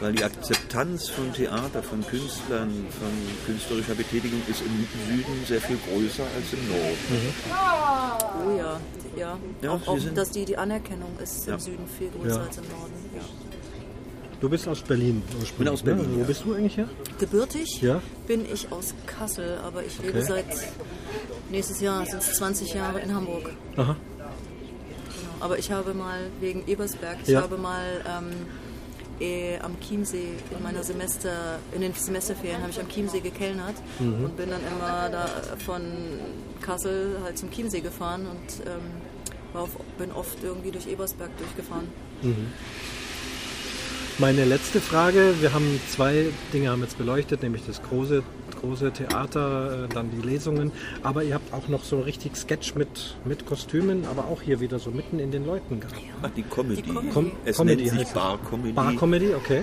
Weil die Akzeptanz von Theater, von Künstlern, von künstlerischer Betätigung ist im Süden sehr viel größer als im Norden. Oh ja, ja. Ja, auch, auch dass die, die Anerkennung ist Ja. im Süden viel größer Ja. als im Norden. Ja. Du bist aus Berlin ursprünglich. bin aus Berlin, Ne? Wo bist du eigentlich her? Gebürtig Ja. bin ich aus Kassel, aber ich lebe Okay. seit nächstes Jahr sind es 20 Jahre in Hamburg. Aha. Aber ich habe mal wegen Ebersberg, ich Ja. habe mal ähm, eh, am Chiemsee in meiner Semester, in den Semesterferien habe ich am Chiemsee gekellnert Mhm. und bin dann immer da von Kassel halt zum Chiemsee gefahren und ähm, auf, bin oft irgendwie durch Ebersberg durchgefahren. Mhm. Meine letzte Frage, wir haben zwei Dinge haben jetzt beleuchtet, nämlich das große, große Theater, äh, dann die Lesungen, aber ihr habt auch noch so richtig Sketch mit, mit Kostümen, aber auch hier wieder so mitten in den Leuten gehabt. Ach, die Comedy. Com es Comedy nennt sich heißt es. Bar-Comedy. Bar-Comedy, okay.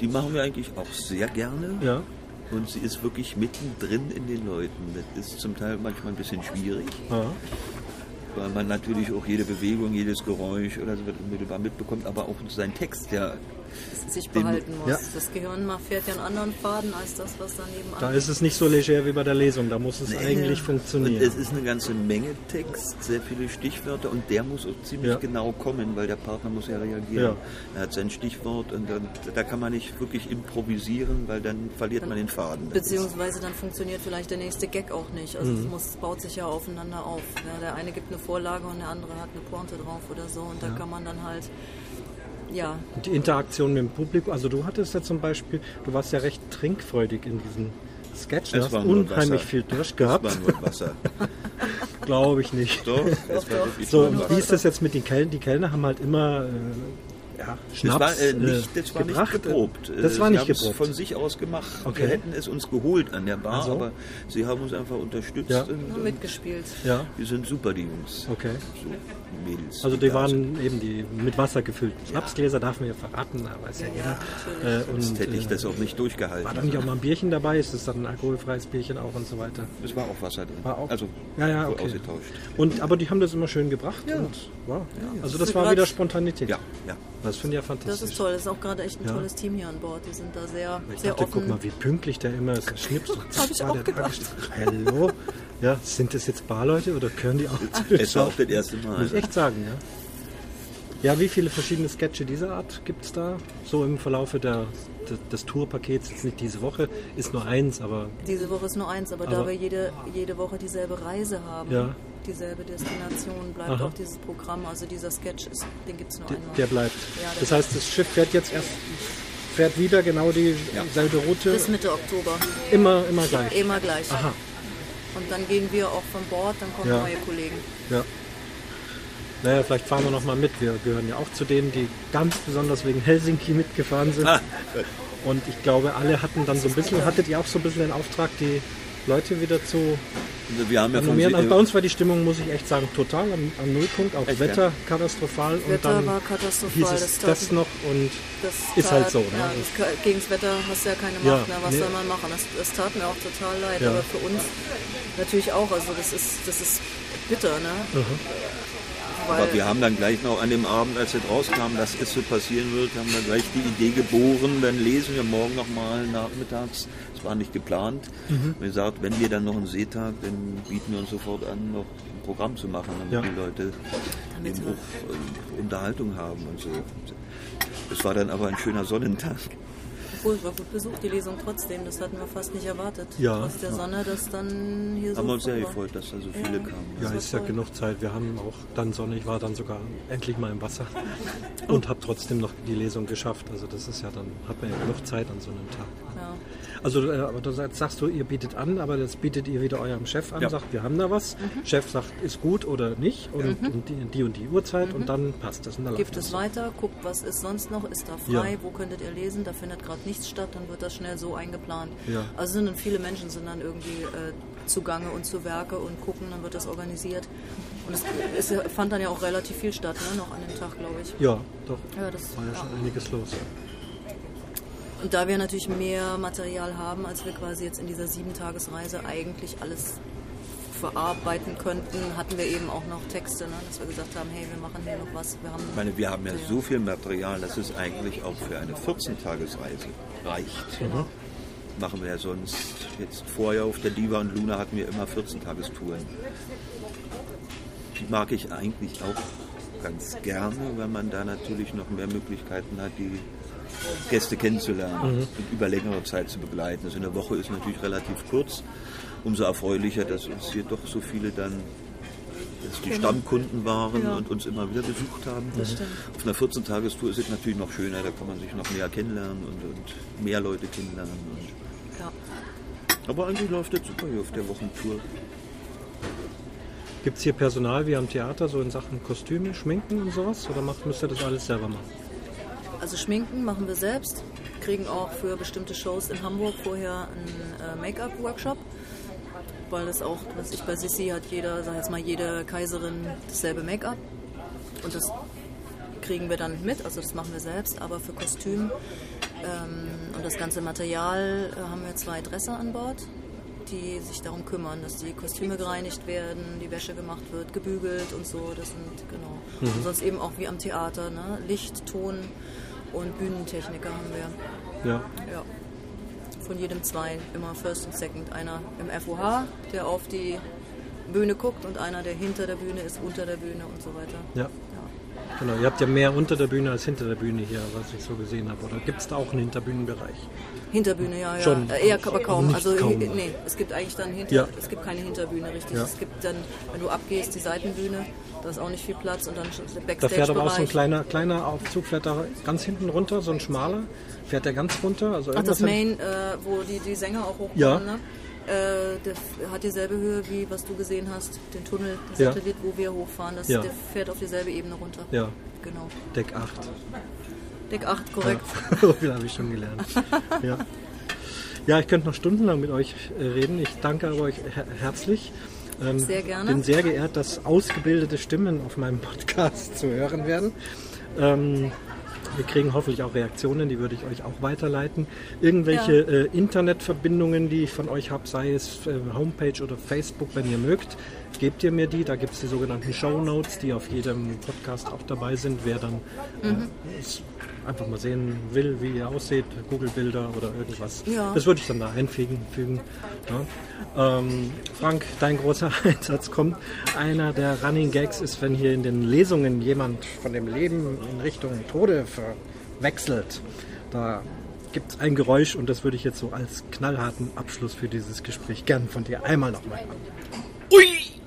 Die machen wir eigentlich auch sehr gerne. Ja. Und sie ist wirklich mittendrin in den Leuten. Das ist zum Teil manchmal ein bisschen schwierig. Ja. Weil man natürlich auch jede Bewegung, jedes Geräusch oder so wird unmittelbar mitbekommt, aber auch seinen Text, ja. Sich den- behalten muss. Ja. Das Gehirn mal fährt ja einen anderen Faden als das, was daneben Da ist es nicht so leger wie bei der Lesung, da muss es eigentlich Und funktionieren. es ist eine ganze Menge Text, sehr viele Stichwörter und der muss auch ziemlich Ja. genau kommen, weil der Partner muss ja reagieren. Ja. Er hat sein Stichwort und dann, da kann man nicht wirklich improvisieren, weil dann verliert man den Faden. Beziehungsweise dann funktioniert vielleicht der nächste Gag auch nicht. Also es Mhm. muss, es baut sich ja aufeinander auf. Ja, der eine gibt eine Vorlage und der andere hat eine Pointe drauf oder so. Und da kann man dann halt, ja, Und die Interaktion mit dem Publikum, also du hattest ja zum Beispiel, du warst ja recht trinkfreudig in diesem Sketch, du Es hast unheimlich Wasser. viel Durst gehabt. Es war nur Wasser. Glaube ich nicht. Doch, es war wirklich so, nur und Wasser. wie ist das jetzt mit den Kellnern? Die Kellner haben halt immer äh, ja, Das Schnaps war, äh, nicht, äh, das war nicht gebracht. geprobt. Das Äh, war sie nicht geprobt. von sich aus gemacht. Okay. Wir hätten es uns geholt an der Bar, Ach so. aber sie haben uns einfach unterstützt. Ja. Und, nur mitgespielt. Ja. Die sind super, die Jungs. Okay. So, Mädels. Also die da waren sind. eben die mit Wasser gefüllten Schnapsgläser, darf man ja verraten, da weiß ja jeder. Äh, und, Sonst hätte ich äh, das auch nicht durchgehalten. War da nicht auch mal ein Bierchen dabei? Ist das dann ein alkoholfreies Bierchen auch und so weiter? Es war auch Wasser drin. War auch. Also ja, ja, okay. ausgetauscht. Und, aber die haben das immer schön gebracht. Ja. Und, wow. ja. Also Das das ist war wieder Spontanität. Ja, ja. Das finde ich ja Das fantastisch. ist toll. Das ist auch gerade echt ein Ja. tolles Team hier an Bord. Die sind da sehr, Ich sehr dachte, offen. guck mal, wie pünktlich der immer ist. Schnips und Hab ich auch der gedacht. Hallo? Ja, sind das jetzt Barleute oder gehören die auch Es war auch das erste Mal. Muss ich echt sagen, ja. Ja, wie viele verschiedene Sketche dieser Art gibt es da? So im Verlaufe der, des, des Tourpakets, jetzt nicht diese Woche, ist nur eins, aber Diese Woche ist nur eins, aber, Aber- da wir jede, jede Woche dieselbe Reise haben, Ja. dieselbe Destination, bleibt Aha. auch dieses Programm, also dieser Sketch, ist, den gibt es nur der, einmal. der bleibt. Ja, der das heißt, das Schiff fährt jetzt erst, fährt wieder genau dieselbe Route. bis Mitte Oktober. Immer, immer gleich. Immer gleich. Aha. Und dann gehen wir auch von Bord, dann kommen Ja. neue Kollegen. Ja. Naja, vielleicht fahren wir noch mal mit. Wir gehören ja auch zu denen, die ganz besonders wegen Helsinki mitgefahren sind. Ah. Und ich glaube, alle hatten dann so ein bisschen, hattet ihr auch so ein bisschen den Auftrag, die Leute wieder zu wir haben ja von Also bei uns war die Stimmung, muss ich echt sagen, total am, am Nullpunkt. Auch Echt, Wetter ja? katastrophal. und Wetter dann war katastrophal, hieß es das das, tat- noch und Das ist halt so. Ne? Ja, das, gegen das Wetter hast du ja keine Macht Ja, mehr. Was nee. soll man machen? Das, das tat mir auch total leid. Ja. Aber für uns natürlich auch. Also das ist, das ist bitter, ne? Mhm. Aber wir haben dann gleich noch an dem Abend, als es rauskam, dass es so passieren wird, haben wir gleich die Idee geboren, dann lesen wir morgen nochmal nachmittags. Das war nicht geplant. Mhm. Wir gesagt, wenn wir dann noch einen Seetag, dann bieten wir uns sofort an, noch ein Programm zu machen, damit Ja. die Leute Damit eben wir- auch äh, Unterhaltung haben und so. Es war dann aber ein schöner Sonnentag. Obwohl, es war gut besucht, die Lesung trotzdem. Das hatten wir fast nicht erwartet. Ja. Trotz der Sonne, dass dann hier so Haben wir uns sehr gefreut, dass da so viele kamen. Ja, ist ja genug Zeit. Wir haben auch dann Sonne. Ich war dann sogar endlich mal im Wasser und habe trotzdem noch die Lesung geschafft. Also das ist ja dann, hat man ja genug Zeit an so einem Tag. Ja. Also, äh, aber du sagst, du, ihr bietet an, aber jetzt bietet ihr wieder eurem Chef an, Ja. sagt, wir haben da was. Chef sagt, ist gut oder nicht und, Mhm. und die, die und die Uhrzeit und dann passt das. Und dann Gibt es das. weiter, guckt, was ist sonst noch, ist da frei, Ja. wo könntet ihr lesen, da findet gerade nichts statt, dann wird das schnell so eingeplant. Ja. Also sind dann viele Menschen sind dann irgendwie äh, zugange und zu Werke und gucken, dann wird das organisiert. Und es, es fand dann ja auch relativ viel statt, ne, noch an dem Tag, glaube ich. Ja, doch. Ja, das- war ja. schon einiges los. Und da wir natürlich mehr Material haben, als wir quasi jetzt in dieser Sieben-Tages-Reise eigentlich alles verarbeiten könnten, hatten wir eben auch noch Texte, ne, dass wir gesagt haben, hey, wir machen hier noch was. Wir haben Ich meine, wir haben ja so viel Material, dass es eigentlich auch für eine 14-Tagesreise reicht. Mhm. Machen wir ja sonst, jetzt vorher auf der Diva und Luna hatten wir immer 14-Tagestouren. Die mag ich eigentlich auch ganz gerne, weil man da natürlich noch mehr Möglichkeiten hat, die Gäste kennenzulernen Mhm. und über längere Zeit zu begleiten. Also eine Woche ist natürlich relativ kurz. Umso erfreulicher, dass uns hier doch so viele dann dass die Genau. Stammkunden waren Ja. und uns immer wieder besucht haben. Auf einer 14-Tagestour ist es natürlich noch schöner, da kann man sich noch näher kennenlernen und, und mehr Leute kennenlernen. Und Ja. aber eigentlich läuft das super hier auf der Wochentour. Gibt es hier Personal wie am Theater, so in Sachen Kostüme, Schminken und sowas? Oder macht, müsst ihr das alles selber machen? Also Schminken machen wir selbst, kriegen auch für bestimmte Shows in Hamburg vorher einen äh, Make-up-Workshop, weil das auch, was ich bei Sissi hat jeder, sag jetzt mal jede Kaiserin dasselbe Make-up und das kriegen wir dann mit, also das machen wir selbst, aber für Kostüm Ähm, und das ganze Material äh, haben wir zwei Dresser an Bord, die sich darum kümmern, dass die Kostüme gereinigt werden, die Wäsche gemacht wird, gebügelt und so. Das sind, genau. Mhm. Und sonst eben auch wie am Theater, ne? Licht, Ton und Bühnentechniker haben wir. Ja. Ja. Von jedem zwei, immer First und Second. Einer im FOH, der auf die Bühne guckt und einer, der hinter der Bühne ist, unter der Bühne und so weiter. Ja. Genau, ihr habt ja mehr unter der Bühne als hinter der Bühne hier, was ich so gesehen habe. Oder gibt es da auch einen Hinterbühnenbereich? Hinterbühne, ja, ja. Schon. Äh, eher aber kaum. Also kaum. hi- nee, es gibt eigentlich dann hinter, Ja. es gibt keine Hinterbühne richtig. Ja. Es gibt dann, wenn du abgehst, die Seitenbühne, da ist auch nicht viel Platz und dann der Da fährt aber auch so ein kleiner, kleiner Aufzug, fährt da ganz hinten runter, so ein schmaler. Fährt der ganz runter? Also Ach, das Main, äh, wo die, die Sänger auch hochkommen, Ja. ne? Äh, der hat dieselbe Höhe wie was du gesehen hast, den Tunnel, das Ja. Satellit, wo wir hochfahren. Das, Ja. Der fährt auf dieselbe Ebene runter. Ja. Genau. Deck 8. Deck 8, korrekt. Ja. so viel habe ich schon gelernt. ja. ja, ich könnte noch stundenlang mit euch äh, reden. Ich danke aber euch her herzlich. Ähm, Sehr gerne. bin sehr geehrt, dass ausgebildete Stimmen auf meinem Podcast zu hören werden. Ähm, wir kriegen hoffentlich auch Reaktionen, die würde ich euch auch weiterleiten. Irgendwelche Ja. äh, Internetverbindungen, die ich von euch habe, sei es äh, Homepage oder Facebook, wenn ihr mögt, gebt ihr mir die. Da gibt es die sogenannten Show Notes, die auf jedem Podcast auch dabei sind. Wer dann Mhm. äh, es einfach mal sehen will, wie ihr aussieht, Google-Bilder oder irgendwas. Ja. Das würde ich dann da einfügen. Fügen, ja. ähm, Frank, dein großer Einsatz kommt. Einer der Running Gags ist, wenn hier in den Lesungen jemand von dem Leben in Richtung Tode verwechselt. Da gibt es ein Geräusch und das würde ich jetzt so als knallharten Abschluss für dieses Gespräch gern von dir einmal nochmal haben. Ui!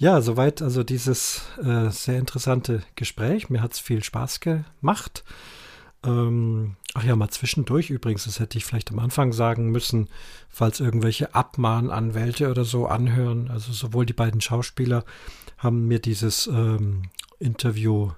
Ja, soweit also dieses äh, sehr interessante Gespräch. Mir hat es viel Spaß gemacht. Ähm, ach ja, mal zwischendurch übrigens, das hätte ich vielleicht am Anfang sagen müssen, falls irgendwelche Abmahnanwälte oder so anhören. Also sowohl die beiden Schauspieler haben mir dieses ähm, Interview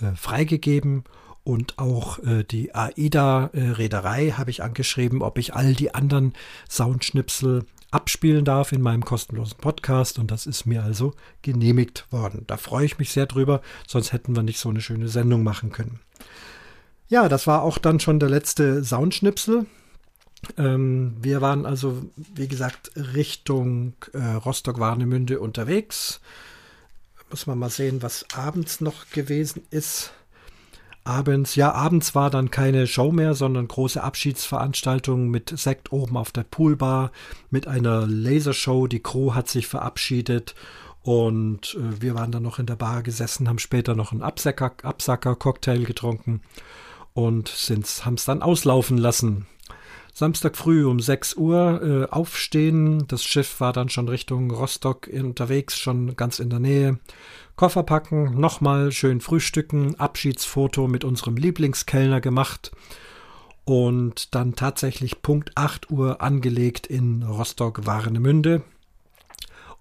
äh, freigegeben und auch äh, die AIDA-Reederei habe ich angeschrieben, ob ich all die anderen Soundschnipsel abspielen darf in meinem kostenlosen Podcast und das ist mir also genehmigt worden. Da freue ich mich sehr drüber, sonst hätten wir nicht so eine schöne Sendung machen können. Ja, das war auch dann schon der letzte Soundschnipsel. Ähm, wir waren also, wie gesagt, Richtung äh, Rostock-Warnemünde unterwegs. Muss man mal sehen, was abends noch gewesen ist. Abends, ja, abends war dann keine Show mehr, sondern große Abschiedsveranstaltung mit Sekt oben auf der Poolbar, mit einer Lasershow. Die Crew hat sich verabschiedet und äh, wir waren dann noch in der Bar gesessen, haben später noch einen Absacker, Absacker-Cocktail getrunken und haben es dann auslaufen lassen. Samstag früh um 6 Uhr äh, aufstehen. Das Schiff war dann schon Richtung Rostock unterwegs, schon ganz in der Nähe. Koffer packen, nochmal schön frühstücken, Abschiedsfoto mit unserem Lieblingskellner gemacht und dann tatsächlich Punkt 8 Uhr angelegt in Rostock-Warnemünde.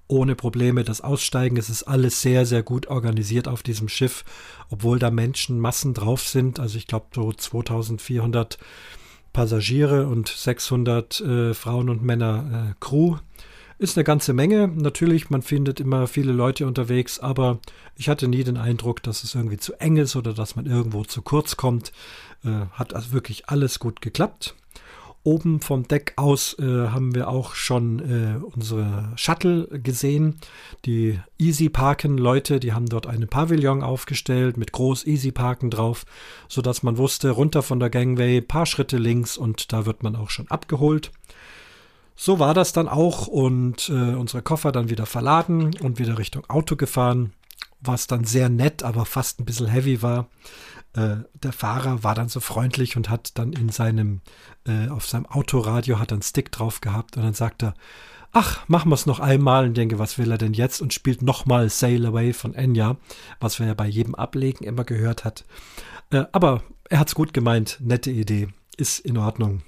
Ohne Probleme das Aussteigen. Es ist alles sehr, sehr gut organisiert auf diesem Schiff, obwohl da Menschenmassen drauf sind. Also ich glaube so 2400 Passagiere und 600 äh, Frauen und Männer äh, Crew. Ist eine ganze Menge. Natürlich, man findet immer viele Leute unterwegs, aber ich hatte nie den Eindruck, dass es irgendwie zu eng ist oder dass man irgendwo zu kurz kommt. Äh, hat also wirklich alles gut geklappt. Oben vom Deck aus äh, haben wir auch schon äh, unsere Shuttle gesehen. Die Easy Parken Leute, die haben dort einen Pavillon aufgestellt mit groß Easy Parken drauf, so dass man wusste, runter von der Gangway, paar Schritte links und da wird man auch schon abgeholt. So war das dann auch und äh, unsere Koffer dann wieder verladen und wieder Richtung Auto gefahren, was dann sehr nett, aber fast ein bisschen heavy war. Äh, der Fahrer war dann so freundlich und hat dann in seinem, äh, auf seinem Autoradio hat einen Stick drauf gehabt und dann sagt er, ach, machen wir es noch einmal und denke, was will er denn jetzt und spielt nochmal Sail Away von Enya, was wir ja bei jedem Ablegen immer gehört hat. Äh, aber er hat's gut gemeint, nette Idee, ist in Ordnung.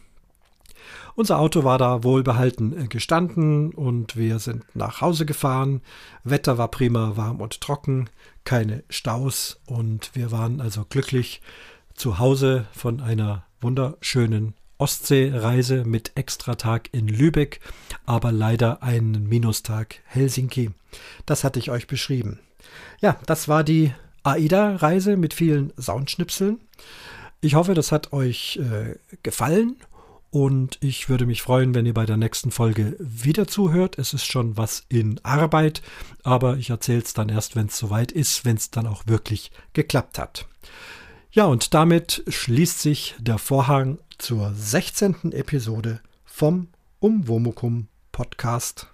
Unser Auto war da wohlbehalten äh, gestanden und wir sind nach Hause gefahren. Wetter war prima, warm und trocken, keine Staus und wir waren also glücklich zu Hause von einer wunderschönen Ostseereise mit Extratag in Lübeck, aber leider einen Minustag Helsinki. Das hatte ich euch beschrieben. Ja, das war die AIDA-Reise mit vielen Soundschnipseln. Ich hoffe, das hat euch äh, gefallen und ich würde mich freuen, wenn ihr bei der nächsten Folge wieder zuhört. Es ist schon was in Arbeit, aber ich erzähle es dann erst, wenn es soweit ist, wenn es dann auch wirklich geklappt hat. Ja, und damit schließt sich der Vorhang zur 16. Episode vom Umwomukum Podcast.